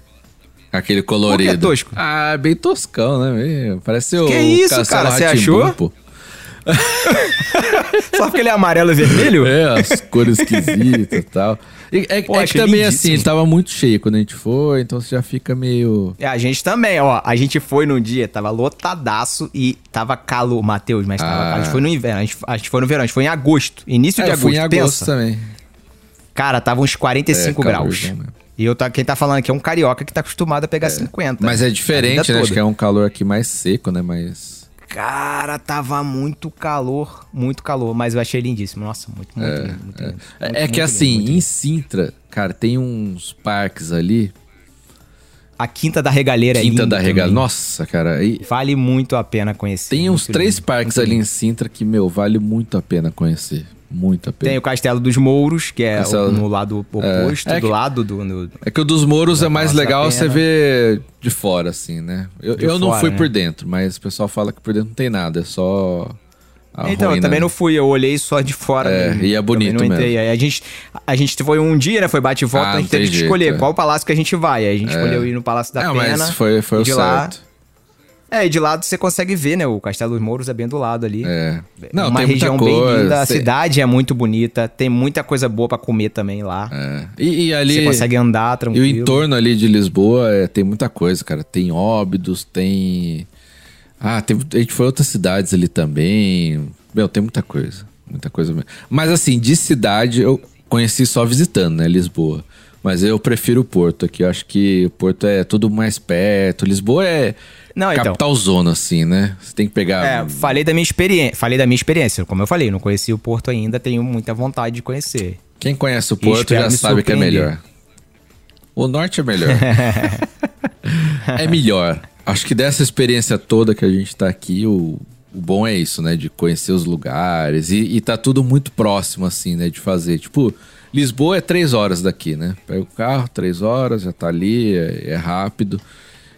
Speaker 2: Aquele colorido.
Speaker 1: Por que tosco?
Speaker 2: Ah, bem toscão, né? Parece o
Speaker 1: Que isso, cara? Você achou? [LAUGHS] Só porque ele é amarelo e vermelho?
Speaker 2: É, as cores esquisitas e tal. E é,
Speaker 1: Pô,
Speaker 2: é que também,
Speaker 1: lindíssimo.
Speaker 2: assim, ele tava muito cheio quando a gente foi, então você já fica meio...
Speaker 1: É, a gente também, ó. A gente foi num dia, tava lotadaço e tava calor, Matheus, mas tava
Speaker 2: Ah.
Speaker 1: A gente foi no inverno, a gente, a gente foi no verão, a gente foi em agosto, início
Speaker 2: É,
Speaker 1: de agosto,
Speaker 2: fui em agosto
Speaker 1: pensa.
Speaker 2: também.
Speaker 1: Cara, tava uns 45
Speaker 2: É,
Speaker 1: graus.
Speaker 2: mesmo.
Speaker 1: E eu tá, quem tá falando aqui é um carioca que tá acostumado a pegar 50.
Speaker 2: Mas é
Speaker 1: vida
Speaker 2: diferente, né? Acho
Speaker 1: toda.
Speaker 2: que é um calor aqui mais seco, né? Mas...
Speaker 1: Cara, tava muito calor, muito calor, mas eu achei lindíssimo. Nossa, muito, muito lindo, muito lindo.
Speaker 2: É,
Speaker 1: Muito,
Speaker 2: é que assim,
Speaker 1: lindo,
Speaker 2: em. Sintra, cara, tem uns parques ali.
Speaker 1: A Quinta da Regaleira é
Speaker 2: Quinta
Speaker 1: lindo
Speaker 2: da
Speaker 1: também.
Speaker 2: Nossa, cara. E
Speaker 1: Vale muito a pena conhecer.
Speaker 2: tem uns três parques ali em. Sintra que, meu, vale muito a pena conhecer. Muito.
Speaker 1: Tem o Castelo dos Mouros, que é
Speaker 2: Castelo-
Speaker 1: no lado oposto,
Speaker 2: É que-
Speaker 1: do lado do... no-
Speaker 2: É que o dos Mouros é mais legal você ver de fora, assim, né? Eu,
Speaker 1: De
Speaker 2: eu não
Speaker 1: fora,
Speaker 2: fui
Speaker 1: né?
Speaker 2: por dentro, mas o pessoal fala que por dentro não tem nada, é só. A
Speaker 1: Então, eu
Speaker 2: ruína.
Speaker 1: também não fui, eu olhei só de fora.
Speaker 2: É,
Speaker 1: mesmo.
Speaker 2: e é bonito
Speaker 1: Também não entrei.
Speaker 2: mesmo.
Speaker 1: Aí a gente, a gente foi um dia, né? Foi bate e volta,
Speaker 2: Ah,
Speaker 1: a
Speaker 2: não
Speaker 1: gente teve
Speaker 2: tem
Speaker 1: que
Speaker 2: jeito,
Speaker 1: escolher
Speaker 2: é.
Speaker 1: qual palácio que a gente vai. Aí a gente escolheu ir no Palácio da
Speaker 2: Não,
Speaker 1: Pena.
Speaker 2: mas foi, foi o
Speaker 1: de lá. É, e de lado você consegue ver, né? O Castelo dos Mouros é bem do lado ali.
Speaker 2: É. Não,
Speaker 1: Uma
Speaker 2: tem muita
Speaker 1: região
Speaker 2: coisa.
Speaker 1: bem linda, a cidade é muito bonita, tem muita coisa boa pra comer também lá.
Speaker 2: É. E, e ali.
Speaker 1: Você consegue andar
Speaker 2: E
Speaker 1: tranquilo.
Speaker 2: o entorno ali de Lisboa é, tem muita coisa, cara. Tem Óbidos, tem. Ah, tem, a gente foi a outras cidades ali também. Meu, tem muita coisa. Muita coisa mesmo. Mas assim, de cidade eu conheci só visitando, né? Lisboa. Mas eu prefiro o Porto aqui. Eu acho que o Porto é tudo mais perto. Lisboa é
Speaker 1: Não, então.
Speaker 2: capital zona, assim, né? Você tem que pegar.
Speaker 1: É, falei da minha experiência. Falei da minha experiência. Como eu falei, não conheci o Porto ainda, tenho muita vontade de conhecer.
Speaker 2: Quem conhece o Porto já sabe que é melhor. O norte é melhor. [LAUGHS] é melhor. Acho que dessa experiência toda que a gente tá aqui, o, o bom é isso, né? De conhecer os lugares. E, e tá tudo muito próximo, assim, né? De fazer. Tipo, Lisboa é três horas daqui, né? Pega o carro, três horas, já tá ali, é, é rápido.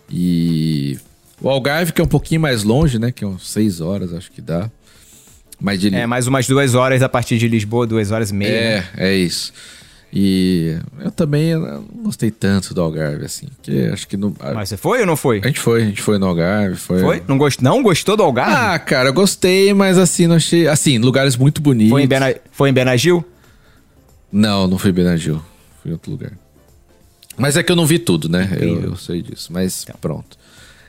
Speaker 2: E o Algarve, que é um pouquinho mais longe, né? Que é uns seis horas, acho que dá. Mas de
Speaker 1: É, mais umas duas horas a partir de Lisboa, duas horas e meia.
Speaker 2: é,
Speaker 1: né?
Speaker 2: é isso. E eu também não gostei tanto do Algarve, assim. Que acho que a,
Speaker 1: Mas você foi ou não foi?
Speaker 2: a gente foi, a gente foi no Algarve, foi.
Speaker 1: Foi? Não, gost... não gostou do Algarve?
Speaker 2: Ah, cara, eu gostei, mas assim, não achei. Assim, lugares muito bonitos.
Speaker 1: foi, em Bena... foi em Benagil?
Speaker 2: Não, não fui em Benagil. Fui em outro lugar. Mas é que eu não vi tudo, né? Eu, eu sei disso. Mas pronto.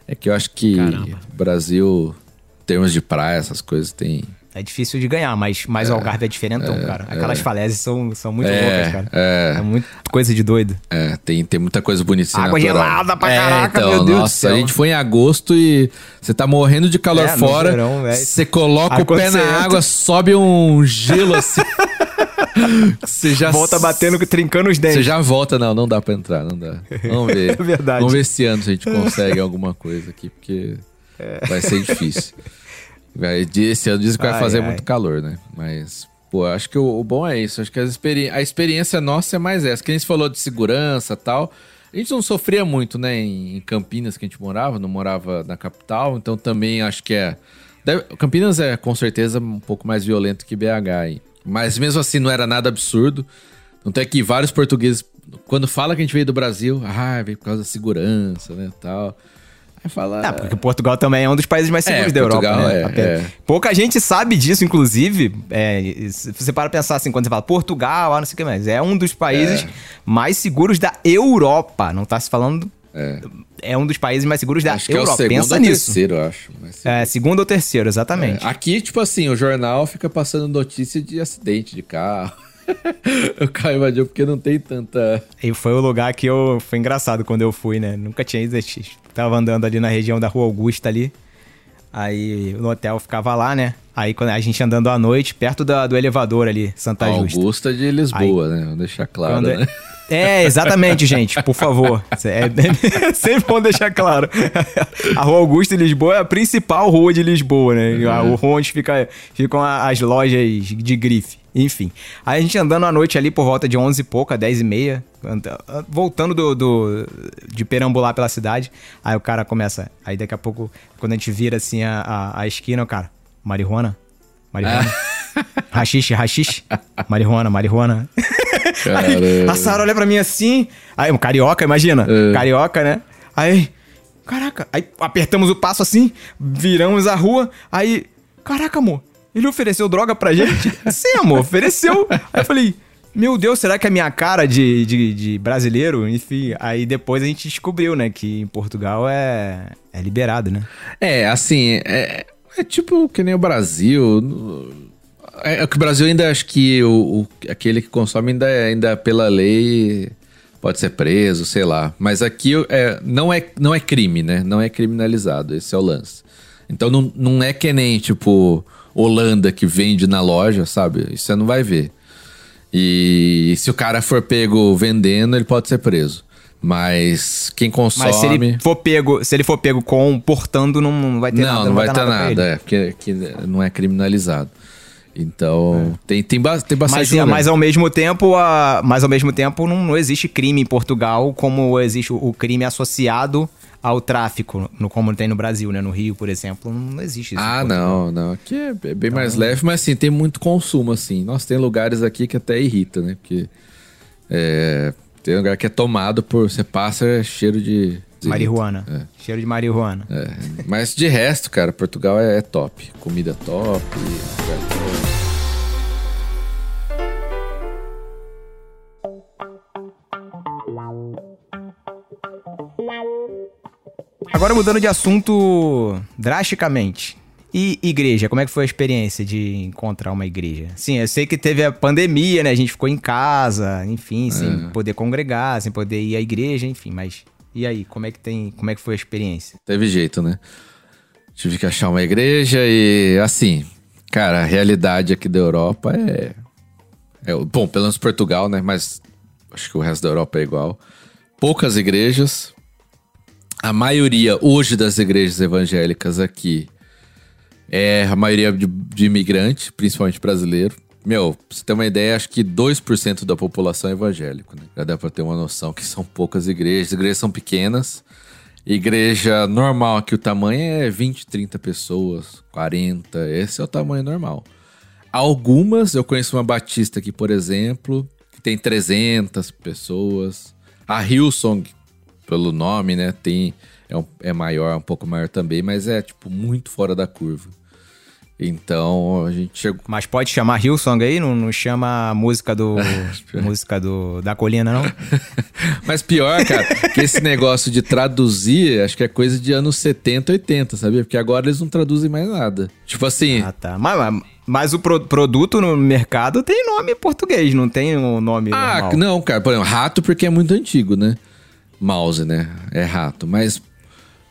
Speaker 2: É que eu acho que
Speaker 1: Caramba.
Speaker 2: Brasil, em termos de praia, essas coisas tem.
Speaker 1: É difícil de ganhar, mas, mas o Algarve é diferentão, cara. Aquelas falésias são, são muito
Speaker 2: É,
Speaker 1: loucas, cara.
Speaker 2: é.
Speaker 1: É muito coisa de doido.
Speaker 2: É, tem, tem muita coisa bonita. assim,
Speaker 1: Água
Speaker 2: natural.
Speaker 1: gelada pra
Speaker 2: É,
Speaker 1: caraca,
Speaker 2: então,
Speaker 1: meu Deus do
Speaker 2: Nossa,
Speaker 1: céu.
Speaker 2: a gente foi em agosto e você tá morrendo de calor
Speaker 1: É,
Speaker 2: fora.
Speaker 1: verão.
Speaker 2: Você coloca o pé na
Speaker 1: entra-
Speaker 2: água, sobe um gelo assim. [LAUGHS] Você já
Speaker 1: Volta batendo, trincando os dentes.
Speaker 2: Você já volta, não, não dá pra entrar, não dá. Vamos ver. [LAUGHS]
Speaker 1: É verdade.
Speaker 2: Vamos ver se ano se a gente consegue alguma coisa aqui, porque vai ser difícil. Esse ano dizem que vai
Speaker 1: Ai,
Speaker 2: fazer
Speaker 1: ai.
Speaker 2: muito calor, né? Mas, pô, acho que o, o bom é isso. Acho que experi a experiência nossa é mais essa. Que a gente falou de segurança e tal. A gente não sofria muito, né? Em, Campinas que a gente morava, não morava na capital. Então também acho que é. Campinas é com certeza um pouco mais violento que BH. aí. Mas mesmo assim não era nada absurdo. Tanto é que vários portugueses, quando fala que a gente veio do Brasil, ah, veio por causa da segurança, né? Tal. Aí fala.
Speaker 1: Ah, porque Portugal também é um dos países mais seguros
Speaker 2: É,
Speaker 1: da Europa,
Speaker 2: Portugal
Speaker 1: né?
Speaker 2: é, é.
Speaker 1: Pouca gente sabe disso, inclusive. É, você para pensar assim, quando você fala Portugal, ah, não sei o que mais. É um dos países mais seguros da Europa. Não tá se falando... É. um dos países mais seguros da
Speaker 2: acho que é o
Speaker 1: Europa.
Speaker 2: segundo
Speaker 1: Pensa
Speaker 2: ou
Speaker 1: nisso.
Speaker 2: terceiro, eu acho. Mas,
Speaker 1: É, segundo ou terceiro, exatamente.
Speaker 2: É, Aqui, tipo assim, o jornal fica passando notícia de acidente de carro. [LAUGHS] o carro invadiu porque não tem tanta.
Speaker 1: E foi o lugar que eu. Foi engraçado quando eu fui, né? Nunca tinha ido. Tava andando ali na região da Rua Augusta ali. Aí no hotel ficava lá, né? Aí quando a gente andando à noite, perto da- do elevador ali, Santa Justa.
Speaker 2: Augusta de Lisboa, né? Vamos deixar claro,
Speaker 1: Quando é-
Speaker 2: né? [LAUGHS]
Speaker 1: É, exatamente, gente, por favor. É, [LAUGHS] sempre bom deixar claro. A Rua Augusta de Lisboa é a principal rua de Lisboa, né? A rua onde fica, ficam as lojas de grife. Enfim. Aí a gente andando à noite ali por volta de 11 e pouca, 10 e meia, voltando do, do- de perambular pela cidade. Aí o cara começa. Aí daqui a pouco, quando a gente vira assim a, a, a esquina, o cara, marihuana? Marihuana? Rachixe, rachixe? Marihuana, marihuana. [LAUGHS] Aí, a Sara olha pra mim assim. Aí, um carioca, imagina.
Speaker 2: É.
Speaker 1: Carioca, né? Aí, caraca, aí apertamos o passo assim, viramos a rua, aí, caraca, amor, ele ofereceu droga pra gente? [LAUGHS] Sim, amor, ofereceu. Aí eu falei, meu Deus, será que é minha cara de, de, de brasileiro? Enfim, aí depois a gente descobriu, né, que em Portugal é, é liberado, né?
Speaker 2: É, assim, é, é tipo que nem o Brasil. É, é que o Brasil ainda acho que o, o- aquele que consome ainda, ainda pela lei pode ser preso, sei lá. Mas aqui é, não, é, não é crime, né? Não é criminalizado. Esse é o lance. Então não, não é que nem, tipo, Holanda que vende na loja, sabe? Isso você não vai ver. E se o cara for pego vendendo, ele pode ser preso. Mas quem consome.
Speaker 1: Mas se ele for pego, se ele for pego com portando, não, não vai ter
Speaker 2: não,
Speaker 1: nada.
Speaker 2: não vai ter
Speaker 1: dar pra
Speaker 2: nada,
Speaker 1: ele.
Speaker 2: é, porque que não é criminalizado. Então, tem, tem, ba- tem bastante
Speaker 1: Mas, mas ao mesmo tempo, a, mas ao mesmo tempo não, não existe crime em Portugal como existe o, o crime associado ao tráfico, no, como tem no Brasil, né? No Rio, por exemplo, não existe isso.
Speaker 2: Ah,
Speaker 1: Portugal.
Speaker 2: não, não. Aqui é bem bem mais
Speaker 1: Então-
Speaker 2: leve, mas assim, tem muito consumo, assim. Nossa, tem lugares aqui que até irrita, né? Porque é, tem lugar que é tomado por. Você passa, é cheiro de. De
Speaker 1: Marihuana.
Speaker 2: É.
Speaker 1: Cheiro de marihuana.
Speaker 2: É, mas de resto, cara, Portugal é, é top. Comida top.
Speaker 1: Agora mudando de assunto drasticamente. E igreja, como é que foi a experiência de encontrar uma igreja? Sim, eu sei que teve a pandemia, né? A gente ficou em casa, enfim, sem poder congregar, sem poder ir à igreja, enfim, mas e aí, como é que tem, como é que foi a experiência?
Speaker 2: Teve jeito, né? Tive que achar uma igreja e, assim, cara, a realidade aqui da Europa é. é bom, pelo menos Portugal, né? Mas acho que o resto da Europa é igual. Poucas igrejas. A maioria hoje das igrejas evangélicas aqui é a maioria de, de imigrante, principalmente brasileiro. Meu, pra você ter uma ideia, acho que 2% da população é evangélico, né? Já dá pra ter uma noção que são poucas igrejas. As igrejas são pequenas. Igreja normal aqui, o tamanho é 20, 30 pessoas, 40. Esse é o tamanho normal. Algumas, eu conheço uma batista aqui, por exemplo, que tem 300 pessoas. A Hillsong, pelo nome, né, tem é, um- é maior, um pouco maior também, mas é tipo muito fora da curva. Então a gente chegou.
Speaker 1: Mas pode chamar Hillsong aí? Não, não chama a música do. [LAUGHS] música do. Da colina, não? [LAUGHS]
Speaker 2: Mas pior, cara, que esse negócio de traduzir, acho que é coisa de anos 70, 80, sabia? Porque agora eles não traduzem mais nada. Tipo assim,
Speaker 1: Ah, tá. Mas, mas- mas o pro- produto no mercado tem nome português, não tem o nome.
Speaker 2: Ah,
Speaker 1: normal.
Speaker 2: não, cara. Por exemplo, rato porque é muito antigo, né? Mouse, né? É rato. Mas,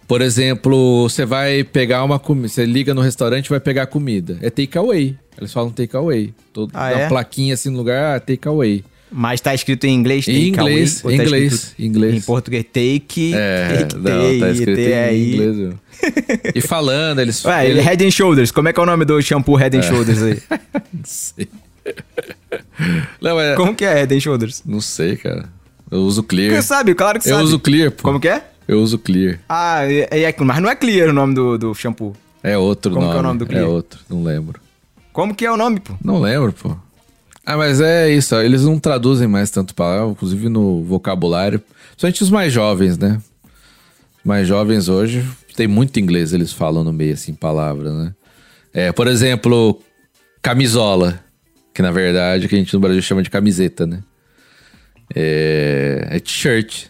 Speaker 2: por exemplo, você vai pegar uma comida. Você liga no restaurante e vai pegar comida. É takeaway. Eles falam takeaway.
Speaker 1: Ah,
Speaker 2: Uma
Speaker 1: é?
Speaker 2: plaquinha assim no lugar, ah, takeaway.
Speaker 1: Mas tá escrito em inglês,
Speaker 2: Em
Speaker 1: take away,
Speaker 2: inglês,
Speaker 1: tá
Speaker 2: em inglês, em inglês.
Speaker 1: Português, take,
Speaker 2: É,
Speaker 1: take,
Speaker 2: não,
Speaker 1: take,
Speaker 2: tá escrito
Speaker 1: take,
Speaker 2: em inglês. viu? [LAUGHS] E falando, eles.
Speaker 1: Ué,
Speaker 2: ele-
Speaker 1: Head and Shoulders, como é que é o nome do shampoo Head and Shoulders aí? [LAUGHS]
Speaker 2: Não sei. Não, é-
Speaker 1: Como que é Head and Shoulders?
Speaker 2: não sei, cara. Eu uso clear.
Speaker 1: Você sabe, claro que
Speaker 2: Eu
Speaker 1: sabe.
Speaker 2: uso clear, pô.
Speaker 1: Como que é?
Speaker 2: Eu uso clear.
Speaker 1: Ah, é, é- mas não é Clear o nome do, do shampoo.
Speaker 2: É outro
Speaker 1: Como
Speaker 2: nome.
Speaker 1: que é o nome do
Speaker 2: É
Speaker 1: clear?
Speaker 2: outro, não lembro.
Speaker 1: Como que é o nome, pô?
Speaker 2: Não lembro, pô. Ah, mas é isso, ó, eles não traduzem mais tanto palavra, inclusive no vocabulário. Principalmente os mais jovens, né? Os mais jovens hoje, tem muito inglês eles falam no meio, assim, palavra, né? É, por exemplo, camisola, que na verdade que a gente no Brasil chama de camiseta, né? É, é t-shirt.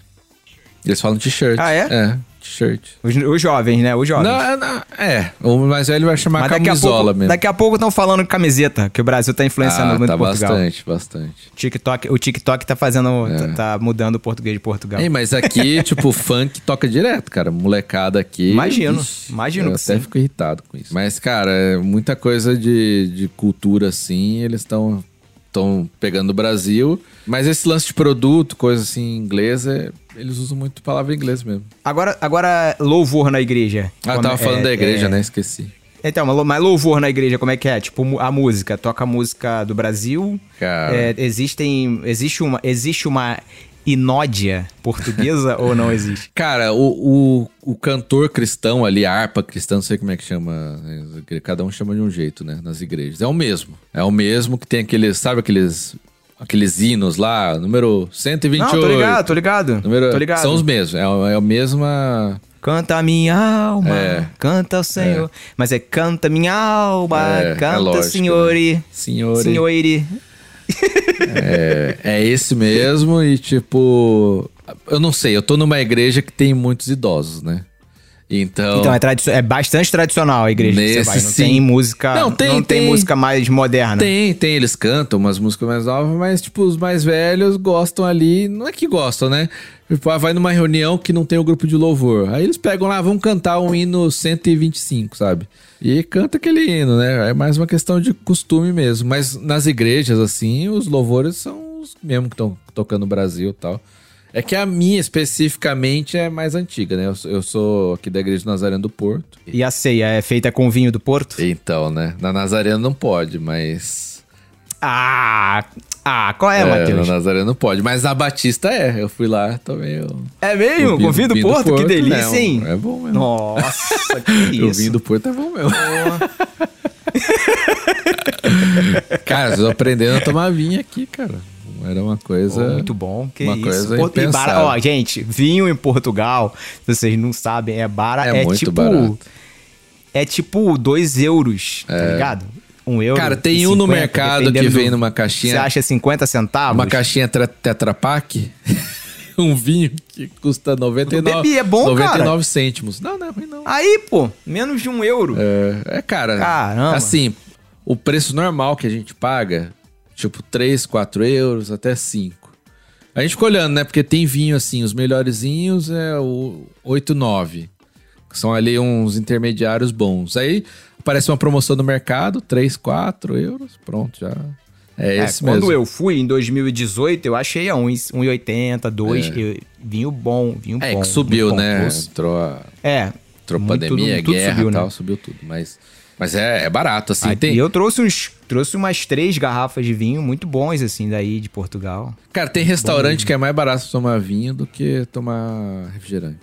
Speaker 2: Eles falam t-shirt.
Speaker 1: Ah, é?
Speaker 2: É, t-shirt.
Speaker 1: Os, os jovens, né? Os jovens.
Speaker 2: Não, é, não, é, o mais velho vai chamar
Speaker 1: mas daqui
Speaker 2: camisola
Speaker 1: pouco,
Speaker 2: mesmo.
Speaker 1: daqui a pouco estão falando camiseta, que o Brasil tá influenciando
Speaker 2: ah,
Speaker 1: muito
Speaker 2: tá
Speaker 1: Portugal.
Speaker 2: bastante, bastante.
Speaker 1: TikTok, o TikTok tá fazendo, tá, tá mudando o português de Portugal.
Speaker 2: Ei, mas aqui, [LAUGHS] tipo, funk toca direto, cara. Molecada aqui.
Speaker 1: Imagino,
Speaker 2: ixi,
Speaker 1: imagino
Speaker 2: Eu até
Speaker 1: sim.
Speaker 2: fico irritado com isso. Mas, cara, é muita coisa de, de cultura assim, eles estão estão pegando o Brasil. Mas esse lance de produto, coisa assim, inglesa, eles usam muito palavra inglês mesmo.
Speaker 1: Agora, agora louvor na igreja.
Speaker 2: Ah, eu tava
Speaker 1: é-
Speaker 2: falando da igreja,
Speaker 1: é-
Speaker 2: né? Esqueci.
Speaker 1: Então, mas lou- mas louvor na igreja, como é que é? Tipo, a música, toca a música do Brasil.
Speaker 2: Cara.
Speaker 1: É, existem, existe uma, existe uma inódia portuguesa ou não existe?
Speaker 2: Cara, o, o, o cantor cristão ali, a harpa cristã, não sei como é que chama. né, Cada um chama de um jeito, né? Nas igrejas. É o mesmo. É o mesmo que tem aqueles, sabe aqueles aqueles hinos lá, número 128.
Speaker 1: Não, tô ligado, tô ligado.
Speaker 2: Número,
Speaker 1: tô ligado.
Speaker 2: São os mesmos, é, é a mesma...
Speaker 1: Canta minha alma,
Speaker 2: É.
Speaker 1: canta o Senhor. Mas é canta minha alma,
Speaker 2: É, é
Speaker 1: canta
Speaker 2: lógico,
Speaker 1: Senhore.
Speaker 2: Senhore.
Speaker 1: Senhore.
Speaker 2: É, é esse mesmo e tipo... Eu não sei, eu tô numa igreja que tem muitos idosos, né? Então...
Speaker 1: Então é, é bastante tradicional a igreja que você
Speaker 2: Nesse
Speaker 1: vai. Não
Speaker 2: sim.
Speaker 1: tem música.
Speaker 2: Não, tem- tem.
Speaker 1: música mais moderna.
Speaker 2: Tem, tem, eles cantam umas músicas mais novas, mas, tipo, os mais velhos gostam ali. Não é que gostam, né? Tipo, ah, vai numa reunião que não tem o grupo de louvor. Aí eles pegam lá, vão cantar um hino 125, sabe? E canta aquele hino, né? É mais uma questão de costume mesmo. Mas nas igrejas, assim, os louvores são os mesmos que estão tocando no Brasil e tal. É que a minha, especificamente, é mais antiga, né? Eu, sou- eu sou aqui da Igreja Nazareno do Porto.
Speaker 1: E a ceia é feita com vinho do Porto?
Speaker 2: Então, né? Na Nazareno não pode, mas...
Speaker 1: Ah! Ah, qual é,
Speaker 2: É,
Speaker 1: Matheus?
Speaker 2: na Nazareno não pode, mas na Batista é. Eu fui lá, tomei o.
Speaker 1: É mesmo?
Speaker 2: o
Speaker 1: Com vinho do Porto? Que delícia,
Speaker 2: né?
Speaker 1: hein?
Speaker 2: É bom mesmo.
Speaker 1: Nossa, que [LAUGHS]
Speaker 2: O
Speaker 1: isso.
Speaker 2: vinho do Porto é bom mesmo. [LAUGHS] cara, tô aprendendo a tomar vinho aqui, cara. Era uma coisa.
Speaker 1: Pô, muito bom, que
Speaker 2: uma
Speaker 1: isso.
Speaker 2: coisa
Speaker 1: Porto- e Ó, gente, vinho em Portugal, vocês não sabem, é barato.
Speaker 2: É
Speaker 1: É,
Speaker 2: muito
Speaker 1: tipo.
Speaker 2: barato.
Speaker 1: É tipo 2 euros, tá ligado? Um euro.
Speaker 2: Cara, tem
Speaker 1: e
Speaker 2: um no
Speaker 1: 50,
Speaker 2: mercado que vem
Speaker 1: do-
Speaker 2: numa caixinha.
Speaker 1: Você acha 50 centavos?
Speaker 2: Uma caixinha tra- Tetra Pak. [LAUGHS] um vinho que custa 99,
Speaker 1: bebi, é bom,
Speaker 2: 99 cêntimos. Não, não é ruim não.
Speaker 1: Aí, pô, menos de um euro.
Speaker 2: É, é, cara.
Speaker 1: Caramba.
Speaker 2: Assim, o preço normal que a gente paga, tipo 3, 4 euros, até 5. A gente ficou olhando, né? Porque tem vinho assim, os melhorzinhos é o 8, 9. Que são ali uns intermediários bons. Aí aparece uma promoção no mercado, 3, 4 euros. Pronto, já. É,
Speaker 1: É,
Speaker 2: esse
Speaker 1: quando
Speaker 2: mesmo.
Speaker 1: eu fui em 2018, eu achei a 1,- 1,80, 2, eu- vinho bom, vinho
Speaker 2: É
Speaker 1: bom.
Speaker 2: que subiu,
Speaker 1: bom.
Speaker 2: né?
Speaker 1: Os-
Speaker 2: Entrou a
Speaker 1: É.
Speaker 2: entrou pandemia,
Speaker 1: tudo
Speaker 2: guerra
Speaker 1: subiu,
Speaker 2: e tal,
Speaker 1: né?
Speaker 2: subiu tudo. Mas, mas é, é barato, assim. Tem,
Speaker 1: E eu trouxe uns, trouxe umas três garrafas de vinho muito bons, assim, daí de Portugal.
Speaker 2: Cara, tem restaurante que é mais barato tomar vinho do que tomar refrigerante.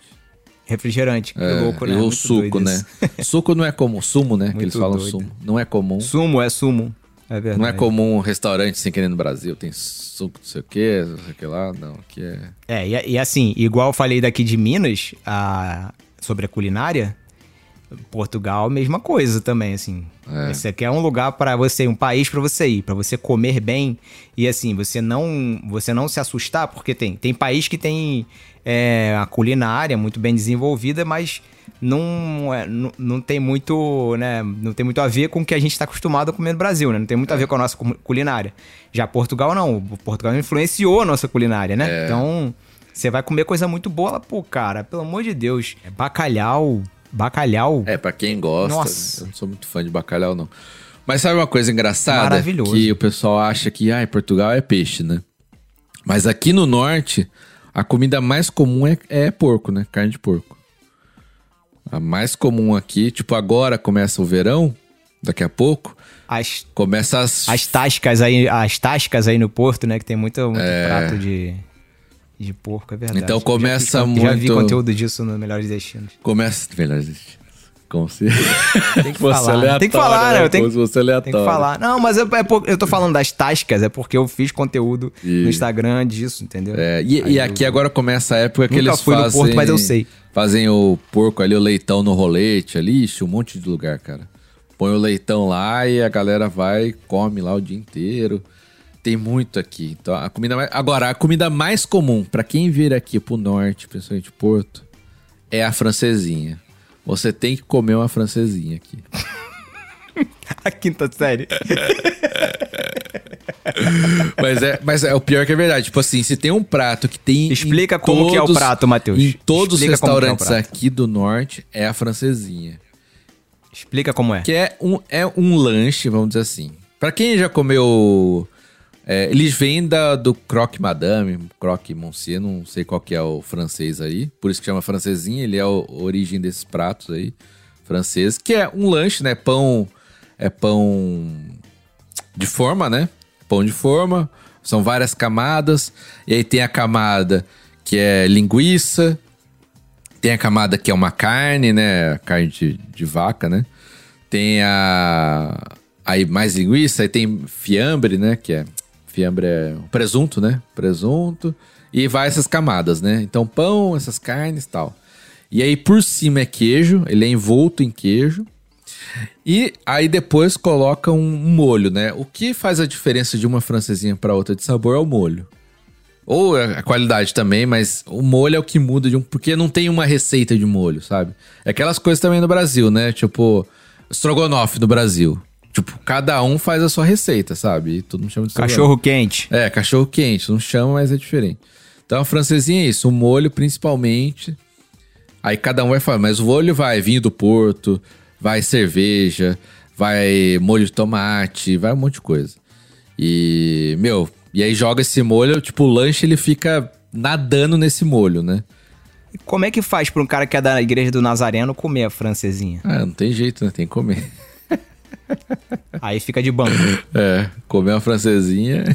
Speaker 1: Refrigerante, que
Speaker 2: É,
Speaker 1: louco, né?
Speaker 2: E o
Speaker 1: Muito
Speaker 2: suco, né? [LAUGHS] suco não é comum. Sumo, né? que
Speaker 1: Muito
Speaker 2: eles falam
Speaker 1: doido.
Speaker 2: sumo. Não é comum.
Speaker 1: Sumo é sumo. É verdade.
Speaker 2: Não é comum um restaurante sem querer no Brasil. Tem suco, não sei o quê, não sei o que lá. Não, aqui é.
Speaker 1: É, e, e assim, igual eu falei daqui de Minas, a- sobre a culinária, Portugal, mesma coisa também, assim.
Speaker 2: É.
Speaker 1: Você quer um lugar para você, um país para você ir, para você comer bem e assim, você não, você não se assustar, porque tem, tem país que tem é, a culinária muito bem desenvolvida, mas não, é, não, não tem muito, né, não tem muito a ver com o que a gente está acostumado a comer no Brasil, né? Não tem muito a ver com a nossa cu- culinária. Já Portugal não, Portugal influenciou a nossa culinária, né? Então, você vai comer coisa muito boa lá, pô, cara, pelo amor de Deus. É bacalhau, bacalhau.
Speaker 2: É, pra quem gosta.
Speaker 1: Nossa.
Speaker 2: Eu não sou muito fã de bacalhau, não. Mas sabe uma coisa engraçada?
Speaker 1: Maravilhoso.
Speaker 2: Que o pessoal acha que, ah, em Portugal é peixe, né? Mas aqui no norte, a comida mais comum é, é porco, né? Carne de porco. A mais comum aqui, tipo, agora começa o verão, daqui a pouco,
Speaker 1: As,
Speaker 2: começa as.
Speaker 1: as tascas aí, as tascas aí no Porto, né? Que tem muito, muito prato de, de porco, é verdade.
Speaker 2: Então
Speaker 1: Já
Speaker 2: começa
Speaker 1: fiz con- Já vi
Speaker 2: muito-
Speaker 1: conteúdo disso no Melhores Destinos.
Speaker 2: Começa. Melhores destinos. Como se.
Speaker 1: Tem que [LAUGHS] falar.
Speaker 2: aleatório,
Speaker 1: Tem que falar, né? Eu tenho,
Speaker 2: aleatório.
Speaker 1: tem que falar. Não, mas é, é por- eu tô falando das tascas, é porque eu fiz conteúdo
Speaker 2: E-
Speaker 1: no Instagram disso, entendeu?
Speaker 2: É, e, e
Speaker 1: eu-
Speaker 2: aqui agora começa a época que
Speaker 1: Nunca
Speaker 2: eles
Speaker 1: fui no
Speaker 2: fazem...
Speaker 1: Porto, mas eu sei.
Speaker 2: Fazem o porco ali, o leitão no rolete ali, ixi, um monte de lugar, cara. Põe o leitão lá e a galera vai e come lá o dia inteiro. Tem muito aqui. Então, a comida mais... Agora, a comida mais comum pra quem vir aqui pro norte, principalmente Porto, é a francesinha. Você tem que comer uma francesinha aqui. [LAUGHS]
Speaker 1: A quinta série. [LAUGHS]
Speaker 2: Mas é, mas é o pior que é verdade. Tipo assim, se tem um prato que tem. em
Speaker 1: Explica como que é o prato, Matheus.
Speaker 2: Em todos
Speaker 1: Explica
Speaker 2: os
Speaker 1: é
Speaker 2: restaurantes
Speaker 1: prato.
Speaker 2: aqui do norte, é a francesinha.
Speaker 1: Explica como é.
Speaker 2: Que é um, é um lanche, vamos dizer assim. Pra quem já comeu. É, eles vêm da, do croque madame, croque monsieur, não sei qual que é o francês aí. Por isso que chama francesinha, ele é a origem desses pratos aí, franceses. Que é um lanche, né? Pão. É pão de forma, né? Pão de forma. São várias camadas. E aí tem a camada que é linguiça. Tem a camada que é uma carne, né? Carne de, de vaca, né? Tem a. Aí mais linguiça, aí tem fiambre, né? Que é Fiambre é presunto, né? Presunto. E vai essas camadas, né? Então, pão, essas carnes e tal. E aí, por cima é queijo, ele é envolto em queijo. E aí depois coloca um molho, né? O que faz a diferença de uma francesinha para outra de sabor é o molho. Ou a qualidade também, mas o molho é o que muda de um. Porque não tem uma receita de molho, sabe? É aquelas coisas também no Brasil, né? Tipo, estrogonofe no Brasil. Tipo, cada um faz a sua receita, sabe? E todo mundo chama de.
Speaker 1: Cachorro quente.
Speaker 2: É, cachorro quente. Não chama, mas é diferente. Então a francesinha é isso. O molho, principalmente. Aí cada um vai falar, mas o molho vai vinho do Porto, vai cerveja, vai molho de tomate, vai um monte de coisa. E, meu, e aí joga esse molho, tipo, o lanche ele fica nadando nesse molho, né?
Speaker 1: E Como é que faz pra um cara que é da igreja do Nazareno comer a francesinha?
Speaker 2: Ah, não tem jeito, né? Tem que comer.
Speaker 1: Aí fica de banco.
Speaker 2: É, comer uma francesinha. [LAUGHS]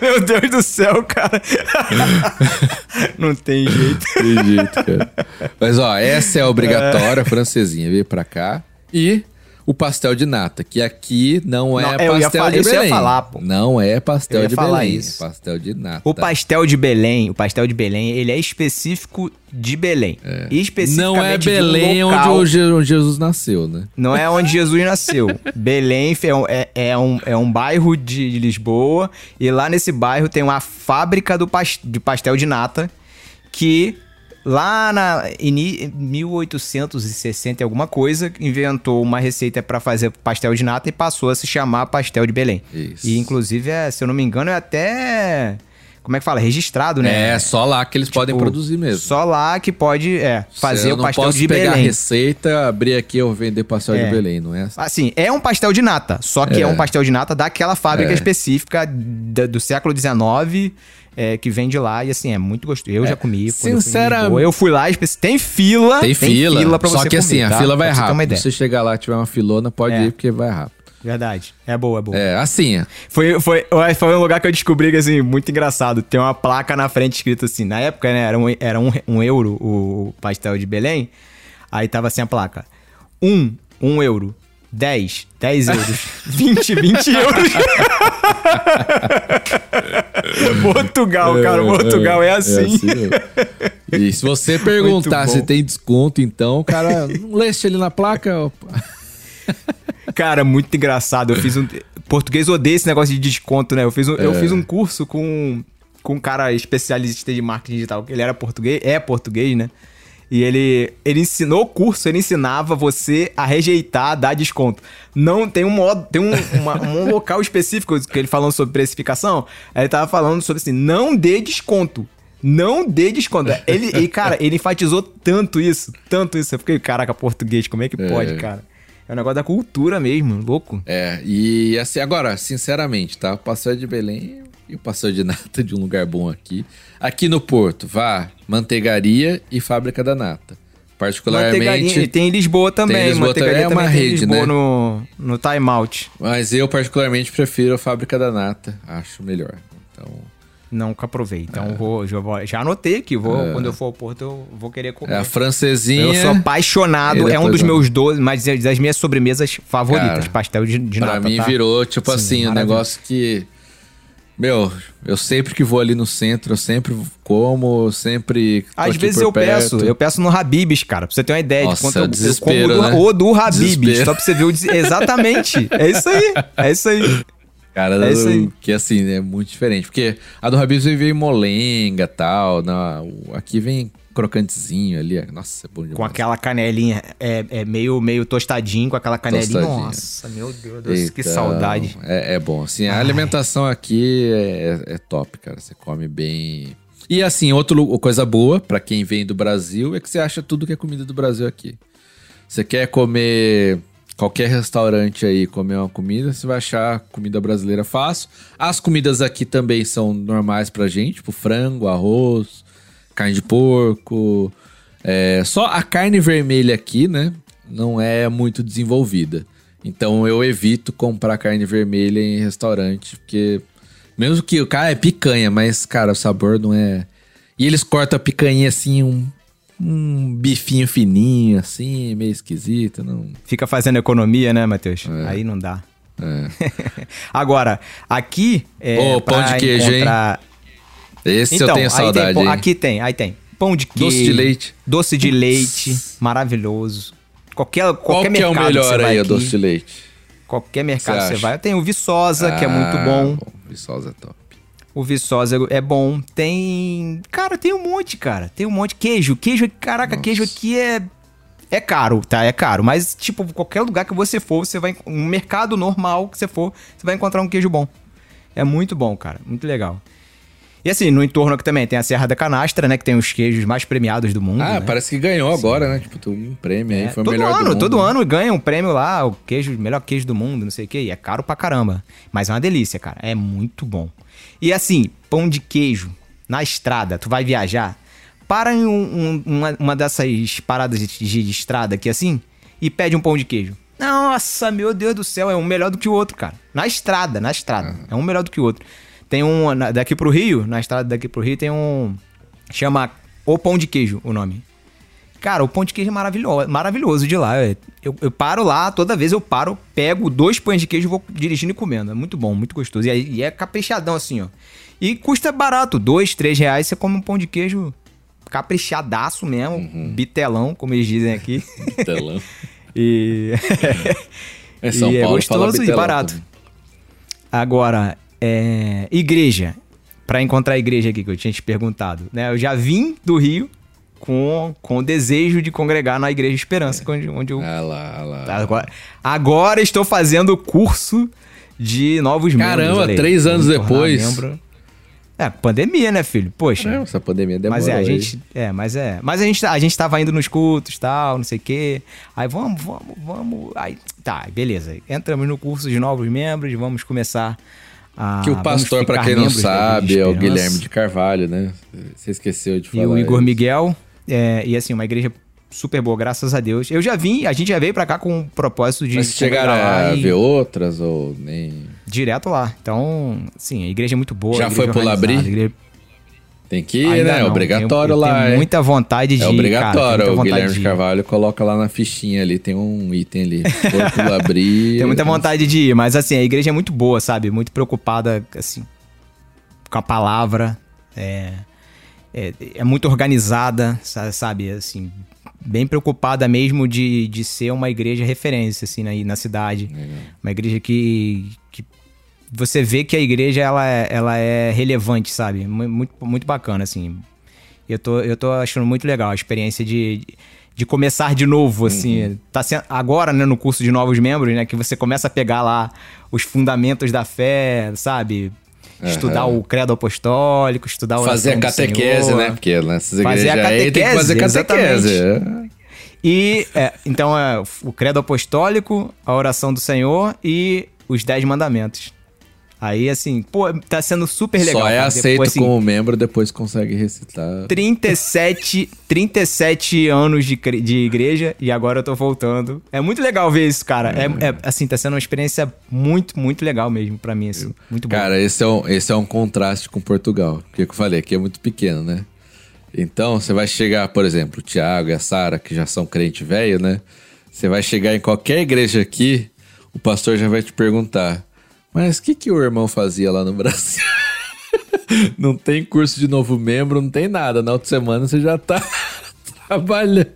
Speaker 1: Meu Deus do céu, cara. [LAUGHS] Não tem jeito.
Speaker 2: Tem jeito, cara. Mas ó, essa é obrigatória, a francesinha. Veio pra cá. E o pastel de nata, que aqui não é
Speaker 1: Não, eu ia
Speaker 2: pastel
Speaker 1: fa-
Speaker 2: de
Speaker 1: isso eu ia
Speaker 2: Belém.
Speaker 1: falar, pô.
Speaker 2: Não é pastel
Speaker 1: ia
Speaker 2: de
Speaker 1: falar
Speaker 2: Belém.
Speaker 1: isso.
Speaker 2: É pastel de nata.
Speaker 1: O pastel de Belém, o pastel de Belém, ele é específico de Belém. Especificamente
Speaker 2: Não é
Speaker 1: de
Speaker 2: Belém onde
Speaker 1: local.
Speaker 2: o Je- onde Jesus nasceu, né?
Speaker 1: Não é onde Jesus nasceu. [LAUGHS] Belém é um, é, é um, é um bairro de Lisboa. E lá nesse bairro tem uma fábrica do pas- de pastel de nata. Que lá na em 1860 e alguma coisa inventou uma receita para fazer pastel de nata e passou a se chamar pastel de Belém.
Speaker 2: Isso.
Speaker 1: E inclusive, é, se eu não me engano, é até. Como é que fala? Registrado, né?
Speaker 2: É, só lá que eles podem
Speaker 1: Tipo,
Speaker 2: produzir mesmo.
Speaker 1: Só lá que pode é, fazer
Speaker 2: Eu
Speaker 1: o
Speaker 2: não
Speaker 1: pastel
Speaker 2: posso
Speaker 1: de
Speaker 2: pegar a
Speaker 1: Belém.
Speaker 2: receita, abrir aqui eu vender pastel
Speaker 1: É.
Speaker 2: de Belém, não é assim?
Speaker 1: É um pastel de nata, só que é,
Speaker 2: É.
Speaker 1: um pastel de nata daquela fábrica
Speaker 2: É.
Speaker 1: específica da- do século XIX, é, que vem de lá, e assim, é muito gostoso. Eu já comi. quando eu fui
Speaker 2: Sinceramente-.
Speaker 1: Eu fui lá, espe- tem fila.
Speaker 2: Tem fila,
Speaker 1: pra
Speaker 2: só
Speaker 1: você
Speaker 2: que assim,
Speaker 1: comer,
Speaker 2: a
Speaker 1: tá?
Speaker 2: fila vai
Speaker 1: uma
Speaker 2: rápido.
Speaker 1: ideia.
Speaker 2: Se você chegar lá e tiver uma filona, pode
Speaker 1: É.
Speaker 2: ir porque vai rápido.
Speaker 1: Verdade. É boa, é boa.
Speaker 2: É, assim,
Speaker 1: Foi, foi, foi um lugar que eu descobri que, assim, muito engraçado. Tem uma placa na frente escrito assim. Na época, né, era um, era um, um euro o pastel de Belém. Aí tava assim a placa. Um, um euro. 10, 10 euros. [LAUGHS] 20, 20 euros. [LAUGHS] Portugal, cara. Portugal é assim.
Speaker 2: mesmo. E se você perguntar se tem desconto, então, cara, não leste ali na placa. opa.
Speaker 1: Cara, muito engraçado. Eu fiz um. Português odeia esse negócio de desconto, né? Eu fiz um,
Speaker 2: É.
Speaker 1: eu fiz um curso com, com um cara especialista de marketing digital. Ele era português, é português, né? E ele, ele ensinou o curso, ele ensinava você a rejeitar, dar desconto. Não tem um modo, tem um, uma- um [LAUGHS] local específico que ele falando sobre precificação. Aí ele tava falando sobre assim, não dê desconto. Não dê desconto. Ele, e, cara, ele enfatizou tanto isso, tanto isso. Eu fiquei, caraca, português, como é que pode, cara? É um negócio da cultura mesmo, louco.
Speaker 2: É, e assim, agora, sinceramente, tá? Pastel de Belém e o pastel de nata de um lugar bom aqui. Aqui no Porto, vá, manteigaria e fábrica da nata.
Speaker 1: Manteigarinha, e
Speaker 2: Particularmente.
Speaker 1: tem em Lisboa também.
Speaker 2: Tem em Lisboa
Speaker 1: Manteigaria
Speaker 2: é uma
Speaker 1: também tem em
Speaker 2: rede,
Speaker 1: Lisboa
Speaker 2: né?
Speaker 1: no, no Time Out.
Speaker 2: Mas eu, particularmente, prefiro a fábrica da nata. Acho melhor. Então.
Speaker 1: Nunca provei. Então
Speaker 2: É.
Speaker 1: vou, já, já anotei aqui. Vou, Quando eu for ao Porto, eu vou querer comer.
Speaker 2: É a francesinha.
Speaker 1: eu sou apaixonado.
Speaker 2: E
Speaker 1: É um dos
Speaker 2: eu-
Speaker 1: meus 12, mas é das minhas sobremesas favoritas.
Speaker 2: Cara,
Speaker 1: pastel de, de
Speaker 2: Pra
Speaker 1: nata,
Speaker 2: mim
Speaker 1: tá?
Speaker 2: virou, tipo
Speaker 1: Sim,
Speaker 2: assim, um negócio que. Meu, eu sempre que vou ali no centro, eu sempre como, eu sempre.
Speaker 1: Às vezes eu peço,
Speaker 2: perto.
Speaker 1: eu peço no Habibs, cara, pra você ter uma ideia
Speaker 2: Nossa,
Speaker 1: de quanto eu, eu como
Speaker 2: desespero,
Speaker 1: do,
Speaker 2: né?
Speaker 1: o do Habibs,
Speaker 2: Desespero.
Speaker 1: só pra você ver o exatamente. É isso aí. É isso aí.
Speaker 2: Cara,
Speaker 1: É
Speaker 2: que assim, é muito diferente. Porque a do Habib's veio molenga e tal. Na, aqui vem crocantezinho ali. Nossa, é bom demais.
Speaker 1: Com aquela canelinha, é, é meio, meio tostadinho, com aquela canelinha.
Speaker 2: Tostadinho.
Speaker 1: Nossa, meu Deus, Deus que
Speaker 2: Então,
Speaker 1: saudade.
Speaker 2: É, é bom. Assim, a alimentação aqui é, é top, cara. Você come bem. E assim, outra coisa boa pra quem vem do Brasil é que você acha tudo que é comida do Brasil aqui. Você quer comer qualquer restaurante aí, comer uma comida, você vai achar comida brasileira fácil. As comidas aqui também são normais pra gente, tipo frango, arroz, carne de porco. É, só a carne vermelha aqui, né? Não é muito desenvolvida. Então eu evito comprar carne vermelha em restaurante, porque mesmo que o cara é picanha, mas cara, o sabor não é. E eles cortam a picanha assim, um, um bifinho fininho, assim, meio esquisito. Não...
Speaker 1: Fica fazendo economia, né, Matheus?
Speaker 2: É.
Speaker 1: Aí não dá. [LAUGHS] Agora, aqui. É,
Speaker 2: Ô, pão de queijo, hein?
Speaker 1: encontrar-
Speaker 2: Esse
Speaker 1: Então,
Speaker 2: eu tenho saudade,
Speaker 1: tem
Speaker 2: hein?
Speaker 1: aqui tem, aí tem. Pão de queijo.
Speaker 2: Doce de leite.
Speaker 1: Doce de leite, maravilhoso. Qualquer,
Speaker 2: Qual
Speaker 1: qualquer
Speaker 2: que é o
Speaker 1: mercado
Speaker 2: melhor aí,
Speaker 1: aqui,
Speaker 2: doce de leite?
Speaker 1: Qualquer mercado
Speaker 2: Você
Speaker 1: você vai. Tem o Viçosa, que é muito
Speaker 2: Ah,
Speaker 1: bom.
Speaker 2: Viçosa é top.
Speaker 1: O Viçosa é bom. Tem. Cara, tem um monte, cara. Tem um monte. Queijo. Queijo, caraca, queijo aqui é. É caro, tá? É caro. Mas, tipo, qualquer lugar que você for, você vai. Um mercado normal que você for, você vai encontrar um queijo bom. É muito bom, cara. Muito legal. E assim, no entorno aqui também tem a Serra da Canastra, né? Que tem os queijos mais premiados do mundo.
Speaker 2: Ah,
Speaker 1: né?
Speaker 2: parece que ganhou agora, né? Tipo, tem um prêmio aí,
Speaker 1: É,
Speaker 2: foi o
Speaker 1: todo
Speaker 2: melhor do
Speaker 1: ano,
Speaker 2: mundo.
Speaker 1: todo ano ganha um prêmio lá, o queijo, melhor queijo do mundo, não sei o quê. E é caro pra caramba. Mas é uma delícia, cara. É muito bom. E assim, pão de queijo na estrada, tu vai viajar, para em um- um- uma, uma dessas paradas de, de estrada aqui assim e pede um pão de queijo. Nossa, meu Deus do céu, é um melhor do que o outro, cara. Na estrada, na estrada. É um melhor do que o outro. Tem um na- daqui pro Rio, na estrada daqui pro Rio tem um chama O Pão de Queijo, o nome. Cara, o pão de queijo é maravilhoso, maravilhoso de lá. Eu, eu paro lá, toda vez eu paro, pego dois pães de queijo e vou dirigindo e comendo. É muito bom, muito gostoso. E é, e é caprichadão assim, ó. E custa barato, dois, três reais você come um pão de queijo caprichadaço mesmo,
Speaker 2: Uhum.
Speaker 1: bitelão, como eles dizem aqui. [LAUGHS]
Speaker 2: Telão. [LAUGHS]
Speaker 1: e
Speaker 2: É São
Speaker 1: e é
Speaker 2: Paulo fala
Speaker 1: gostoso e
Speaker 2: bitelão
Speaker 1: barato.
Speaker 2: também.
Speaker 1: Agora, é, igreja. Pra encontrar a igreja aqui que eu tinha te perguntado, né? Eu já vim do Rio com, com o desejo de congregar na Igreja Esperança, onde, onde eu
Speaker 2: Ah lá, ah lá.
Speaker 1: Agora, agora estou fazendo o curso de novos membros.
Speaker 2: Caramba,
Speaker 1: olha aí.
Speaker 2: três anos depois.
Speaker 1: membro. É, pandemia, né, filho? Poxa.
Speaker 2: Caramba, essa pandemia demorou
Speaker 1: mas é, a
Speaker 2: aí.
Speaker 1: gente. É, mas é. Mas a gente, a gente tava indo nos cultos tal, não sei o quê. Aí vamos, vamos, vamos. Aí, tá, beleza. Entramos no curso de novos membros, vamos começar a.
Speaker 2: Que o pastor, pra
Speaker 1: ficar
Speaker 2: quem não
Speaker 1: membros
Speaker 2: sabe, é o. Guilherme de Carvalho, né? Você esqueceu de
Speaker 1: E
Speaker 2: falar.
Speaker 1: o Igor
Speaker 2: isso.
Speaker 1: Miguel. É, e assim, uma igreja super boa, graças a Deus. Eu já vim, a gente já veio pra cá com o propósito de.
Speaker 2: Mas chegaram a ver outras ou nem...
Speaker 1: Direto lá. Então, sim, a igreja é muito boa.
Speaker 2: Já foi pro Labri?
Speaker 1: igreja-
Speaker 2: Tem que ir,
Speaker 1: Ainda
Speaker 2: né? É obrigatório lá,
Speaker 1: tenho
Speaker 2: hein?
Speaker 1: muita vontade de
Speaker 2: É
Speaker 1: ir, cara,
Speaker 2: obrigatório.
Speaker 1: muita
Speaker 2: o Guilherme
Speaker 1: de
Speaker 2: de. Carvalho coloca lá na fichinha ali, tem um item ali. [LAUGHS] Foi pro Labri.
Speaker 1: Tenho muita vontade de ir, mas assim, a igreja é muito boa, sabe? Muito preocupada, assim, com a palavra. É, é, é muito organizada, sa- sabe? Assim, bem preocupada mesmo de, de ser uma igreja referência, assim, na, na cidade. Uma igreja que, que você vê que a igreja, ela é, ela é relevante, sabe? Mu- Muito, muito bacana, assim. Eu tô, eu tô achando muito legal a experiência de, de começar de novo, assim. Tá sendo, agora, né, no curso de novos membros, né, que você começa a pegar lá os fundamentos da fé, sabe? Estudar o credo apostólico, estudar o
Speaker 2: Fazer a catequese, né? Porque nessas
Speaker 1: Fazer
Speaker 2: igrejas
Speaker 1: a
Speaker 2: aí tem que fazer
Speaker 1: catequese,
Speaker 2: catequese.
Speaker 1: E, é, então, é o credo apostólico, a oração do Senhor e os dez mandamentos. Aí, assim, pô, tá sendo super legal.
Speaker 2: Só é
Speaker 1: cara.
Speaker 2: aceito
Speaker 1: Depois, assim,
Speaker 2: como membro, depois consegue recitar.
Speaker 1: 37, 37 anos de, de igreja e agora eu tô voltando. É muito legal ver isso, cara. É, é, assim, tá sendo uma experiência muito, muito legal mesmo pra mim, assim. Muito bom.
Speaker 2: Cara, esse é, um, esse é um contraste com Portugal. Porque eu falei, aqui é muito pequeno, né? Então, você vai chegar, por exemplo, o Tiago e a Sara, que já são crente velho, né? Você vai chegar em qualquer igreja aqui, o pastor já vai te perguntar: Mas o que, que o irmão fazia lá no [LAUGHS] Brasil? não tem curso de novo membro, não tem nada. Na outra semana você já tá [LAUGHS] trabalhando.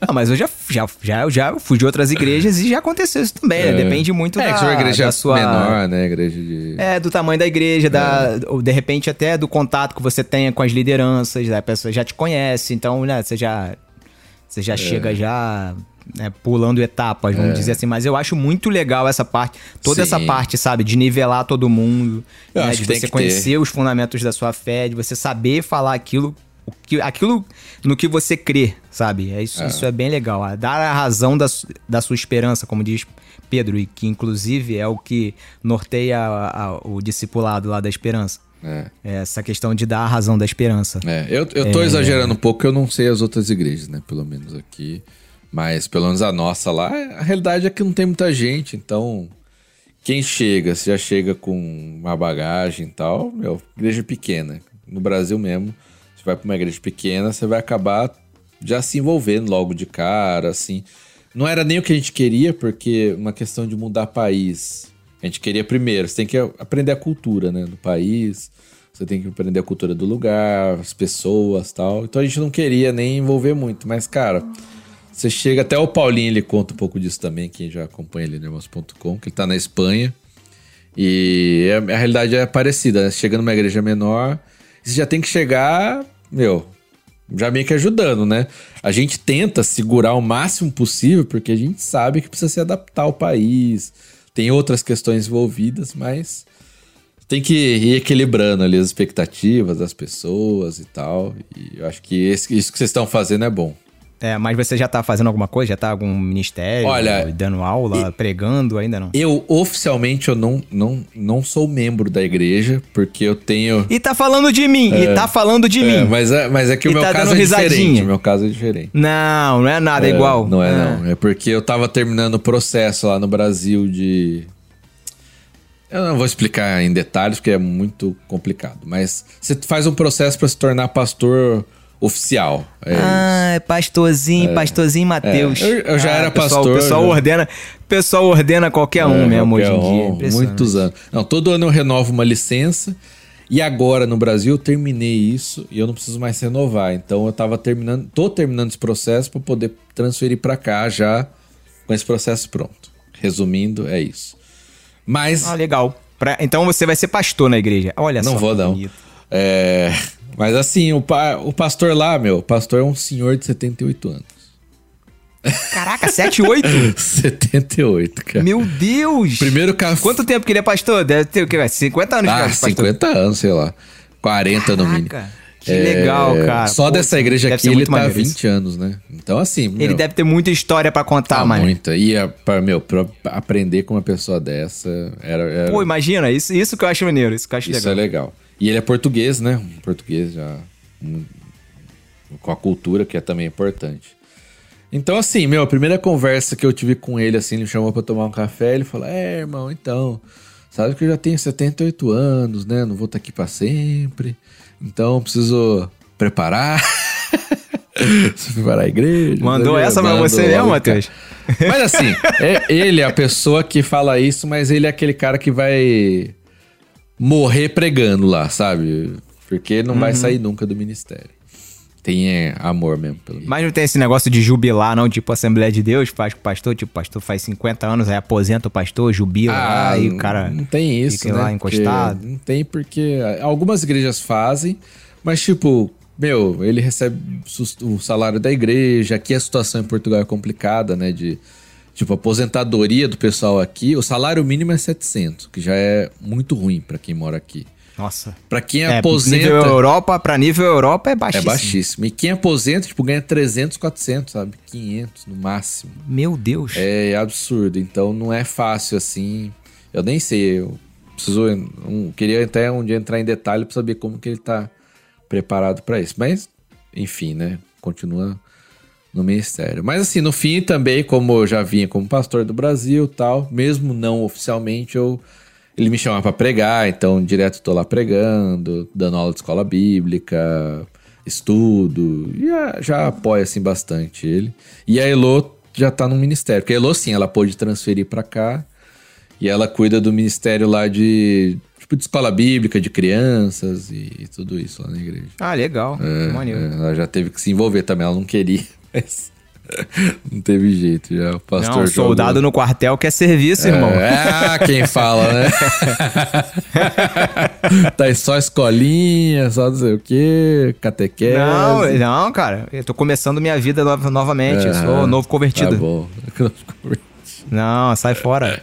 Speaker 1: Ah, mas eu já, já, já, já fui de outras igrejas e já aconteceu isso também, né? Depende muito
Speaker 2: É,
Speaker 1: da,
Speaker 2: que sua igreja
Speaker 1: da
Speaker 2: é
Speaker 1: sua...
Speaker 2: menor, né? Igreja de.
Speaker 1: É, do tamanho da igreja, da, ou de repente até do contato que você tenha com as lideranças, né? a pessoa já te conhece, então, né, você já, você
Speaker 2: É.
Speaker 1: já chega já né, pulando etapas, vamos dizer assim. Mas eu acho muito legal essa parte, toda essa
Speaker 2: Sim.
Speaker 1: parte, sabe, de nivelar todo mundo, né, de você conhecer os fundamentos da sua fé, de você saber falar aquilo, que, aquilo no que você crê, sabe? É isso, isso é bem legal. a Dar a razão da, da sua esperança, como diz Pedro, e que inclusive é o que norteia a- a- o discipulado lá da esperança.
Speaker 2: É.
Speaker 1: É Essa questão de dar a razão da esperança.
Speaker 2: É, eu, eu tô exagerando um pouco, eu não sei as outras igrejas, né? Pelo menos aqui. Mas pelo menos a nossa lá, a realidade é que não tem muita gente, então. Quem chega, se já chega com uma bagagem e tal, meu, igreja pequena. No Brasil mesmo, você vai pra uma igreja pequena, você vai acabar já se envolvendo logo de cara, assim. não era nem o que a gente queria, porque uma questão de mudar país. A gente queria primeiro, você tem que aprender a cultura, né, do país. Você tem que aprender a cultura do lugar, as pessoas, tal. Então a gente não queria nem envolver muito, mas cara, você chega até o Paulinho, ele conta um pouco disso também, quem já acompanha ele no irmãos.com, que ele tá na Espanha. E a, a realidade é parecida, né? Chega numa igreja menor, você já tem que chegar, meu, já meio que ajudando, né? A gente tenta segurar o máximo possível, porque a gente sabe que precisa se adaptar ao país, tem outras questões envolvidas, mas tem que ir equilibrando ali as expectativas das pessoas e tal. E eu acho que esse, isso que vocês estão fazendo é bom.
Speaker 1: É, mas você já tá fazendo alguma coisa? Já tá algum ministério?
Speaker 2: Olha,
Speaker 1: dando aula,
Speaker 2: e-
Speaker 1: pregando? Ainda não.
Speaker 2: Eu, oficialmente, eu não, não, não sou membro da igreja, porque eu tenho...
Speaker 1: E tá falando de mim, e tá falando de
Speaker 2: É,
Speaker 1: mim.
Speaker 2: mas, é, mas é que o
Speaker 1: E
Speaker 2: meu
Speaker 1: tá
Speaker 2: caso é diferente.
Speaker 1: risadinha.
Speaker 2: O meu caso é diferente.
Speaker 1: Não, não é nada, é,
Speaker 2: É,
Speaker 1: igual.
Speaker 2: Não é,
Speaker 1: Ah.
Speaker 2: não. É porque eu tava terminando o processo lá no Brasil de. Eu não vou explicar em detalhes, porque é muito complicado. Mas você faz um processo para se tornar pastor oficial. É isso.
Speaker 1: Ah, é pastorzinho, pastorzinho Mateus.
Speaker 2: É, eu- eu já
Speaker 1: Ah,
Speaker 2: era
Speaker 1: pessoal,
Speaker 2: pastor,
Speaker 1: O pessoal
Speaker 2: já.
Speaker 1: ordena, o pessoal ordena qualquer um
Speaker 2: É,
Speaker 1: mesmo hoje em
Speaker 2: qualquer
Speaker 1: dia.
Speaker 2: um,
Speaker 1: Impressionante.
Speaker 2: Muitos anos. Não, todo ano eu renovo uma licença. E agora no Brasil eu terminei isso e eu não preciso mais renovar. Então eu tava terminando, tô terminando esse processo para poder transferir para cá já com esse processo pronto. Resumindo, é isso. Mas
Speaker 1: Ah, legal. Pra- então você vai ser pastor na igreja. Olha só.
Speaker 2: não vou não. É, mas assim, o, pa- o pastor lá, meu, o pastor é um senhor de 78 anos.
Speaker 1: Caraca, 7, 8?
Speaker 2: 78, cara.
Speaker 1: Meu Deus!
Speaker 2: Primeiro café.
Speaker 1: Quanto tempo que ele é pastor? Deve ter o quê? 50 anos
Speaker 2: Ah,
Speaker 1: de pastor.
Speaker 2: 50 anos, sei lá. 40 no mínimo.
Speaker 1: Caraca, que legal, cara.
Speaker 2: Só
Speaker 1: Pô,
Speaker 2: dessa igreja aqui ele tá há
Speaker 1: maneiro
Speaker 2: 20 anos, né? Então, assim.
Speaker 1: Ele
Speaker 2: meu,
Speaker 1: deve ter muita história pra contar,
Speaker 2: tá
Speaker 1: mano.
Speaker 2: muita. E, a- pra, meu, pra aprender com uma pessoa dessa, era. era-
Speaker 1: Pô, imagina, isso, isso que eu acho maneiro, isso que eu acho
Speaker 2: isso
Speaker 1: legal.
Speaker 2: é legal. E ele é português, né? Um português já. um- com a cultura, que é também importante. Então, assim, meu, a primeira conversa que eu tive com ele, assim, ele me chamou pra tomar um café, ele falou: É, irmão, então. Sabe que eu já tenho 78 anos, né? Não vou estar aqui pra sempre. Então, preciso preparar. [LAUGHS] preciso preparar a igreja.
Speaker 1: Mandou
Speaker 2: sabe?
Speaker 1: essa
Speaker 2: Mandou
Speaker 1: você mesmo, Matheus?
Speaker 2: Mas assim, é- ele é a pessoa que fala isso, mas ele é aquele cara que vai morrer pregando lá, sabe? Porque não
Speaker 1: Uhum.
Speaker 2: vai sair nunca do ministério. Tem é, amor mesmo pelo
Speaker 1: Mas não tem esse negócio de jubilar, não? Tipo, Assembleia de Deus, faz com o pastor, tipo, o pastor faz 50 anos, aí aposenta o pastor, jubila lá, aí o cara.
Speaker 2: Ah, não tem isso,
Speaker 1: fica
Speaker 2: né?
Speaker 1: lá encostado.
Speaker 2: Porque- não tem porque algumas igrejas fazem, mas tipo, meu, ele recebe o salário da igreja. Aqui a situação em Portugal é complicada, né? De tipo, a aposentadoria do pessoal aqui, o salário mínimo é 700, que já é muito ruim pra quem mora aqui.
Speaker 1: Nossa.
Speaker 2: Pra quem
Speaker 1: É,
Speaker 2: aposenta
Speaker 1: nível Europa, pra nível Europa é
Speaker 2: é
Speaker 1: baixíssimo.
Speaker 2: baixíssimo. E quem aposenta, tipo, ganha 300, 400, sabe? 500 no máximo.
Speaker 1: Meu Deus.
Speaker 2: É absurdo, então não é fácil assim. Eu nem sei, eu preciso, um, queria até um dia entrar em detalhe para saber como que ele tá preparado para isso. Mas, enfim, né? Continua no ministério. Mas assim, no fim também, como eu já vinha como pastor do Brasil, tal, mesmo não oficialmente, eu ele me chamava para pregar, então direto tô lá pregando, dando aula de escola bíblica, estudo, e já, já apoia assim bastante ele. E a Elo já tá no ministério, porque a Elo sim, ela pôde transferir para cá e ela cuida do ministério lá de tipo de escola bíblica de crianças e, e tudo isso lá na igreja.
Speaker 1: Ah, legal.
Speaker 2: É,
Speaker 1: Maneiro.
Speaker 2: é, ela já teve que se envolver também, ela não queria, mas [LAUGHS] não teve jeito já. O pastor
Speaker 1: Não, soldado
Speaker 2: jogou.
Speaker 1: no quartel quer serviço, irmão.
Speaker 2: É, ah, quem fala, né? [LAUGHS] tá aí só escolinha, só não sei o quê, catequese.
Speaker 1: Não, não, cara. Eu tô começando minha vida no- novamente. eu sou
Speaker 2: Ah,
Speaker 1: novo convertido.
Speaker 2: Tá bom. [LAUGHS]
Speaker 1: Não, sai fora.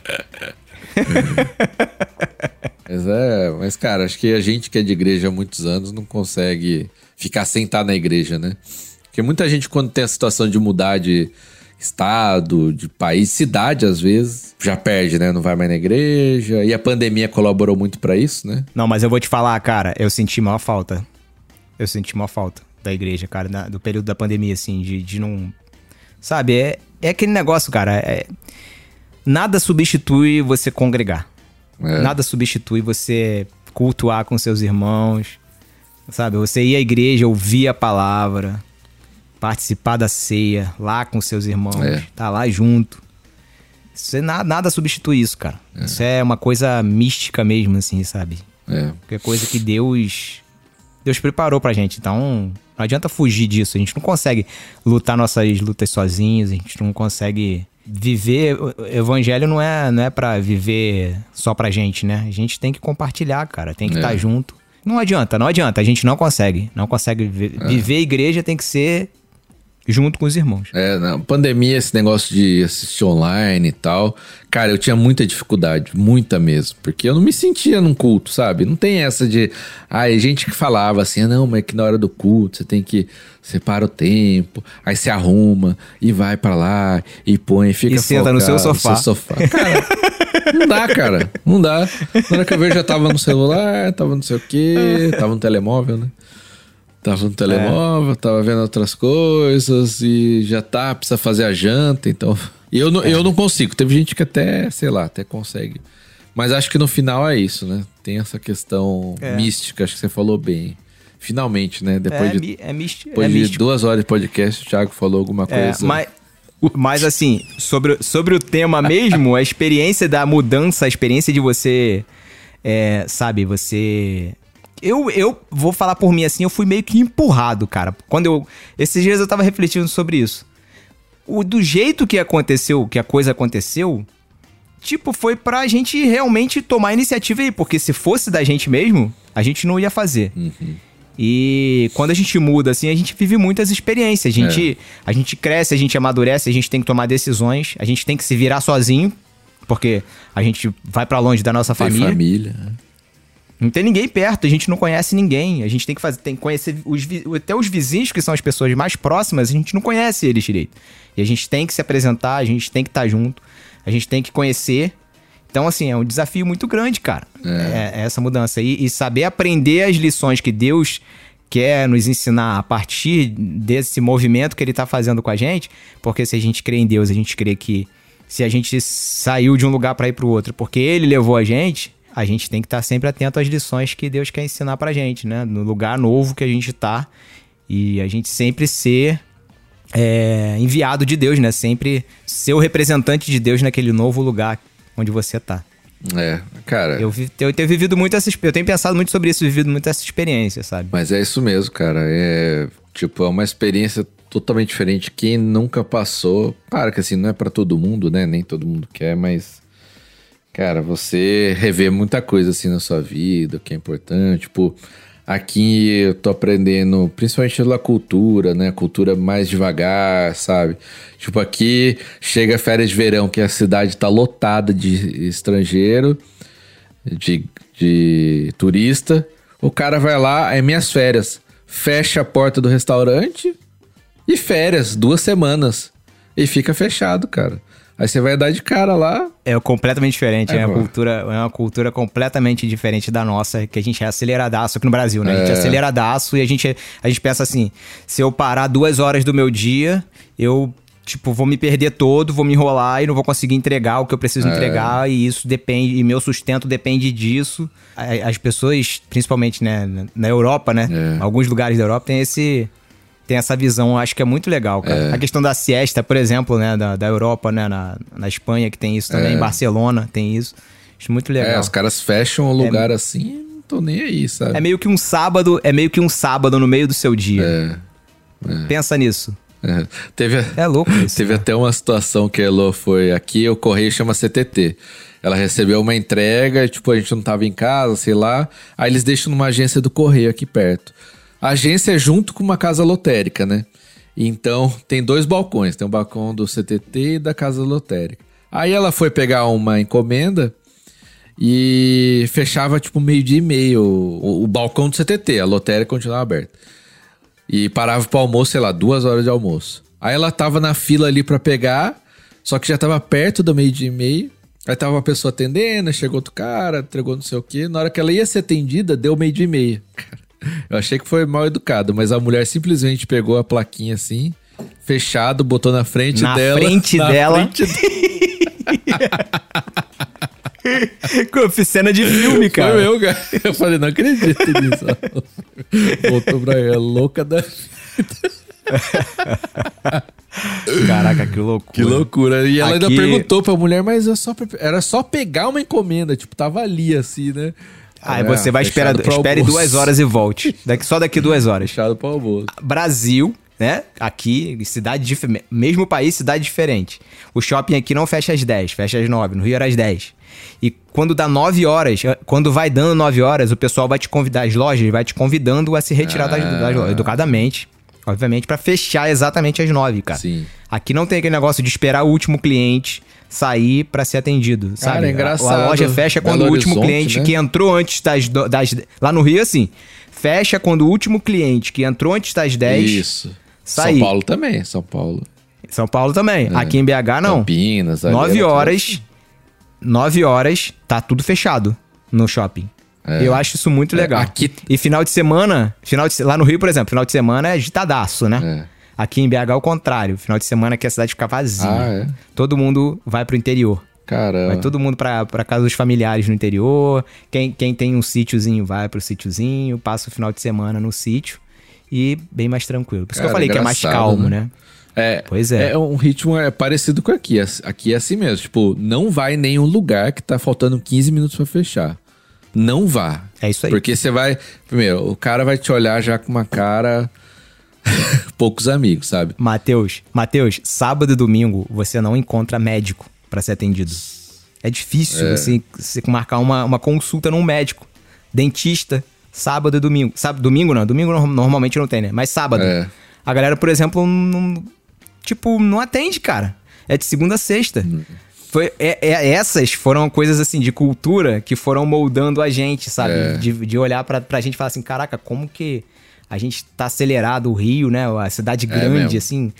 Speaker 2: Mas é, mas cara, acho que a gente que é de igreja há muitos anos não consegue ficar sentado na igreja, né? Porque muita gente, quando tem a situação de mudar de estado, de país, cidade, às vezes, já perde, né? Não vai mais na igreja. E a pandemia colaborou muito pra isso, né?
Speaker 1: Não, mas eu vou te falar, cara, eu senti maior falta. Eu senti maior falta da igreja, cara, na- do período da pandemia, assim, de, de não. Sabe, é, é aquele negócio, cara. é- Nada substitui você congregar.
Speaker 2: É.
Speaker 1: Nada substitui você cultuar com seus irmãos. Sabe, você ir à igreja, ouvir a palavra. Participar da ceia lá com seus irmãos,
Speaker 2: É.
Speaker 1: tá lá junto. É nada, nada substitui isso, cara. Isso é uma coisa mística mesmo, assim, sabe?
Speaker 2: É.
Speaker 1: Qualquer coisa que Deus Deus preparou pra gente. Então, não adianta fugir disso. A gente não consegue lutar nossas lutas sozinhos, a gente não consegue viver o evangelho não é não é para viver só pra gente, né? A gente tem que compartilhar, cara, tem que
Speaker 2: É.
Speaker 1: estar junto. Não adianta, não adianta, a gente não consegue, não consegue vi- viver a igreja tem que ser junto com os irmãos.
Speaker 2: É, na pandemia, esse negócio de assistir online e tal, cara, eu tinha muita dificuldade, muita mesmo, porque eu não me sentia num culto, sabe? Não tem essa de. Ai, gente que falava assim, "Ah, não, mas é que na hora do culto você tem que separa o tempo, aí se arruma e vai pra lá e põe, fica
Speaker 1: E senta no seu sofá.
Speaker 2: sofá. Cara, não dá, cara, não dá. Na hora que eu vejo, já tava no celular, tava não sei o quê, tava no telemóvel, né? Tava no telemóvel, tava vendo outras coisas e já tá, precisa fazer a janta, então. Eu, não- eu não consigo. Teve gente que até, sei lá, até consegue. Mas acho que no final é isso, né? Tem essa questão
Speaker 1: É.
Speaker 2: mística, acho que você falou bem. Finalmente, né? Depois
Speaker 1: é,
Speaker 2: de,
Speaker 1: é, místico,
Speaker 2: depois
Speaker 1: é
Speaker 2: de
Speaker 1: místico.
Speaker 2: duas horas de podcast, o Thiago falou alguma
Speaker 1: É,
Speaker 2: coisa.
Speaker 1: mas, mas assim, sobre, sobre o tema mesmo, a experiência da mudança, a experiência de você, é, sabe, você... Eu, eu vou falar por mim assim, eu fui meio que empurrado, cara. Quando eu... Esses dias eu tava refletindo sobre isso. O, do jeito que aconteceu, que a coisa aconteceu, tipo, foi pra gente realmente tomar iniciativa aí. Porque se fosse da gente mesmo, a gente não ia fazer. E quando a gente muda, assim, a gente vive muitas experiências. A gente, a gente cresce, a gente amadurece, a gente tem que tomar decisões, a gente tem que se virar sozinho, porque a gente vai pra longe da nossa
Speaker 2: Tem
Speaker 1: família.
Speaker 2: família.
Speaker 1: Não tem ninguém perto, a gente não conhece ninguém. A gente tem que fazer, tem que conhecer os, até os vizinhos, que são as pessoas mais próximas, a gente não conhece eles direito. E a gente tem que se apresentar, a gente tem que estar junto, a gente tem que conhecer. Então, assim, é um desafio muito grande, cara. É, é essa mudança. E, e saber aprender as lições que Deus quer nos ensinar a partir desse movimento que ele tá fazendo com a gente, porque se a gente crê em Deus, a gente crê que se a gente saiu de um lugar para ir para o outro, porque ele levou a gente, a gente tem que estar sempre atento às lições que Deus quer ensinar pra gente, né? No lugar novo que a gente tá e a gente sempre ser é, enviado de Deus, né? Sempre ser o representante de Deus naquele novo lugar onde você tá.
Speaker 2: É, cara.
Speaker 1: Eu, eu tenho vivido muito essa, eu tenho pensado muito sobre isso, vivido muito essa experiência, sabe?
Speaker 2: Mas é isso mesmo, cara. É tipo, é uma experiência totalmente diferente. Quem nunca passou, claro que assim, não é pra todo mundo, né? Nem todo mundo quer, mas cara, você rever muita coisa assim na sua vida, o que é importante, tipo, aqui eu tô aprendendo, principalmente pela cultura, né? Cultura mais devagar, sabe? Tipo, aqui chega férias de verão, que a cidade tá lotada de estrangeiro de, de turista. O cara vai lá, é minhas férias. Fecha a porta do restaurante e férias, duas semanas. E fica fechado, cara. Aí você vai dar de cara lá.
Speaker 1: É completamente diferente,
Speaker 2: É,
Speaker 1: é, uma cultura, é uma cultura completamente diferente da nossa, que a gente é aceleradaço aqui no Brasil, né? A gente é aceleradaço e a gente, a gente pensa assim, se eu parar duas horas do meu dia, eu, tipo, vou me perder todo, vou me enrolar e não vou conseguir entregar o que eu preciso entregar e isso depende, e meu sustento depende disso. As pessoas, principalmente, né, na- na Europa, né?
Speaker 2: É.
Speaker 1: Alguns lugares da Europa tem esse... Tem essa visão, acho que é muito legal, cara. A questão da siesta, por exemplo, né, da, da Europa, né, na, na Espanha que tem isso também, em Barcelona tem isso. Acho muito
Speaker 2: É,
Speaker 1: legal.
Speaker 2: os caras fecham o lugar assim e não tô nem aí, sabe?
Speaker 1: É meio que um sábado, é meio que um sábado no meio do seu dia. Pensa nisso.
Speaker 2: É. Teve,
Speaker 1: É louco [LAUGHS] isso.
Speaker 2: Teve até uma situação que a Elo foi aqui, o correio chama CTT. Ela recebeu uma entrega, tipo, a gente não tava em casa, sei lá. Aí eles deixam numa agência do correio aqui perto. A agência é junto com uma casa lotérica, né? Então, tem dois balcões. Tem o balcão do CTT e da casa lotérica. Aí ela foi pegar uma encomenda e fechava, tipo, meio-dia e meio o, o balcão do CTT. A lotérica continuava aberta. E parava pro almoço, sei lá, duas horas de almoço. Aí ela tava na fila ali pra pegar, só que já tava perto do meio-dia e meio. Aí tava uma pessoa atendendo, chegou outro cara, entregou não sei o quê. Na hora que ela ia ser atendida, deu meio-dia e meia. [LAUGHS] Cara, eu achei que foi mal educado, mas a mulher simplesmente pegou a plaquinha assim, fechado, botou na frente
Speaker 1: Na
Speaker 2: dela.
Speaker 1: frente [LAUGHS]
Speaker 2: na
Speaker 1: dela.
Speaker 2: frente
Speaker 1: Com [LAUGHS] cena de filme, cara.
Speaker 2: Foi eu, cara. Eu falei, não acredito nisso. [LAUGHS] Voltou pra ela, louca da.
Speaker 1: Caraca, que loucura.
Speaker 2: Que loucura. E ela
Speaker 1: Aqui-
Speaker 2: ainda perguntou pra mulher, mas é só pra- era só pegar uma encomenda. Tipo, tava ali assim, né?
Speaker 1: Aí
Speaker 2: Ah,
Speaker 1: você vai esperar, espere duas horas e volte. [LAUGHS] Daqui, só daqui duas horas.
Speaker 2: Fechado pro almoço.
Speaker 1: Brasil, né? Aqui, cidade diferente. Mesmo país, cidade diferente. O shopping aqui não fecha às 10, fecha às 9. No Rio era às 10. E quando dá 9 horas, quando vai dando 9 horas, o pessoal vai te convidar, as lojas vai te convidando a se retirar das,
Speaker 2: Ah.
Speaker 1: das lojas, educadamente. Obviamente, pra fechar exatamente às 9, cara.
Speaker 2: Sim.
Speaker 1: Aqui não tem aquele negócio de esperar o último cliente sair pra ser atendido, sabe?
Speaker 2: é
Speaker 1: A-
Speaker 2: engraçado.
Speaker 1: A loja fecha quando
Speaker 2: Belo
Speaker 1: o último cliente
Speaker 2: né?
Speaker 1: que entrou antes das, das. Lá no Rio, assim. Fecha quando o último cliente que entrou antes das 10.
Speaker 2: Isso.
Speaker 1: sair.
Speaker 2: São Paulo também, São Paulo.
Speaker 1: São Paulo também.
Speaker 2: É.
Speaker 1: Aqui em BH, não.
Speaker 2: Campinas. ali
Speaker 1: 9
Speaker 2: era tudo
Speaker 1: horas.
Speaker 2: assim.
Speaker 1: 9 horas, tá tudo fechado no shopping.
Speaker 2: É.
Speaker 1: Eu acho isso muito
Speaker 2: É,
Speaker 1: legal.
Speaker 2: aqui-
Speaker 1: E final de semana, final de, lá no Rio, por exemplo, final de semana é agitadaço, né?
Speaker 2: É.
Speaker 1: Aqui em BH é o contrário. Final de semana que a cidade fica vazia.
Speaker 2: Ah, é?
Speaker 1: Todo mundo vai pro interior.
Speaker 2: Caramba.
Speaker 1: Vai todo mundo pra, pra casa dos familiares no interior. Quem, quem tem um sítiozinho vai pro sítiozinho, passa o final de semana no sítio e bem mais tranquilo. Por isso que eu
Speaker 2: Cara,
Speaker 1: falei que é mais calmo,
Speaker 2: né?
Speaker 1: né?
Speaker 2: É,
Speaker 1: Pois é.
Speaker 2: É um ritmo é parecido com aqui. Aqui é assim mesmo. Tipo, não vai em nenhum lugar que tá faltando 15 minutos pra fechar. Não vá.
Speaker 1: É isso aí.
Speaker 2: Porque você vai. Primeiro, o cara vai te olhar já com uma cara. [LAUGHS] Poucos amigos, sabe?
Speaker 1: Matheus, Matheus, sábado e domingo você não encontra médico pra ser atendido. É difícil você, você marcar uma, uma consulta num médico. Dentista, sábado e domingo. Sábado, domingo não, domingo no- normalmente não tem, né? Mas sábado.
Speaker 2: É.
Speaker 1: A galera, por exemplo, não, tipo, não atende, cara. É de segunda a sexta.
Speaker 2: Hum.
Speaker 1: Foi, é- é- essas foram coisas assim de cultura que foram moldando a gente, sabe?
Speaker 2: É.
Speaker 1: De, de olhar pra, pra gente e falar assim: caraca, como que a gente tá acelerado o Rio, né? A cidade grande,
Speaker 2: É
Speaker 1: assim.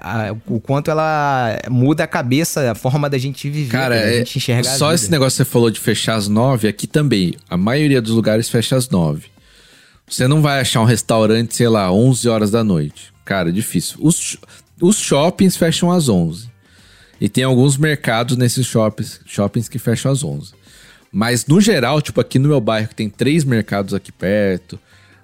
Speaker 1: a- o quanto ela muda a cabeça, a forma da gente viver,
Speaker 2: Cara,
Speaker 1: da
Speaker 2: é,
Speaker 1: gente enxergar
Speaker 2: só esse negócio que você falou de fechar às nove, aqui também. A maioria dos lugares fecha às nove. Você não vai achar um restaurante, sei lá, 11 horas da noite. Cara, é difícil. Os, os shoppings fecham às 11. E tem alguns mercados nesses shoppings, shoppings que fecham às 11. Mas no geral, tipo aqui no meu bairro, que tem três mercados aqui perto,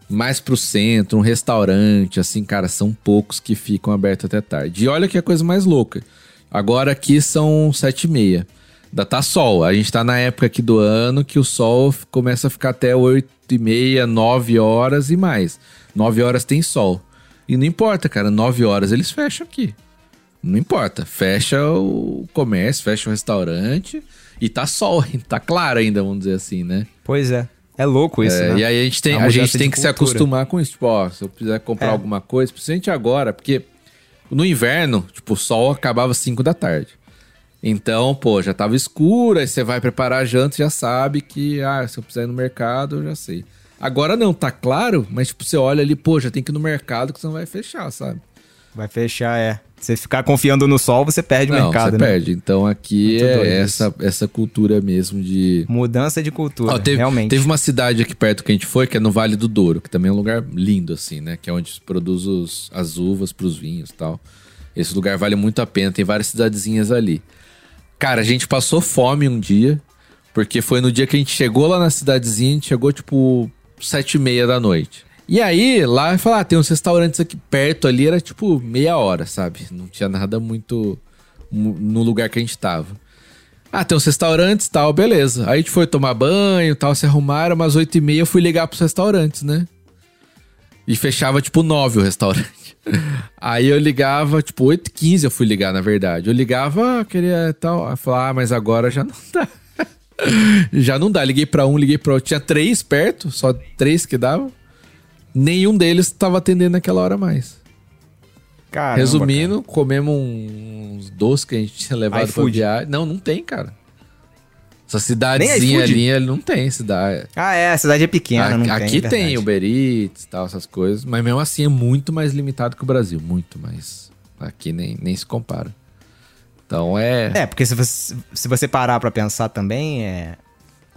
Speaker 2: mais pro centro, um restaurante, assim, cara, são poucos que ficam abertos até tarde. E olha que é a coisa mais louca. Agora aqui são sete e meia. Ainda tá sol. A gente tá na época aqui do ano que o sol começa a ficar até oito e meia, nove horas e mais. Nove horas tem sol. E não importa, cara. Nove horas eles fecham aqui. Não importa. Fecha o comércio, fecha o restaurante e tá sol, [LAUGHS] tá claro ainda, vamos dizer assim, né?
Speaker 1: Pois é. É louco isso,
Speaker 2: É,
Speaker 1: né?
Speaker 2: E aí a gente tem,
Speaker 1: A
Speaker 2: a gente tem que se
Speaker 1: cultura.
Speaker 2: acostumar com isso. Tipo, ó, se eu quiser comprar
Speaker 1: É.
Speaker 2: alguma coisa, principalmente agora, porque no inverno, tipo, o sol acabava às 5 da tarde. Então, pô, já tava escuro, aí você vai preparar a janta, já sabe que, ah, se eu precisar ir no mercado, eu já sei. Agora não, tá claro, mas tipo, você olha ali, pô, já tem que ir no mercado que você não vai fechar, sabe?
Speaker 1: Vai fechar, é. Se ficar confiando no sol, você perde o
Speaker 2: não,
Speaker 1: mercado,
Speaker 2: você
Speaker 1: né?
Speaker 2: perde. Então aqui
Speaker 1: Muito
Speaker 2: é essa, essa cultura mesmo de...
Speaker 1: Mudança de cultura,
Speaker 2: Ó, teve,
Speaker 1: realmente.
Speaker 2: teve uma cidade aqui perto que a gente foi, que é no Vale do Douro, que também é um lugar lindo, assim, né? Que é onde se produz os- as uvas pros vinhos e tal. Esse lugar vale muito a pena, tem várias cidadezinhas ali. Cara, a gente passou fome um dia, porque foi no dia que a gente chegou lá na cidadezinha, a gente chegou tipo sete e meia da noite. E aí, lá, falar, ah, tem uns restaurantes aqui perto ali, era tipo meia hora, sabe? Não tinha nada muito mu- no lugar que a gente tava. Ah, tem uns restaurantes tal, beleza. Aí a gente foi tomar banho tal, se arrumaram, umas oito e meia eu fui ligar pros restaurantes, né? E fechava tipo nove o restaurante. [LAUGHS] Aí eu ligava, tipo, 8 h 15 eu fui ligar, na verdade. Eu ligava, ah, queria tal. Aí falava, ah, mas agora já não dá. [LAUGHS] já não dá. Liguei pra um, liguei pra outro. Tinha três perto, só três que davam. Nenhum deles tava atendendo naquela hora mais.
Speaker 1: Caramba,
Speaker 2: Resumindo, comemos uns doces que a gente tinha levado
Speaker 1: iFood.
Speaker 2: viagem. Não, não tem, cara. Essa cidadezinha ali, ele não tem cidade.
Speaker 1: cara. Ah, é, a cidade é pequena,
Speaker 2: A-
Speaker 1: não tem,
Speaker 2: aqui tem
Speaker 1: verdade.
Speaker 2: Uber Eats e tal, essas coisas. Mas mesmo assim é muito mais limitado que o Brasil. Muito mais. Aqui nem, nem se compara. Então é...
Speaker 1: É, porque se você, se você parar pra pensar também, é...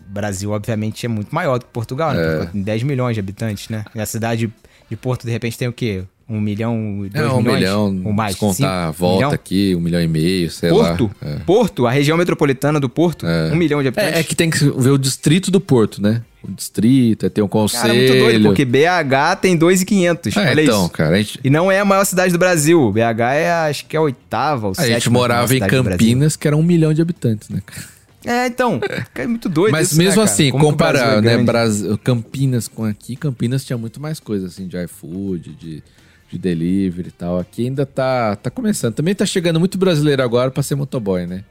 Speaker 1: Brasil, obviamente, é muito maior do que Portugal, né?
Speaker 2: É.
Speaker 1: Tem 10 milhões de habitantes, né? E a cidade de Porto, de repente, tem o quê? Um milhão, dois
Speaker 2: é um
Speaker 1: milhões?
Speaker 2: milhão,
Speaker 1: ou mais?
Speaker 2: a
Speaker 1: Cinco?
Speaker 2: volta
Speaker 1: milhão?
Speaker 2: aqui, um milhão e meio, sei
Speaker 1: Porto,
Speaker 2: lá. É.
Speaker 1: Porto, a região metropolitana do Porto, um milhão de habitantes.
Speaker 2: É, é que tem que ver o distrito do Porto, né? o distrito, tem um conselho.
Speaker 1: Cara, muito doido, porque BH tem 2,500.
Speaker 2: É,
Speaker 1: olha
Speaker 2: então,
Speaker 1: isso.
Speaker 2: cara, a gente,
Speaker 1: E não é a maior cidade do Brasil. BH é, acho que é a oitava ou
Speaker 2: a
Speaker 1: sétima.
Speaker 2: gente morava em. Campinas, que era um milhão de habitantes, né, cara?
Speaker 1: É, então. É muito doido
Speaker 2: Mas
Speaker 1: isso, né,
Speaker 2: mesmo
Speaker 1: cara?
Speaker 2: assim,
Speaker 1: Como
Speaker 2: comparar,
Speaker 1: é
Speaker 2: né. Brasil, Campinas com aqui, Campinas tinha muito mais coisa, assim, de iFood, de, de delivery e tal. Aqui ainda tá, tá começando. Também tá chegando muito brasileiro agora pra ser motoboy, né?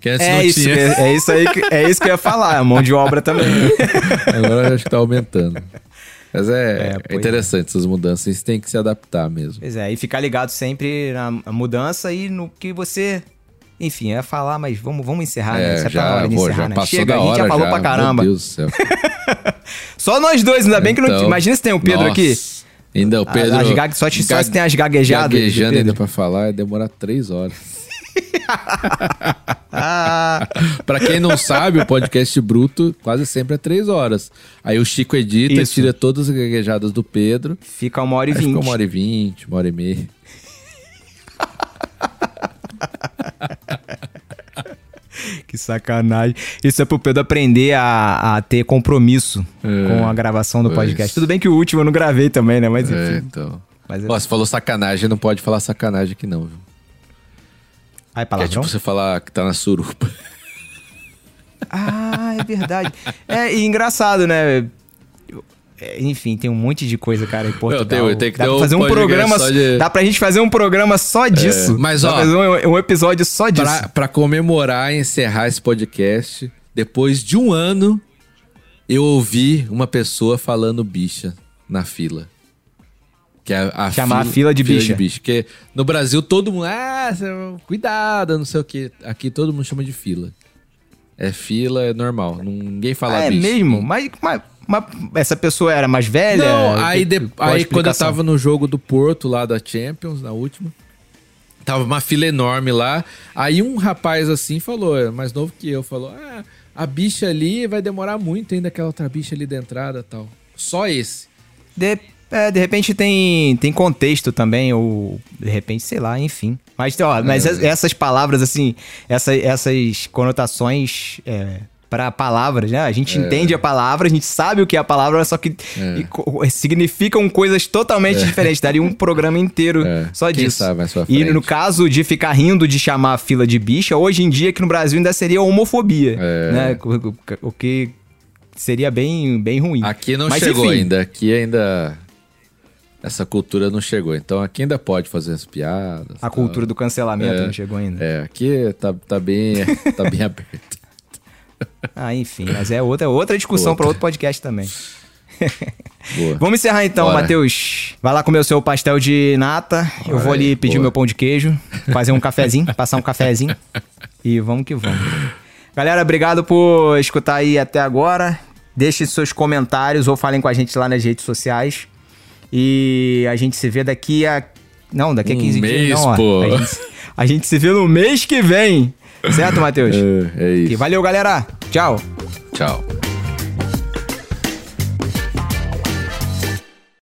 Speaker 2: Que antes
Speaker 1: É
Speaker 2: não
Speaker 1: isso,
Speaker 2: tinha.
Speaker 1: é, é isso aí que, é isso que eu ia falar, a mão de obra também. [LAUGHS]
Speaker 2: Agora acho que tá aumentando. Mas é,
Speaker 1: É,
Speaker 2: é
Speaker 1: pois
Speaker 2: interessante essas mudanças, têm que se adaptar mesmo.
Speaker 1: Pois é, e ficar ligado sempre na mudança e no que você. Enfim, ia falar, mas vamos, vamos encerrar, né?
Speaker 2: É,
Speaker 1: Isso é
Speaker 2: já,
Speaker 1: pra hora de encerrar,
Speaker 2: já
Speaker 1: né?
Speaker 2: passou
Speaker 1: Chega,
Speaker 2: da
Speaker 1: a gente
Speaker 2: hora
Speaker 1: já falou
Speaker 2: já.
Speaker 1: pra caramba.
Speaker 2: Meu Deus do céu. [LAUGHS]
Speaker 1: Só nós dois, ainda bem que não.
Speaker 2: Então,
Speaker 1: Imagina se tem o Pedro
Speaker 2: nossa,
Speaker 1: aqui.
Speaker 2: Ainda o Pedro.
Speaker 1: as gag- só te- só se tem as gaguejadas do
Speaker 2: Gaguejando ainda pra falar, ia demorar três horas. [LAUGHS] [LAUGHS] Pra quem não sabe, o podcast bruto quase sempre é três horas. Aí o Chico edita,
Speaker 1: Isso.
Speaker 2: tira todas as gaguejadas do Pedro.
Speaker 1: fica uma hora e
Speaker 2: Aí fica
Speaker 1: vinte.
Speaker 2: uma hora e vinte, uma hora e meia.
Speaker 1: Que sacanagem. Isso é pro Pedro aprender a, a ter compromisso
Speaker 2: É,
Speaker 1: com a gravação do podcast. Tudo bem que o último eu não gravei também, né? Mas
Speaker 2: É,
Speaker 1: enfim.
Speaker 2: então.
Speaker 1: Mas é-
Speaker 2: Ó, você falou sacanagem, não pode falar sacanagem aqui não, viu? Que é
Speaker 1: palavrão?
Speaker 2: tipo você falar que tá na surupa.
Speaker 1: Ah, é verdade. É, e engraçado, né? Eu- é, Enfim, tem um monte de coisa, cara, em Portugal.
Speaker 2: tenho- tem que
Speaker 1: Dá pra
Speaker 2: um
Speaker 1: fazer um
Speaker 2: podcast
Speaker 1: programa.
Speaker 2: só de-
Speaker 1: Dá pra gente fazer um programa só disso.
Speaker 2: mas,
Speaker 1: Dá
Speaker 2: ó,
Speaker 1: pra fazer um, um episódio só disso.
Speaker 2: Pra, pra comemorar e encerrar esse podcast, depois de um ano, eu ouvi uma pessoa falando bicha na fila. Que é a
Speaker 1: Chamar a fila de bicha.
Speaker 2: Porque no Brasil todo mundo. Ah, cuidado, não sei o quê. Aqui todo mundo chama de fila. É fila, é normal. Ninguém fala
Speaker 1: Ah, é
Speaker 2: bicha.
Speaker 1: mesmo? Mas, mas- mas essa pessoa era mais velha?
Speaker 2: Não, aí, de- aí quando eu tava no jogo do Porto, lá da Champions, na última, tava uma fila enorme lá. Aí um rapaz assim falou, é mais novo que eu, falou: Ah, a bicha ali vai demorar muito ainda, aquela outra bicha ali da entrada e tal. Só esse.
Speaker 1: De, é, de repente tem, tem contexto também, ou de repente, sei lá, enfim. Mas, ó, mas
Speaker 2: É.
Speaker 1: es- essas palavras, assim, essa, essas conotações é, para palavras, né? A
Speaker 2: É.
Speaker 1: gente entende a palavra, a gente sabe o que é a palavra, só que e co- significam coisas totalmente diferentes. Daria um programa inteiro
Speaker 2: É.
Speaker 1: só
Speaker 2: Quem
Speaker 1: disso. e no caso de ficar rindo de chamar a fila de bicha, hoje em dia aqui no Brasil ainda seria homofobia,
Speaker 2: É.
Speaker 1: né? O que seria bem, bem ruim.
Speaker 2: Aqui não
Speaker 1: Mas,
Speaker 2: chegou
Speaker 1: enfim,
Speaker 2: ainda. Aqui ainda. Essa cultura não chegou. Então aqui ainda pode fazer as piadas.
Speaker 1: A
Speaker 2: tal.
Speaker 1: cultura do cancelamento
Speaker 2: É.
Speaker 1: não chegou ainda.
Speaker 2: É, aqui tá, tá bem, [LAUGHS] tá bem aberto. [LAUGHS]
Speaker 1: Ah, enfim, mas é outra, outra discussão para outro podcast também.
Speaker 2: Boa. [LAUGHS]
Speaker 1: Vamos encerrar então,
Speaker 2: Bora.
Speaker 1: Matheus. Vai lá comer o seu pastel de nata. Eu vou
Speaker 2: Bora
Speaker 1: ali
Speaker 2: aí,
Speaker 1: pedir
Speaker 2: boa.
Speaker 1: meu pão de queijo, fazer um cafezinho, [LAUGHS] passar um cafezinho. E vamos que vamos. Galera, obrigado por escutar aí até agora. Deixe seus comentários ou falem com a gente lá nas redes sociais. E a gente se vê daqui a. Não, daqui a
Speaker 2: Um
Speaker 1: 15 dias.
Speaker 2: mês,
Speaker 1: Não, ó.
Speaker 2: pô.
Speaker 1: A gente, a gente se vê no mês que vem. Certo, Matheus?
Speaker 2: É, é isso.
Speaker 1: E valeu, galera. Tchau.
Speaker 2: Tchau.